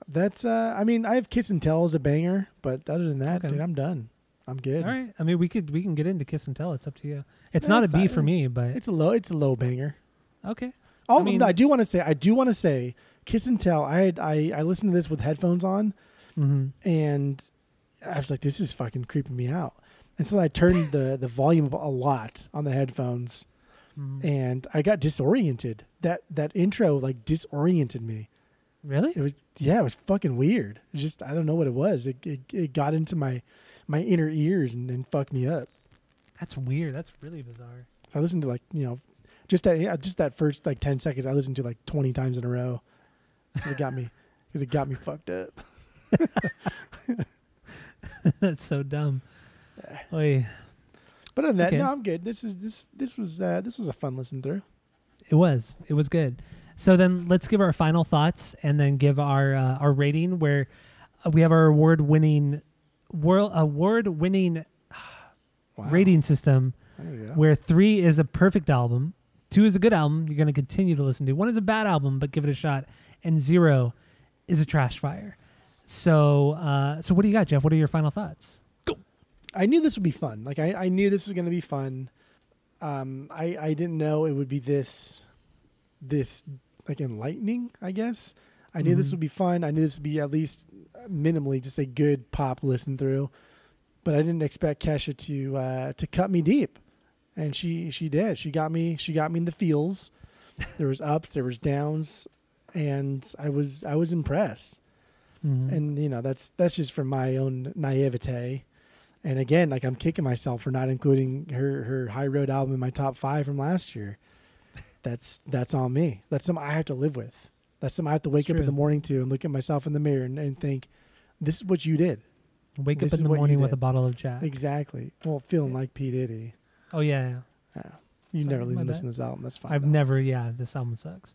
that's. uh I mean, I have Kiss and Tell as a banger, but other than that, Okay. dude, I'm done. I'm good. All right. I mean, we could we can get into Kiss and Tell. It's up to you. It's No, not a it's B not- for me, but It's a low. It's a low banger. okay. Oh, I mean- I do want to say. I do want to say. Kiss and Tell. I had, I I listened to this with headphones on, hmm and I was like, "This is fucking creeping me out." And so I turned the the volume up a lot on the headphones, Mm-hmm. and I got disoriented. That that intro like disoriented me. Really? It was yeah, it was fucking weird. It just I don't know what it was. It it, it got into my my inner ears and, and fucked me up. That's weird. That's really bizarre. So I listened to like you know, just that yeah, just that first like ten seconds. I listened to like twenty times in a row. It got me because it got me fucked up. That's so dumb. Oy. But other than that, no, I'm good. This is this this was uh, this was a fun listen through. It was. It was good. So then let's give our final thoughts and then give our uh, our rating where uh, we have our award winning world award winning Wow. rating system There you go. where 3 is a perfect album, 2 is a good album you're going to continue to listen to. 1 is a bad album but give it a shot and 0 is a trash fire. So uh so what do you got Jeff? What are your final thoughts? Go. I knew this would be fun. Like I, I knew this was going to be fun. Um, I I didn't know it would be this this like enlightening. I guess I knew this Mhm. would be fun. I knew this would be at least minimally just a good pop listen through. But I didn't expect Kesha to uh, to cut me deep, and she she did. She got me. She got me in the feels. There was ups, there was downs, and I was I was impressed Mhm. and you know that's that's just from my own naivete and again like i'm kicking myself for not including her her high road album in my top five from last year that's that's on me that's something i have to live with that's something i have to wake up in the morning to and look at myself in the mirror and, and think this is what you did Wake this up in the morning with a bottle of Jack. exactly well feeling like p diddy Oh yeah. yeah. yeah. you Sorry, never even listen to this album that's fine I've though. never yeah, this album sucks.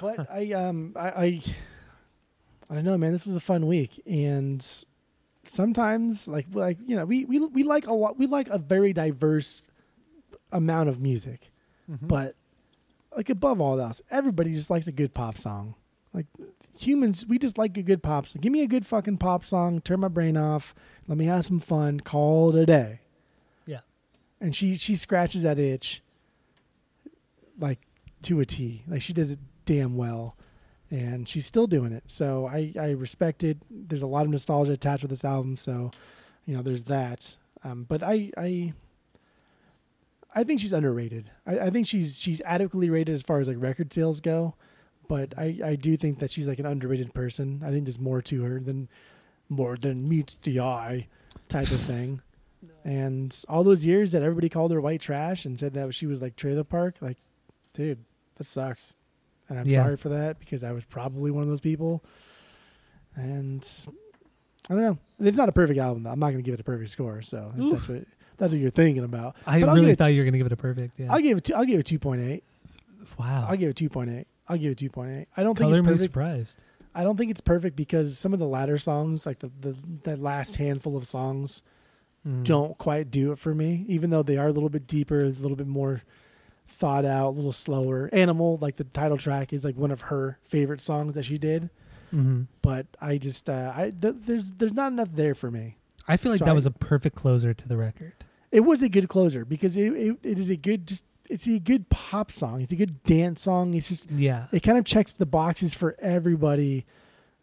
but I um I, I I don't know, man. This was a fun week, and sometimes like like you know we we we like a lot. We like a very diverse amount of music, Mm-hmm. but like above all else, everybody just likes a good pop song. Like humans, we just like a good pop song. Give me a good fucking pop song. Turn my brain off. Let me have some fun. Call it a day. Yeah. And she she scratches that itch like to a T. Like she does it damn well. And she's still doing it. So I, I respect it. There's a lot of nostalgia attached with this album, so you know, there's that. Um, but I I I think she's underrated. I, I think she's she's adequately rated as far as like record sales go. But I, I do think that she's like an underrated person. I think there's more to her than more than meets the eye type of thing. And all those years that everybody called her white trash and said that she was like trailer park, like, dude, that sucks. And I'm Yeah. sorry for that because I was probably one of those people. And I don't know. It's not a perfect album though. I'm not gonna give it a perfect score. So Oof. that's what that's what you're thinking about. I But really it- thought you were gonna give it a perfect. Yeah. I'll give it. Two, I'll give it two point eight. wow. I'll give it two point eight. I'll give it two point eight. I don't think Color it's me perfect. surprised. I don't think it's perfect because some of the latter songs, like the the that last handful of songs, Mm. don't quite do it for me. Even though they are a little bit deeper, a little bit more thought out, a little slower. Animal, like the title track, is like one of her favorite songs that she did. hmm But I just, uh, I th- there's there's not enough there for me. I feel like So that I- was a perfect closer to the record. It was a good closer because it, it, it is a good just it's a good pop song. It's a good dance song. It's just Yeah. it kind of checks the boxes for everybody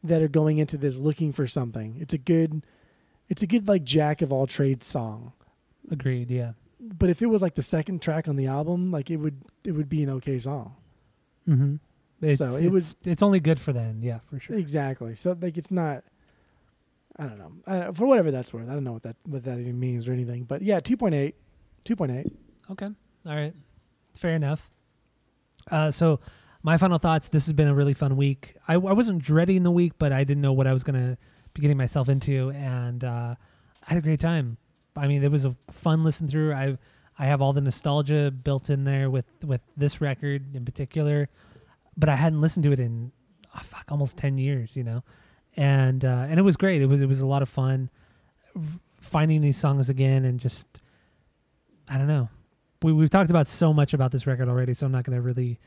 that are going into this looking for something. It's a good it's a good like jack of all trades song. Agreed. Yeah. But if it was like the second track on the album, like it would it would be an okay song. Mm-hmm. It's, So it it's- was- It's only good for then. Yeah, for sure. Exactly. So like it's not I don't know. I, for whatever that's worth. I don't know what that what that even means or anything. But yeah, 2.8. 2.8. Okay. All right. Fair enough. Uh, so, my final thoughts. This has been a really fun week. I, I wasn't dreading the week, but I didn't know what I was to be getting myself into, and uh, I had a great time. I mean, it was a fun listen through. I I have all the nostalgia built in there with with this record in particular, but I hadn't listened to it in oh, fuck almost ten years, you know, and uh, and it was great. It was it was a lot of fun. finding these songs again and just I don't know. We we've talked about so much about this record already, so I'm not going to really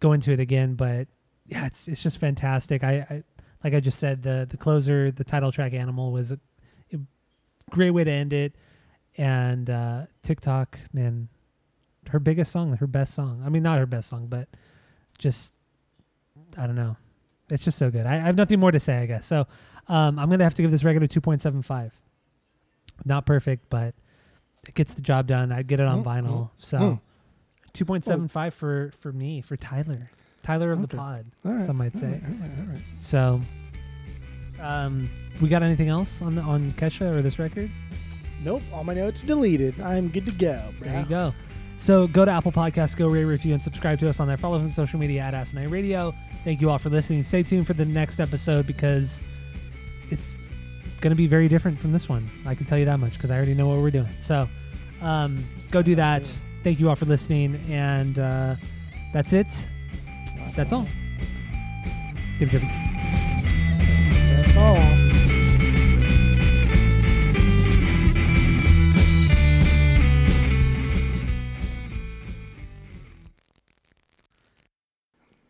go into it again. But yeah, it's it's just fantastic. I, I like I just said the the closer, the title track, "Animal" was a, a great way to end it. And uh, TikTok, man, her biggest song, her best song. I mean, not her best song, but just I don't know. It's just so good. I, I have nothing more to say, I guess. So um, I'm gonna have to give this regular 2.75. Not perfect, but it gets the job done. I get it on Mm, vinyl, mm, so mm. 2.75 for for me, for Tyler, Tyler of the pod. All right. Some might say. right, all right, all right. So, um, we got anything else on the on Kesha or this record? Nope, all my notes are deleted. I'm good to go, bro. There you go. So go to Apple Podcasts, go rate, review, and subscribe to us on there. Follow us on social media at Asinine Radio. Thank you all for listening. Stay tuned for the next episode because it's going to be very different from this one. I can tell you that much because I already know what we're doing. So um, go do that. Thank you all for listening. And uh, that's it. That's all. Give it to That's all.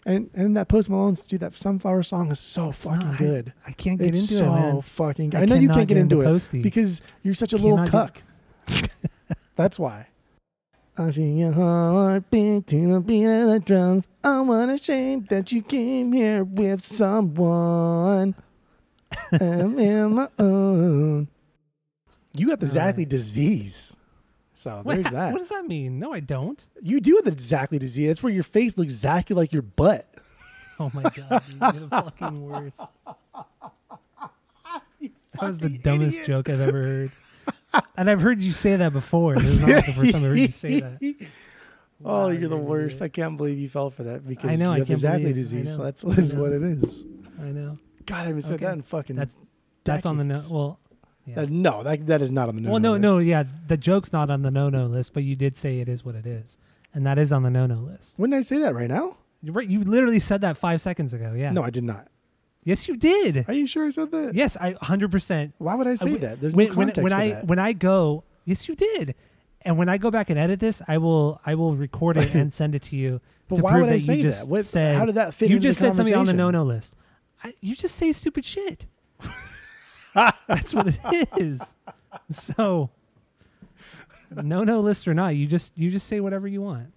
And and that Post Malone's dude, that Sunflower song is so It's fucking not- good. I can't get It's into so it, man. fucking good. I I, know you can't get get into into it Posty. because you're such a little cuck. That's why. I feel your heart beat to the beat of the drums. I'm unashamed that you came here with someone. I'm in my own. You got the All right. Disease. So What, there's that. what does that mean? No, I don't. You do have the Zachley disease. That's where your face looks exactly like your butt. Oh my god, dude, you're the fucking worst. That was the dumbest idiot. joke I've ever heard. and I've heard you say that before. This is not like the first time I heard you say that. Oh, Wow, you're the worst. I can't believe you fell for that because know, you have the can't believe Zachley it. I disease. So that's I what, is what it is. I know. God, I haven't said Okay. that in fucking. That's that's on the no. decades. Well, yeah. Uh, no, that that is not on the no. well, no, no, yeah. The joke's not on the no-no list, but you did say it is what it is, and that is on the no-no list. When did I say that right now? You're right. You literally said that five seconds ago. Yeah. No, I did not. Yes, you did. Are you sure I said that? Yes, I hundred percent. Why would I say w- that? There's when, no context when for I that. when I go, yes, you did. And when I go back and edit this, I will I will record it and send it to you. but to why prove would I say that? What, said how did that fit you just said something on the no no list. I, you just say stupid shit. That's what it is. So no no list or not, you just you just say whatever you want.